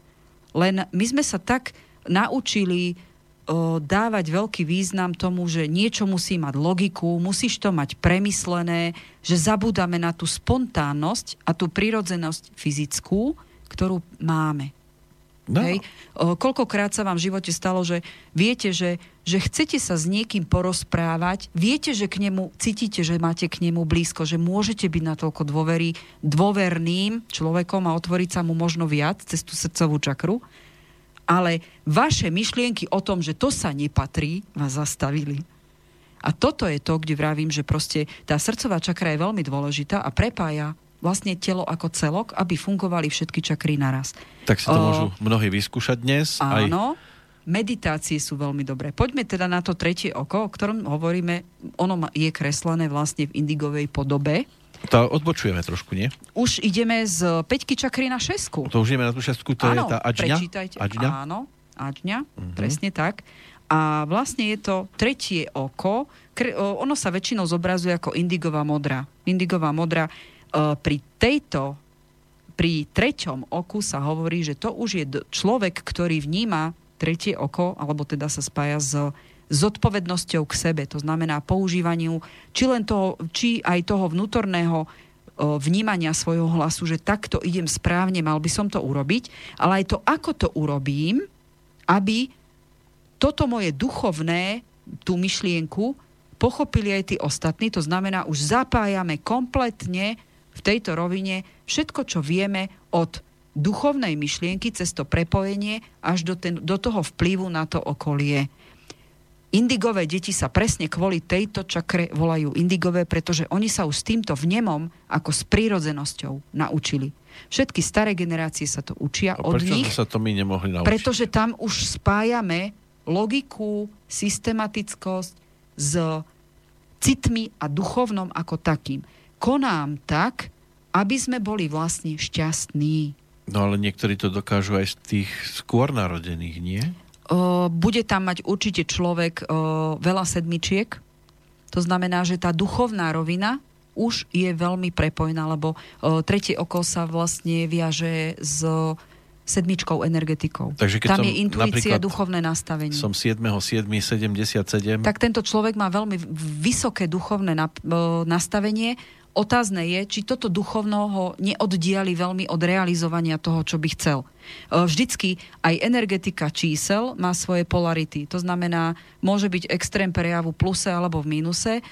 Len my sme sa tak naučili dávať veľký význam tomu, že niečo musí mať logiku, musíš to mať premyslené, že zabúdame na tú spontánnosť a tú prirodzenosť fyzickú, ktorú máme. No. Hej. O, koľkokrát sa vám v živote stalo, že viete, že, že chcete sa s niekým porozprávať, viete, že k nemu, cítite, že máte k nemu blízko, že môžete byť natoľko dôvery, dôverným človekom a otvoriť sa mu možno viac cez tú srdcovú čakru, ale vaše myšlienky o tom, že to sa nepatrí, vás zastavili. A toto je to, kde vravím, že proste tá srdcová čakra je veľmi dôležitá a prepája vlastne telo ako celok, aby fungovali všetky čakry naraz. Tak si to o, môžu mnohí vyskúšať dnes. Áno, aj... meditácie sú veľmi dobré. Poďme teda na to tretie oko, o ktorom hovoríme, ono je kreslené vlastne v indigovej podobe. To odbočujeme trošku, nie? Už ideme z peťky čakry na šesku. To už ideme na tú šestku, to áno, je tá aďňa? prečítajte. Aďňa? Áno, aďňa, uh-huh. presne tak. A vlastne je to tretie oko, ono sa väčšinou zobrazuje ako indigová modra. Indigová modra E, pri tejto, pri treťom oku sa hovorí, že to už je človek, ktorý vníma tretie oko, alebo teda sa spája s zodpovednosťou k sebe, to znamená používaniu či len toho, či aj toho vnútorného vnímania svojho hlasu, že takto idem správne, mal by som to urobiť, ale aj to, ako to urobím, aby toto moje duchovné, tú myšlienku, pochopili aj tí ostatní, to znamená, už zapájame kompletne v tejto rovine všetko, čo vieme od duchovnej myšlienky cez to prepojenie až do, ten, do toho vplyvu na to okolie. Indigové deti sa presne kvôli tejto čakre volajú indigové, pretože oni sa už s týmto vnemom ako s prírodzenosťou naučili. Všetky staré generácie sa to učia A od nich. sa to my nemohli naučiť? Pretože tam už spájame logiku, systematickosť s citmi a duchovnom ako takým konám tak, aby sme boli vlastne šťastní. No ale niektorí to dokážu aj z tých skôr narodených, nie? Bude tam mať určite človek veľa sedmičiek. To znamená, že tá duchovná rovina už je veľmi prepojená, lebo tretie oko sa vlastne viaže s sedmičkou energetikou. Takže keď Tam je intuícia, duchovné nastavenie. Som 7. 7. 77. Tak tento človek má veľmi vysoké duchovné nastavenie Otázne je, či toto duchovno ho neoddiali veľmi od realizovania toho, čo by chcel. E, vždycky aj energetika čísel má svoje polarity. To znamená, môže byť extrém prejavu pluse alebo v mínuse. E,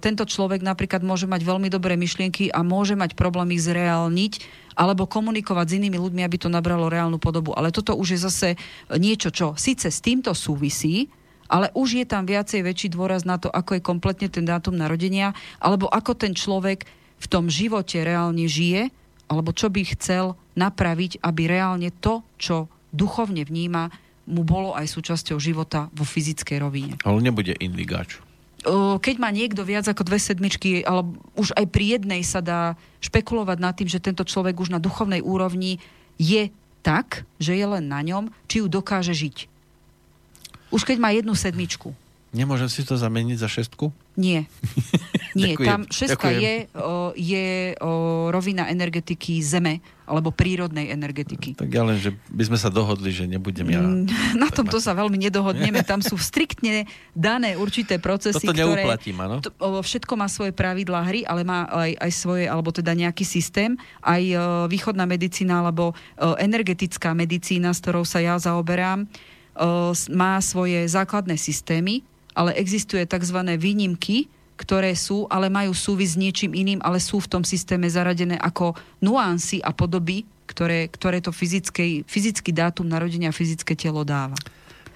tento človek napríklad môže mať veľmi dobré myšlienky a môže mať problém ich zreálniť alebo komunikovať s inými ľuďmi, aby to nabralo reálnu podobu. Ale toto už je zase niečo, čo síce s týmto súvisí, ale už je tam viacej väčší dôraz na to, ako je kompletne ten dátum narodenia, alebo ako ten človek v tom živote reálne žije, alebo čo by chcel napraviť, aby reálne to, čo duchovne vníma, mu bolo aj súčasťou života vo fyzickej rovine. Ale nebude indigáč. Keď má niekto viac ako dve sedmičky, ale už aj pri jednej sa dá špekulovať nad tým, že tento človek už na duchovnej úrovni je tak, že je len na ňom, či ju dokáže žiť. Už keď má jednu sedmičku. Nemôžem si to zameniť za šestku? Nie. Nie, Ďakujem. tam šestka Ďakujem. je, o, je o, rovina energetiky Zeme, alebo prírodnej energetiky. Tak ja len, že by sme sa dohodli, že nebudem ja... Mm, na tomto sa veľmi nedohodneme. Tam sú striktne dané určité procesy, Toto ktoré... áno? To, všetko má svoje pravidlá hry, ale má aj, aj svoje, alebo teda nejaký systém. Aj o, východná medicína, alebo o, energetická medicína, s ktorou sa ja zaoberám, má svoje základné systémy, ale existuje tzv. výnimky, ktoré sú, ale majú súvisť s niečím iným, ale sú v tom systéme zaradené ako nuancy a podoby, ktoré, ktoré to fyzický, fyzický dátum narodenia a fyzické telo dáva.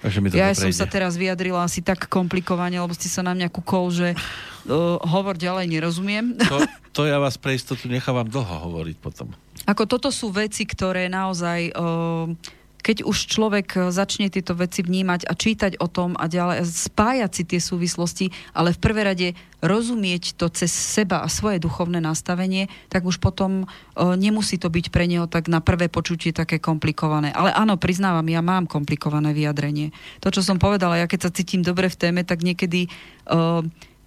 to ja som sa teraz vyjadrila asi tak komplikovane, lebo ste sa na mňa kúkol, že uh, hovor ďalej nerozumiem. To, to ja vás pre istotu nechávam dlho hovoriť potom. Ako toto sú veci, ktoré naozaj... Uh, keď už človek e, začne tieto veci vnímať a čítať o tom a ďalej, spájať si tie súvislosti, ale v prvé rade rozumieť to cez seba a svoje duchovné nastavenie, tak už potom e, nemusí to byť pre neho tak na prvé počutie také komplikované. Ale áno, priznávam, ja mám komplikované vyjadrenie. To, čo som povedala, ja keď sa cítim dobre v téme, tak niekedy e,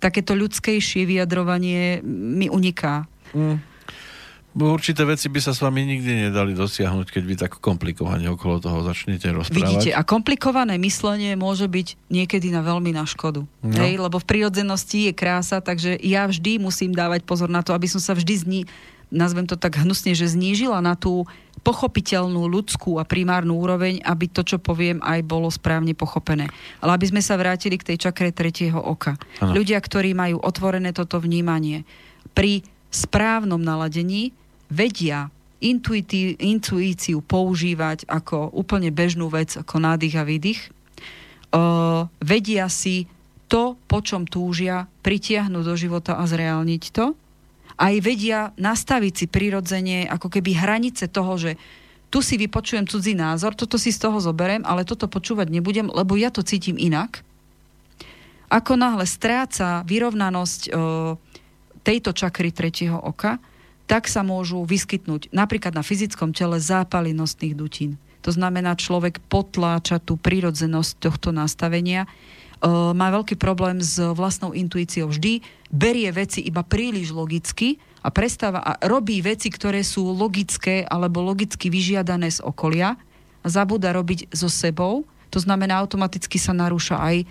takéto ľudskejšie vyjadrovanie mi uniká. Mm. Určité veci by sa s vami nikdy nedali dosiahnuť, keď vy tak komplikovane okolo toho začnete rozprávať. Vidíte, a komplikované myslenie môže byť niekedy na veľmi na škodu. No. Hej, lebo v prírodzenosti je krása, takže ja vždy musím dávať pozor na to, aby som sa vždy zni, nazvem to tak hnusne, že znížila na tú pochopiteľnú ľudskú a primárnu úroveň, aby to, čo poviem, aj bolo správne pochopené. Ale aby sme sa vrátili k tej čakre tretieho oka. Ano. Ľudia, ktorí majú otvorené toto vnímanie, pri správnom naladení vedia intuití, intuíciu používať ako úplne bežnú vec, ako nádych a výdych. Uh, vedia si to, po čom túžia, pritiahnuť do života a zreálniť to. Aj vedia nastaviť si prirodzene ako keby hranice toho, že tu si vypočujem cudzí názor, toto si z toho zoberiem, ale toto počúvať nebudem, lebo ja to cítim inak. Ako náhle stráca vyrovnanosť uh, tejto čakry tretieho oka, tak sa môžu vyskytnúť napríklad na fyzickom tele zápaly nosných dutín. To znamená, človek potláča tú prírodzenosť tohto nastavenia, e, má veľký problém s vlastnou intuíciou. Vždy berie veci iba príliš logicky a prestáva a robí veci, ktoré sú logické alebo logicky vyžiadané z okolia a zabúda robiť so sebou. To znamená, automaticky sa narúša aj e,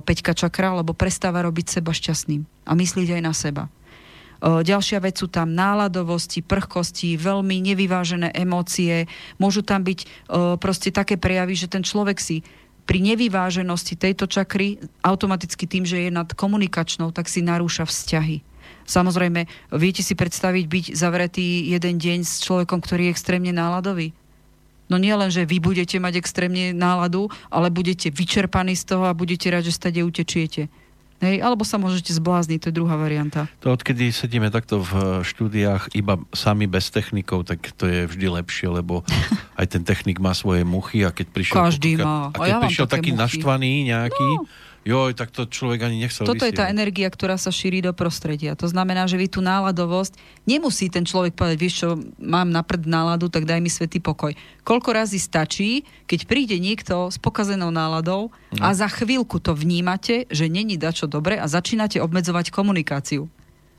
peťka čakra, lebo prestáva robiť seba šťastným a myslieť aj na seba. Ďalšia vec sú tam náladovosti, prchkosti, veľmi nevyvážené emócie. Môžu tam byť proste také prejavy, že ten človek si pri nevyváženosti tejto čakry automaticky tým, že je nad komunikačnou, tak si narúša vzťahy. Samozrejme, viete si predstaviť byť zavretý jeden deň s človekom, ktorý je extrémne náladový? No nie len, že vy budete mať extrémne náladu, ale budete vyčerpaní z toho a budete rád, že stade utečiete. Hej, alebo sa môžete zblázniť, to je druhá varianta. To odkedy sedíme takto v štúdiách iba sami bez technikov, tak to je vždy lepšie, lebo aj ten technik má svoje muchy a keď prišiel... Každý má. A keď a ja prišiel taký muchy. naštvaný nejaký, no joj, tak to človek ani nechcel Toto vysielať. je tá energia, ktorá sa šíri do prostredia. To znamená, že vy tú náladovosť, nemusí ten človek povedať, vieš čo, mám na prd náladu, tak daj mi svetý pokoj. Koľko razy stačí, keď príde niekto s pokazenou náladou no. a za chvíľku to vnímate, že není dačo dobre a začínate obmedzovať komunikáciu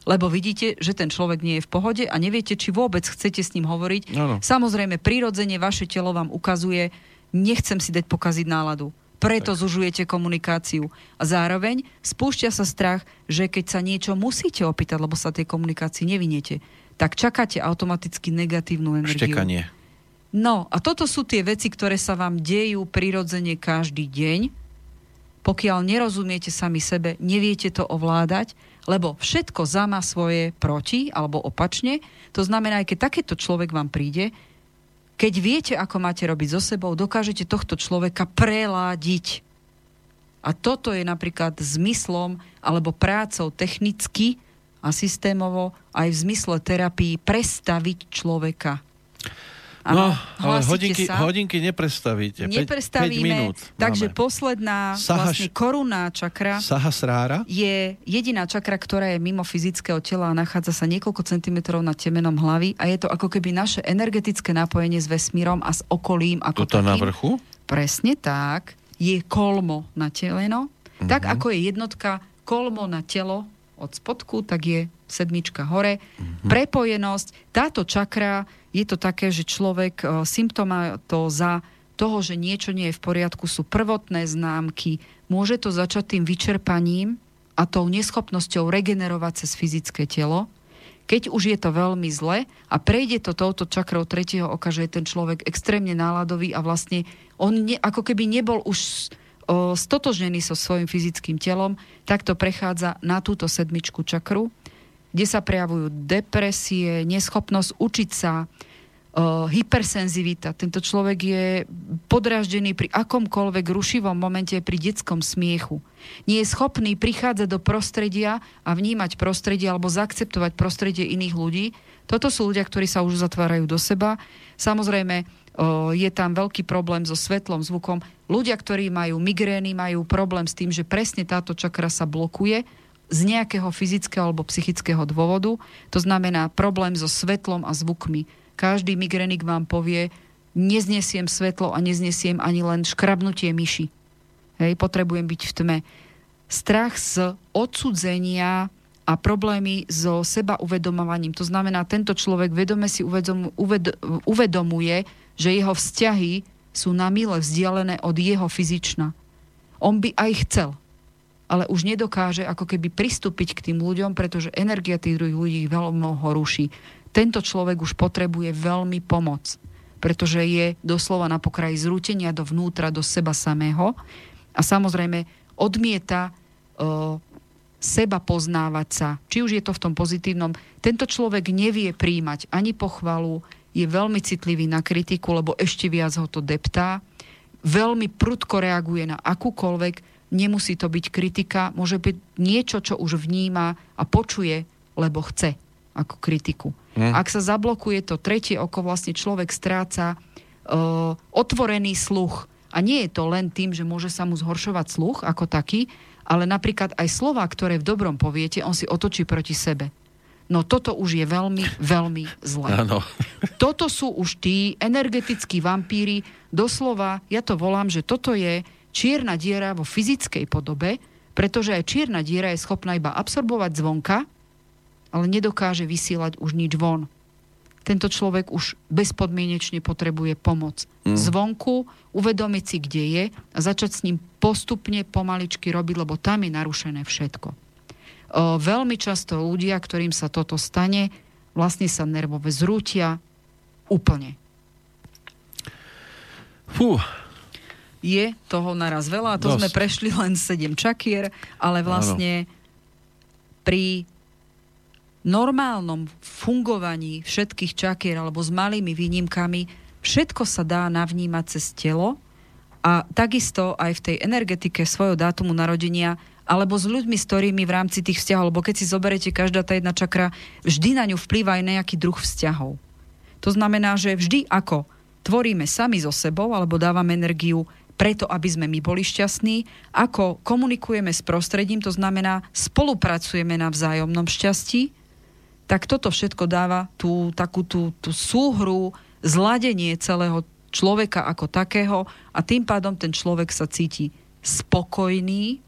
lebo vidíte, že ten človek nie je v pohode a neviete, či vôbec chcete s ním hovoriť. No, no. Samozrejme, prirodzene vaše telo vám ukazuje, nechcem si dať pokaziť náladu preto tak. zužujete komunikáciu. A zároveň spúšťa sa strach, že keď sa niečo musíte opýtať, lebo sa tej komunikácii neviniete, tak čakáte automaticky negatívnu energiu. Štekanie. No a toto sú tie veci, ktoré sa vám dejú prirodzene každý deň. Pokiaľ nerozumiete sami sebe, neviete to ovládať, lebo všetko za má svoje proti alebo opačne. To znamená, aj keď takéto človek vám príde, keď viete, ako máte robiť so sebou, dokážete tohto človeka preládiť. A toto je napríklad zmyslom alebo prácou technicky a systémovo aj v zmysle terapii prestaviť človeka. Ano, no, ale hodinky, sa. hodinky neprestavíte. Neprestavíme, 5, 5 minút takže máme. posledná Sahaš, vlastne korunná čakra Sahasrára je jediná čakra, ktorá je mimo fyzického tela a nachádza sa niekoľko centimetrov nad temenom hlavy a je to ako keby naše energetické napojenie s vesmírom a s okolím. Ako Toto takým. na vrchu? Presne tak. Je kolmo na teleno. Uh-huh. Tak ako je jednotka kolmo na telo od spodku, tak je sedmička hore. Uh-huh. Prepojenosť. Táto čakra je to také, že človek, e, symptóma to za toho, že niečo nie je v poriadku, sú prvotné známky. Môže to začať tým vyčerpaním a tou neschopnosťou regenerovať cez fyzické telo. Keď už je to veľmi zle a prejde to touto čakrou tretieho oka, že je ten človek extrémne náladový a vlastne on ne, ako keby nebol už o, stotožnený so svojím fyzickým telom, tak to prechádza na túto sedmičku čakru kde sa prejavujú depresie, neschopnosť učiť sa, uh, hypersenzivita. Tento človek je podráždený pri akomkoľvek rušivom momente pri detskom smiechu. Nie je schopný prichádzať do prostredia a vnímať prostredie alebo zaakceptovať prostredie iných ľudí. Toto sú ľudia, ktorí sa už zatvárajú do seba. Samozrejme, uh, je tam veľký problém so svetlom, zvukom. Ľudia, ktorí majú migrény, majú problém s tým, že presne táto čakra sa blokuje z nejakého fyzického alebo psychického dôvodu. To znamená problém so svetlom a zvukmi. Každý migrenik vám povie, neznesiem svetlo a neznesiem ani len škrabnutie myši. Hej, potrebujem byť v tme. Strach z odsudzenia a problémy so seba uvedomovaním. To znamená, tento človek vedome si uvedom, uved, uvedomuje, že jeho vzťahy sú na mile vzdialené od jeho fyzična. On by aj chcel, ale už nedokáže ako keby pristúpiť k tým ľuďom, pretože energia tých druhých ľudí veľmi ho ruší. Tento človek už potrebuje veľmi pomoc, pretože je doslova na pokraji zrútenia dovnútra, do seba samého a samozrejme odmieta uh, seba poznávať sa, či už je to v tom pozitívnom. Tento človek nevie príjmať ani pochvalu, je veľmi citlivý na kritiku, lebo ešte viac ho to deptá. Veľmi prudko reaguje na akúkoľvek, nemusí to byť kritika, môže byť niečo, čo už vníma a počuje, lebo chce ako kritiku. Hm. Ak sa zablokuje to tretie oko, vlastne človek stráca uh, otvorený sluch. A nie je to len tým, že môže sa mu zhoršovať sluch ako taký, ale napríklad aj slova, ktoré v dobrom poviete, on si otočí proti sebe. No toto už je veľmi, veľmi zlé. Ano. Toto sú už tí energetickí vampíry, doslova, ja to volám, že toto je čierna diera vo fyzickej podobe, pretože aj čierna diera je schopná iba absorbovať zvonka, ale nedokáže vysielať už nič von tento človek už bezpodmienečne potrebuje pomoc. Mm. Zvonku, uvedomiť si, kde je a začať s ním postupne, pomaličky robiť, lebo tam je narušené všetko. O, veľmi často ľudia, ktorým sa toto stane, vlastne sa nervové zrútia úplne. Fú. Je toho naraz veľa, to Dosť. sme prešli len 7 čakier, ale vlastne ano. pri normálnom fungovaní všetkých čakier alebo s malými výnimkami všetko sa dá navnímať cez telo a takisto aj v tej energetike svojho dátumu narodenia alebo s ľuďmi, s ktorými v rámci tých vzťahov, lebo keď si zoberete každá tá jedna čakra, vždy na ňu vplýva aj nejaký druh vzťahov. To znamená, že vždy ako tvoríme sami so sebou alebo dávame energiu preto, aby sme my boli šťastní, ako komunikujeme s prostredím, to znamená spolupracujeme na vzájomnom šťastí, tak toto všetko dáva tú takú tú, tú súhru, zladenie celého človeka ako takého a tým pádom ten človek sa cíti spokojný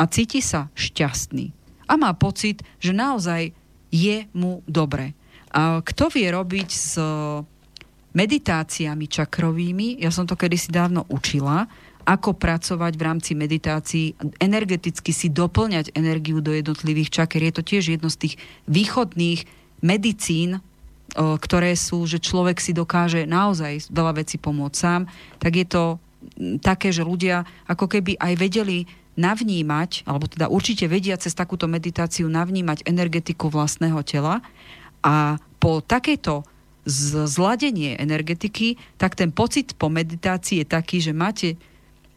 a cíti sa šťastný. A má pocit, že naozaj je mu dobre. A kto vie robiť s meditáciami čakrovými, ja som to kedysi dávno učila, ako pracovať v rámci meditácií, energeticky si doplňať energiu do jednotlivých čaker. Je to tiež jedno z tých východných medicín, ktoré sú, že človek si dokáže naozaj veľa vecí pomôcť sám, tak je to také, že ľudia ako keby aj vedeli navnímať, alebo teda určite vedia cez takúto meditáciu navnímať energetiku vlastného tela a po takejto zladenie energetiky, tak ten pocit po meditácii je taký, že máte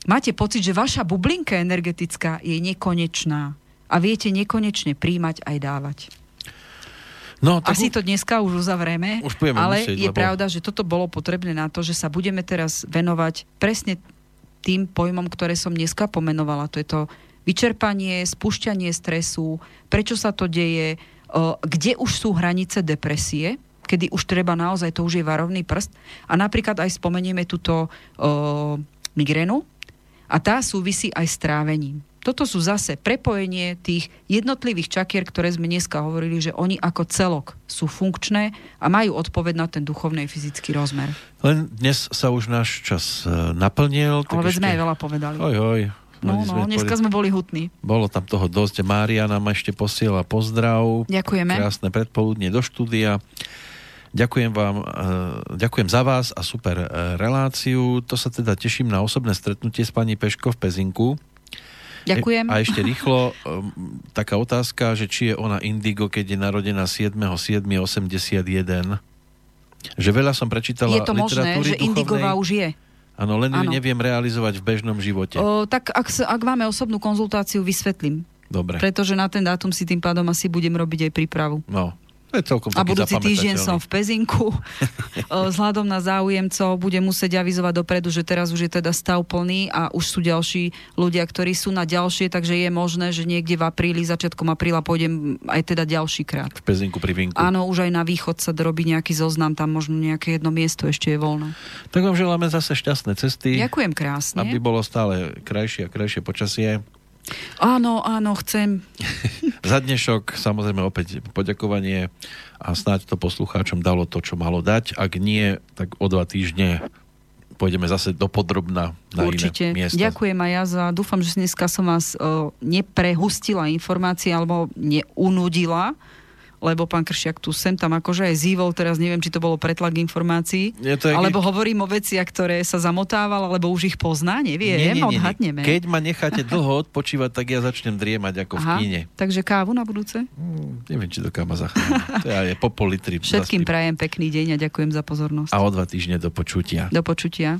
máte pocit, že vaša bublinka energetická je nekonečná a viete nekonečne príjmať aj dávať. No, tak Asi to dneska už uzavrieme, už ale musieť, je lebo... pravda, že toto bolo potrebné na to, že sa budeme teraz venovať presne tým pojmom, ktoré som dneska pomenovala. To je to vyčerpanie, spúšťanie stresu, prečo sa to deje, kde už sú hranice depresie, kedy už treba naozaj, to už je varovný prst. A napríklad aj spomenieme túto migrénu, a tá súvisí aj s trávením. Toto sú zase prepojenie tých jednotlivých čakier, ktoré sme dneska hovorili, že oni ako celok sú funkčné a majú odpoveď na ten duchovný fyzický rozmer. Len dnes sa už náš čas e, naplnil. Ale ešte... sme aj veľa povedali. Oj, oj. No, no, dneska sme boli hutní. Bolo tam toho dosť. Mária nám ešte posiela pozdrav. Ďakujeme. Krásne predpoludne do štúdia. Ďakujem vám, eh, ďakujem za vás a super eh, reláciu. To sa teda teším na osobné stretnutie s pani Peško v Pezinku. Ďakujem. A ešte rýchlo ehm, taká otázka, že či je ona indigo, keď je narodená 7.7.81. Že veľa som prečítala Je to možné, že indigová už je. Áno, len ju neviem realizovať v bežnom živote. O, tak ak, ak máme osobnú konzultáciu, vysvetlím. Dobre. Pretože na ten dátum si tým pádom asi budem robiť aj prípravu. No, to je celkom a budúci týždeň som v Pezinku. Vzhľadom na záujemcov budem musieť avizovať dopredu, že teraz už je teda stav plný a už sú ďalší ľudia, ktorí sú na ďalšie, takže je možné, že niekde v apríli, začiatkom apríla pôjdem aj teda ďalší krát. V Pezinku pri Vinku. Áno, už aj na východ sa robí nejaký zoznam, tam možno nejaké jedno miesto ešte je voľné. Tak vám želáme zase šťastné cesty. Ďakujem krásne. Aby bolo stále krajšie a krajšie počasie. Áno, áno, chcem. za dnešok samozrejme opäť poďakovanie a snáď to poslucháčom dalo to, čo malo dať. Ak nie, tak o dva týždne pôjdeme zase do podrobna na Určite. iné miesta. Ďakujem aj ja za, dúfam, že dneska som vás o, neprehustila informácie alebo neunudila lebo pán Kršiak tu sem tam akože aj zývol, teraz neviem, či to bolo pretlak informácií, Je to, alebo hovorím o veciach, ktoré sa zamotával, alebo už ich pozná, neviem, nie, nie, nie, odhadneme. Keď ma necháte dlho odpočívať, tak ja začnem driemať ako Aha, v kine. takže kávu na budúce? Hmm, neviem, či do káma zachránim. To je po pol litri. Všetkým prajem pekný deň a ďakujem za pozornosť. A o dva týždne do počutia. Do počutia.